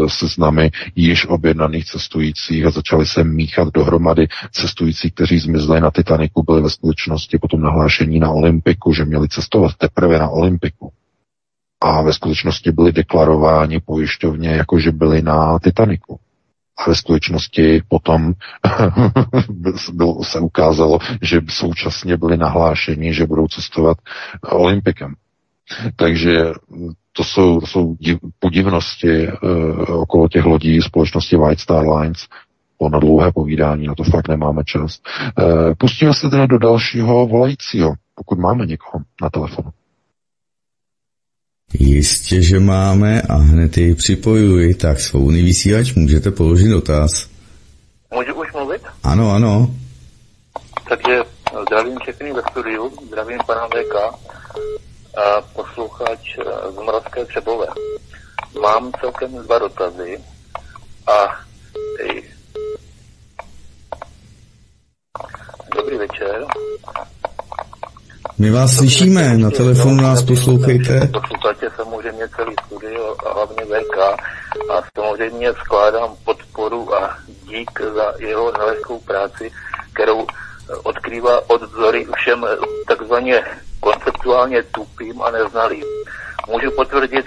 seznamy již objednaných cestujících a začaly se míchat dohromady cestující, kteří zmizli na Titaniku byli ve skutečnosti potom nahlášení na Olympiku, že měli cestovat teprve na Olympiku. A ve skutečnosti byli deklarováni pojišťovně, jako že byli na Titaniku. A ve skutečnosti potom (laughs) se ukázalo, že současně byli nahlášeni, že budou cestovat Olympikem. Takže to jsou, to jsou podivnosti uh, okolo těch lodí společnosti White Star Lines, na dlouhé povídání, na to fakt nemáme čas. E, pustíme se teda do dalšího volajícího, pokud máme někoho na telefonu. Jistě, že máme a hned jej připojuji. Tak svobodný vysílač, můžete položit dotaz. Můžu už mluvit? Ano, ano. Takže zdravím všechny ve studiu, zdravím pana VK, a posluchač eh, z Moravské Třebové. Mám celkem dva dotazy a Dobrý večer. My vás slyšíme, na telefonu nás poslouchejte. Posloucháte samozřejmě celý studio a hlavně VK a samozřejmě skládám podporu a dík za jeho nelehkou práci, kterou odkrývá odvzory všem takzvaně konceptuálně tupým a neznalým. Můžu potvrdit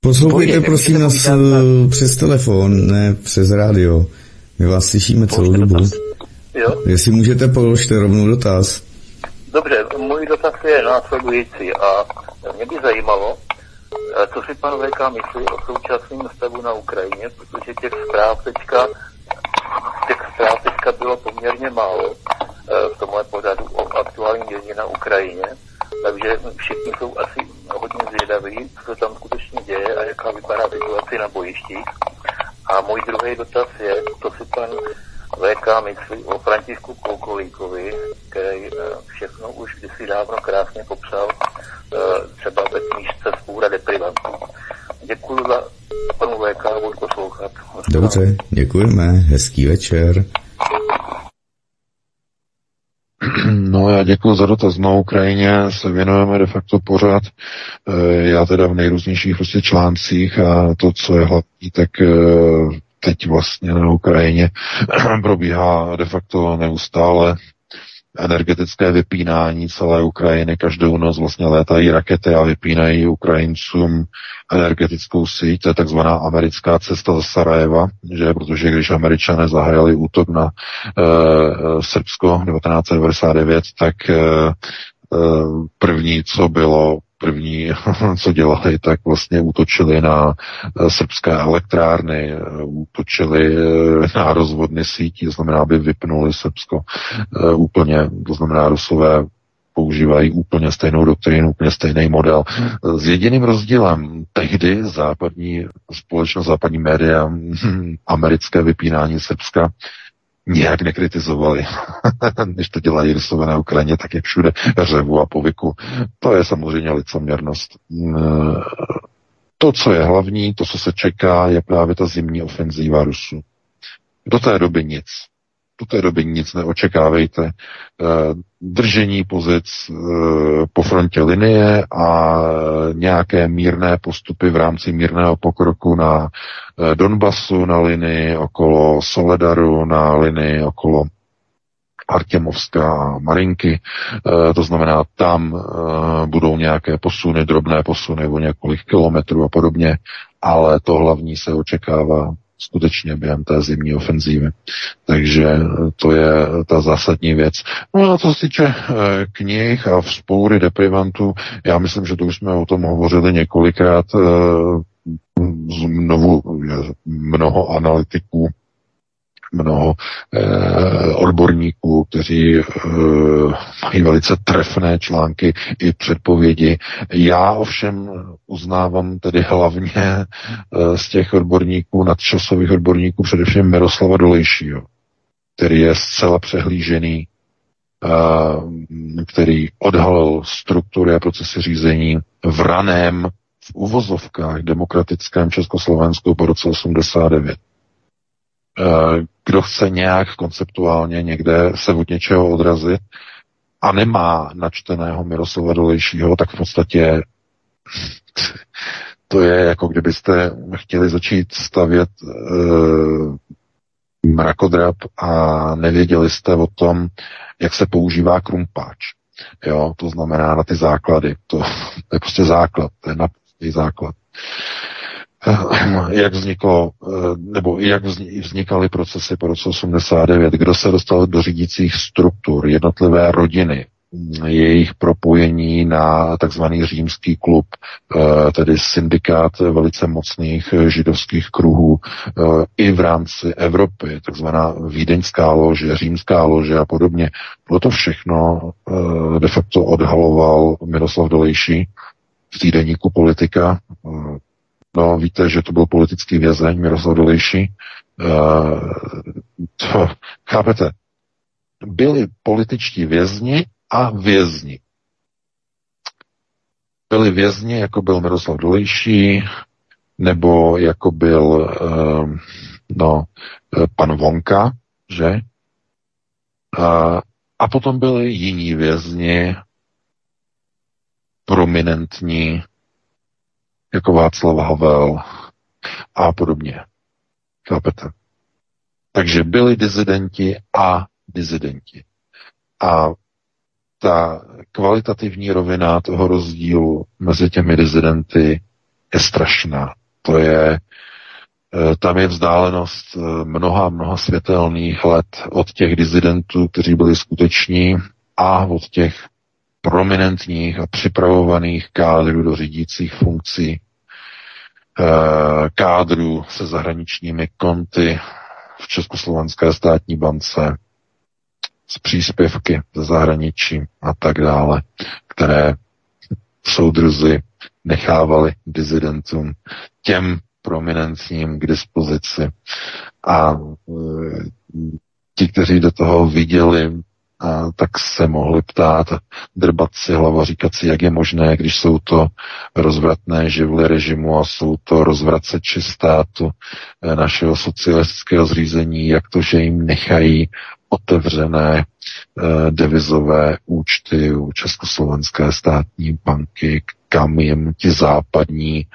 Poslouchejte prosím nás eh, přes telefon, ne přes rádio. My vás slyšíme celou dobu. Jo? Jestli můžete, položte rovnou dotaz. Dobře, můj dotaz je následující a mě by zajímalo, eh, co si pan VK myslí o současném stavu na Ukrajině, protože těch zpráv teďka, těch zpráv teďka bylo poměrně málo eh, v tomhle pořadu o aktuálním dění na Ukrajině, takže všichni jsou asi hodně zvědaví, co se tam skutečně děje a jaká vypadá situace na bojištích. A můj druhý dotaz je, co si pan VK myslí o Františku Koukolíkovi, který eh, všechno už kdysi dávno krásně popsal, eh, třeba ve knížce Spůra deprivantů. Děkuji za panu VK, budu poslouchat. Dobře, děkujeme, hezký večer. (clears throat) No já děkuji za dotaz. Na Ukrajině se věnujeme de facto pořád. Eh, já teda v nejrůznějších prostě článcích a to, co je hlavní, tak teď vlastně na Ukrajině (clears throat) probíhá de facto neustále energetické vypínání celé Ukrajiny. Každou noc vlastně létají rakety a vypínají Ukrajincům energetickou síť. To je takzvaná americká cesta ze Sarajeva, že protože když američané zahájili útok na uh, Srbsko 1999, tak uh, první, co bylo první, (laughs) co dělali, tak vlastně útočili na eh, srbské elektrárny, eh, útočili eh, na rozvodny sítí, to znamená, aby vypnuli Srbsko úplně, to znamená, Rusové používají úplně stejnou doktrínu, úplně stejný model. S jediným rozdílem, tehdy západní společnost, západní média, americké vypínání Srbska nějak nekritizovali, (laughs) než to dělají Rusové na Ukrajině, tak je všude řevu a povyku. To je samozřejmě licoměrnost. Mm, to, co je hlavní, to, co se čeká, je právě ta zimní ofenzíva Rusů. Do té doby nic do té doby nic neočekávejte. Eh, držení pozic eh, po frontě linie a nějaké mírné postupy v rámci mírného pokroku na eh, Donbasu, na linii okolo Soledaru, na linii okolo Artěmovská a Marinky, to znamená, tam budou nějaké posuny, drobné posuny o několik kilometrů a podobně, ale to hlavní se očekává skutečně během té zimní ofenzívy. Takže to je ta zásadní věc. No a co se týče eh, knih a vzpoury deprivantů, já myslím, že to už jsme o tom hovořili několikrát. Eh, znovu mnoho analytiků mnoho eh, odborníků, kteří eh, mají velice trefné články i předpovědi. Já ovšem uznávám tedy hlavně eh, z těch odborníků, nadčasových odborníků, především Miroslava Dolejšího, který je zcela přehlížený, eh, který odhalil struktury a procesy řízení v raném v uvozovkách demokratickém Československu po roce 89. Kdo chce nějak konceptuálně někde se od něčeho odrazit a nemá načteného Miroslava Dolejšího, tak v podstatě (laughs) to je jako kdybyste chtěli začít stavět e, mrakodrap a nevěděli jste o tom, jak se používá krumpáč. Jo, to znamená na ty základy. To, to je prostě základ, to je naprostý základ. Jak vzniklo, eh, nebo jak vznikaly procesy po roce 89, kdo se dostal do řídících struktur, jednotlivé rodiny, jejich propojení na takzvaný římský klub, eh, tedy syndikát velice mocných židovských kruhů eh, i v rámci Evropy, takzvaná vídeňská lože, římská lože a podobně. Bylo to všechno de facto odhaloval Miroslav Dolejší v týdeníku politika No, víte, že to byl politický vězeň Miroslav Dolejší. Uh, to, chápete? Byli političtí vězni a vězni. Byli vězni, jako byl Miroslav Dolejší, nebo jako byl uh, no, pan Vonka, že? Uh, a potom byli jiní vězni, prominentní, jako Václav Havel a podobně. Chápete? Takže byli dizidenti a dizidenti. A ta kvalitativní rovina toho rozdílu mezi těmi dizidenty je strašná. To je, eh, tam je vzdálenost eh, mnoha, mnoha světelných let od těch dizidentů, kteří byli skuteční a od těch prominentních a připravovaných kádrů do řídících funkcí, kádrů se zahraničními konty v Československé státní bance, z příspěvky ze zahraničí a tak dále, které soudruzi nechávali dizidentům, těm prominentním k dispozici. A e, ti, kteří do toho viděli, tak se mohli ptát, drbat si hlava, říkat si, jak je možné, když jsou to rozvratné živly režimu a jsou to rozvraceči státu e, našeho socialistického zřízení, jak to, že jim nechají otevřené eh, devizové účty u Československé státní banky, kam jim ti západní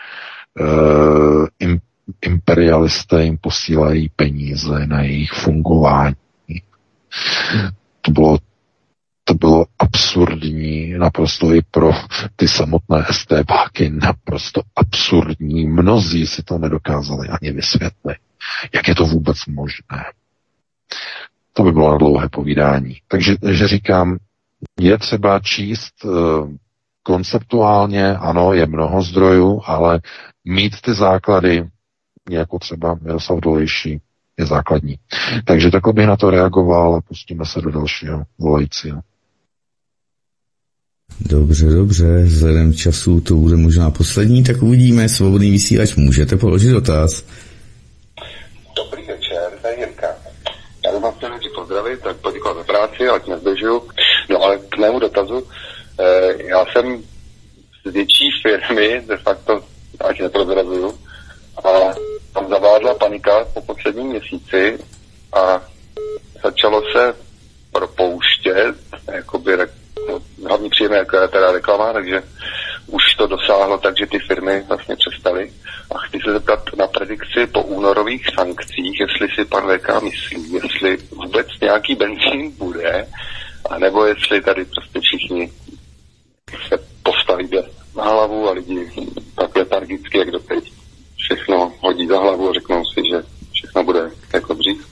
eh, im, imperialisté jim posílají peníze na jejich fungování. To bylo to bylo absurdní, naprosto i pro ty samotné STBáky, naprosto absurdní. Mnozí si to nedokázali ani vysvětlit. Jak je to vůbec možné? To by bylo na dlouhé povídání. Takže že říkám, je třeba číst uh, konceptuálně, ano, je mnoho zdrojů, ale mít ty základy, jako třeba Miroslav Dolejší, je základní. Takže takhle bych na to reagoval a pustíme se do dalšího volajícího. Dobře, dobře, vzhledem času to bude možná poslední, tak uvidíme, svobodný vysílač, můžete položit dotaz. pozdravit, tak poděkovat za práci, ať nezdržu. No ale k mému dotazu, eh, já jsem z větší firmy, de facto, ať neprozrazuju, a tam zavádla panika po posledním měsíci a začalo se propouštět, jakoby no, hlavní příjem jako je teda reklama, takže už to dosáhlo tak, že ty firmy vlastně přestaly. A chci se zeptat na predikci po únorových sankcích, jestli si pan VK myslí, jestli vůbec nějaký benzín bude, anebo jestli tady prostě všichni se postaví na hlavu a lidi tak letargicky, jak doteď všechno hodí za hlavu a řeknou si, že všechno bude jako dřív.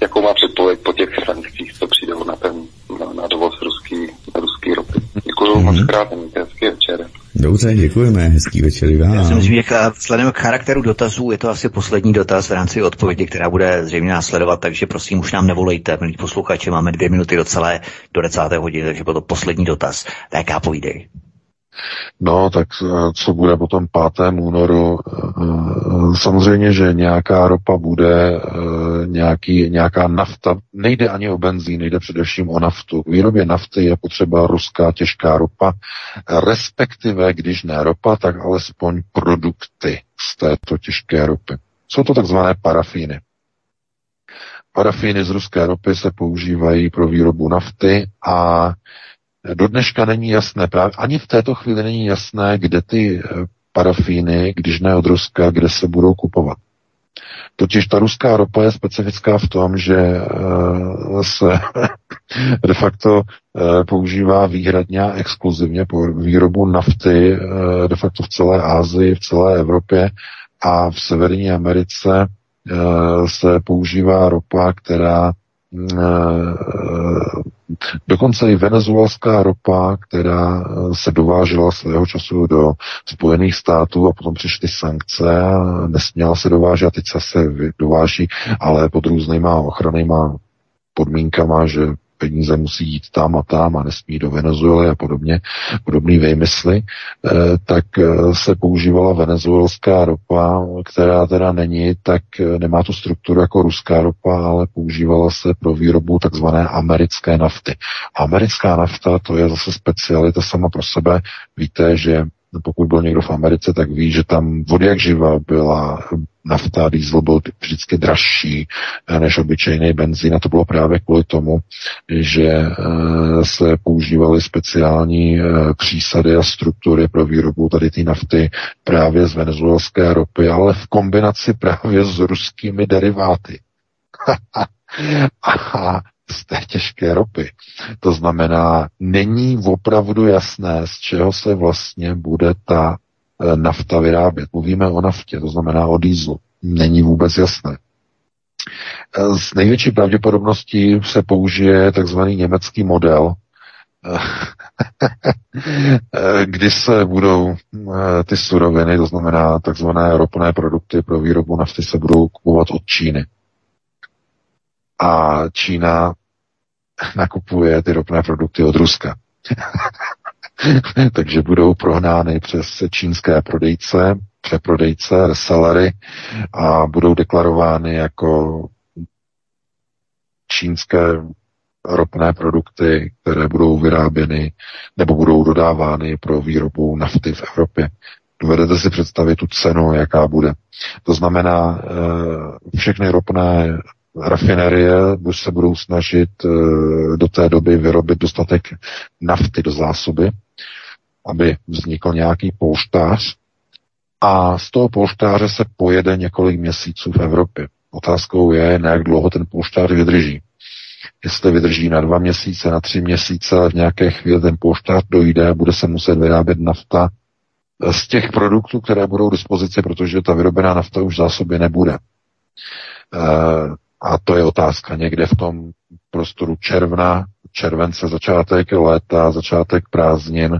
Jakou má předpověď po těch sankcích, co přijdou na ten na, na dovoz ruský, ruský ropy. Děkuji mm-hmm. moc krát, hezký večer. Dobře, děkujeme, hezký večer vám. Já si myslím, že vzhledem k charakteru dotazů je to asi poslední dotaz v rámci odpovědi, která bude zřejmě následovat, takže prosím, už nám nevolejte, milí posluchači, máme dvě minuty do celé, do 10. hodiny, takže byl to poslední dotaz. Tak já povídej. No, tak eh, co bude potom 5. únoru? Eh, samozřejmě, že nějaká ropa bude, eh, nějaký, nějaká nafta, nejde ani o benzín, nejde především o naftu. K výrobě nafty je potřeba ruská těžká ropa, respektive, když ne ropa, tak alespoň produkty z této těžké ropy. Jsou to takzvané parafíny. Parafíny z ruské ropy se používají pro výrobu nafty a do dneška není jasné, právě ani v této chvíli není jasné, kde ty eh, parafíny, když ne od Ruska, kde se budou kupovat. Totiž ta ruská ropa je specifická v tom, že eh, se (laughs) de facto eh, používá výhradně a exkluzivně po výrobu nafty de facto v celé Asii, v celé Evropě a v Severní Americe se používá ropa, která Dokonce i venezuelská ropa, která se dovážela svého času do Spojených států a potom přišly sankce a nesměla se dovážet a teď se dováží, ale pod různýma ochrannýma podmínkama, že peníze musí jít tam a tam a nesmí do Venezuely a podobně, podobný výmysly, eh, tak eh, se používala venezuelská ropa, která teda není, tak eh, nemá tu strukturu jako ruská ropa, ale používala se pro výrobu takzvané americké nafty. Americká nafta to je zase specialita sama pro sebe. Víte, že pokud byl někdo v Americe, tak ví, že tam vody jak živa byla nafta, diesel byl vždycky dražší eh, než obyčejný benzín a to bylo právě kvůli tomu, že eh, se používaly speciální eh, přísady a struktury pro výrobu tady té nafty právě z venezuelské ropy, ale v kombinaci právě s ruskými deriváty. (laughs) a z té těžké ropy. To znamená, není opravdu jasné, z čeho se vlastně bude ta e, nafta vyrábět. Mluvíme o naftě, to znamená o dýzlu. Není vůbec jasné. S největší pravděpodobností se použije takzvaný německý model, (laughs) kdy se budou ty suroviny, to znamená takzvané ropné produkty pro výrobu nafty, se budou kupovat od Číny. A Čína nakupuje ty ropné produkty od Ruska. (laughs) Takže budou prohnány přes čínské prodejce, přeprodejce, resellery a budou deklarovány jako čínské ropné produkty, které budou vyráběny nebo budou dodávány pro výrobu nafty v Evropě. Dovedete si představit tu cenu, jaká bude. To znamená, eh, všechny ropné rafinerie se budou snažit eh, do té doby vyrobit dostatek nafty do zásoby, aby vznikl nějaký polštář a z toho polštáře se pojede několik měsíců v Evropě. Otázkou je, na jak dlouho ten polštář vydrží jestli vydrží na dva měsíce, na tři měsíce, ale v nějaké chvíli ten poštář dojde a bude se muset vyrábět nafta z těch produktů, které budou k dispozici, protože ta vyrobená nafta už v zásobě nebude. A to je otázka někde v tom prostoru června, července, začátek léta, začátek prázdnin.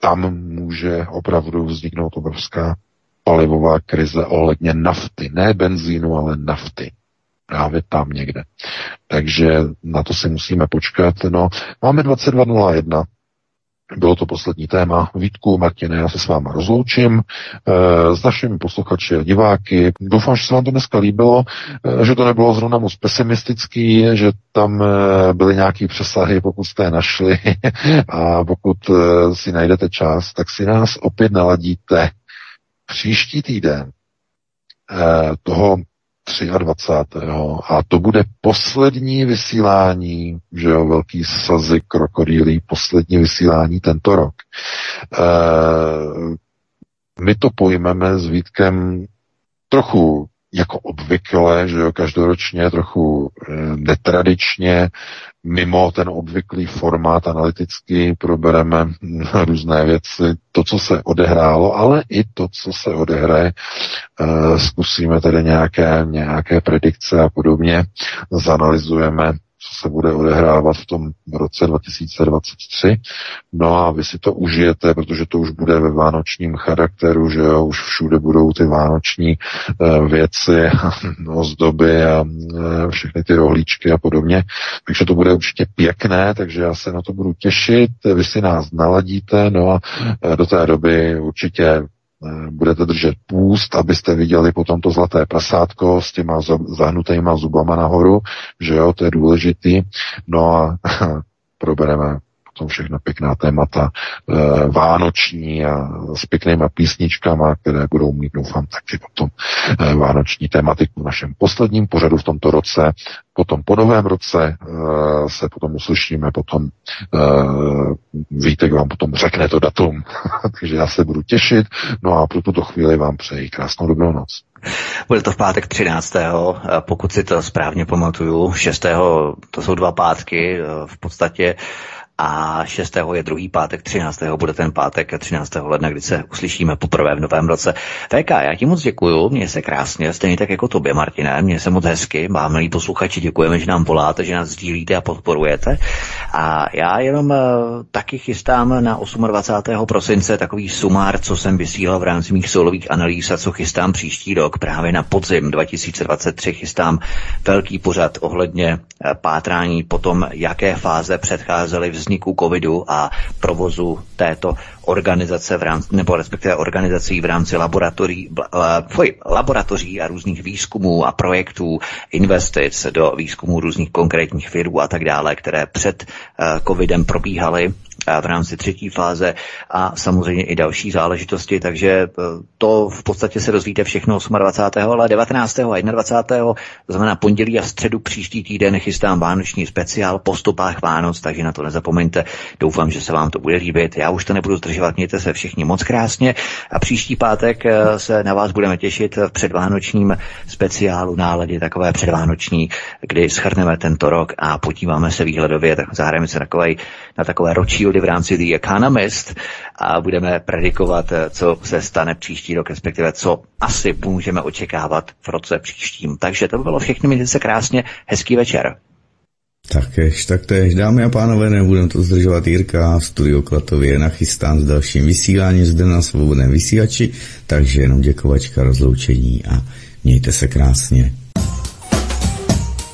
Tam může opravdu vzniknout obrovská palivová krize ohledně nafty. Ne benzínu, ale nafty právě tam někde. Takže na to si musíme počkat. No, máme 22.01, bylo to poslední téma. Vítku, Martine, já se s váma rozloučím e, s našimi posluchači a diváky. Doufám, že se vám to dneska líbilo, e, že to nebylo zrovna moc pesimistický, že tam e, byly nějaké přesahy, pokud jste je našli (laughs) a pokud si najdete čas, tak si nás opět naladíte příští týden toho 23. A to bude poslední vysílání, že jo, velký sazy krokodýlí, poslední vysílání tento rok. E, my to pojmeme s Vítkem trochu jako obvykle, že jo, každoročně trochu e, netradičně, mimo ten obvyklý formát analytický probereme (laughs) různé věci, to, co se odehrálo, ale i to, co se odehraje. E, zkusíme tedy nějaké, nějaké predikce a podobně, zanalizujeme co se bude odehrávat v tom roce 2023. No a vy si to užijete, protože to už bude ve vánočním charakteru, že jo, už všude budou ty vánoční e, věci, (laughs) ozdoby a e, všechny ty rohlíčky a podobně. Takže to bude určitě pěkné, takže já se na to budu těšit. Vy si nás naladíte, no a e, do té doby určitě Eh, budete držet půst, abyste viděli potom to zlaté prasátko s těma zahnutýma zubama nahoru, že jo, to je důležitý. No a (laughs) probereme potom všechno pěkná témata e, vánoční a s pěknýma písničkama, které budou mít, doufám, taky potom e, vánoční tématiku v našem posledním pořadu v tomto roce. Potom po novém roce e, se potom uslyšíme, potom Vítek vám potom řekne to datum, (laughs) takže já se budu těšit. No a pro tuto chvíli vám přeji krásnou dobrou noc. Bude to v pátek 13. Pokud si to správně pamatuju, 6. to jsou dva pátky, v podstatě a 6. je druhý pátek, 13. bude ten pátek 13. ledna, kdy se uslyšíme poprvé v novém roce. VK, já ti moc děkuju, měj se krásně, stejně tak jako tobě, Martine, měj se moc hezky, mám milí posluchači, děkujeme, že nám voláte, že nás sdílíte a podporujete. A já jenom uh, taky chystám na 28. prosince takový sumár, co jsem vysílal v rámci mých solových analýz a co chystám příští rok, právě na podzim 2023 chystám velký pořad ohledně uh, pátrání potom, jaké fáze předcházely vzniku covidu a provozu této organizace v rámci, nebo respektive organizací v rámci laboratoří, uh, laboratoří a různých výzkumů a projektů, investic do výzkumů různých konkrétních firů a tak dále, které před uh, covidem probíhaly v rámci třetí fáze a samozřejmě i další záležitosti, takže e, to v podstatě se dozvíte všechno 28. ale 19. a 21. to znamená pondělí a středu příští týden chystám vánoční speciál po stopách Vánoc, takže na to nezapomeňte. Doufám, že se vám to bude líbit. Já už to nebudu zdržovat, mějte se všichni moc krásně a příští pátek e, se na vás budeme těšit v předvánočním speciálu náladě, takové předvánoční, kdy schrneme tento rok a podíváme se výhledově, tak zahrajeme se takovej, na takové ročí v rámci The Economist a budeme predikovat, eh, co se stane příští rok, respektive co asi můžeme očekávat v roce příštím. Takže to by bylo všechno, mějte se krásně, hezký večer. Takéž, taktéž, dámy a pánové, nebudem to zdržovat Jirka, studio Klatově je nachystán s dalším vysíláním zde na svobodném vysílači, takže jenom děkovačka, rozloučení a mějte se krásně.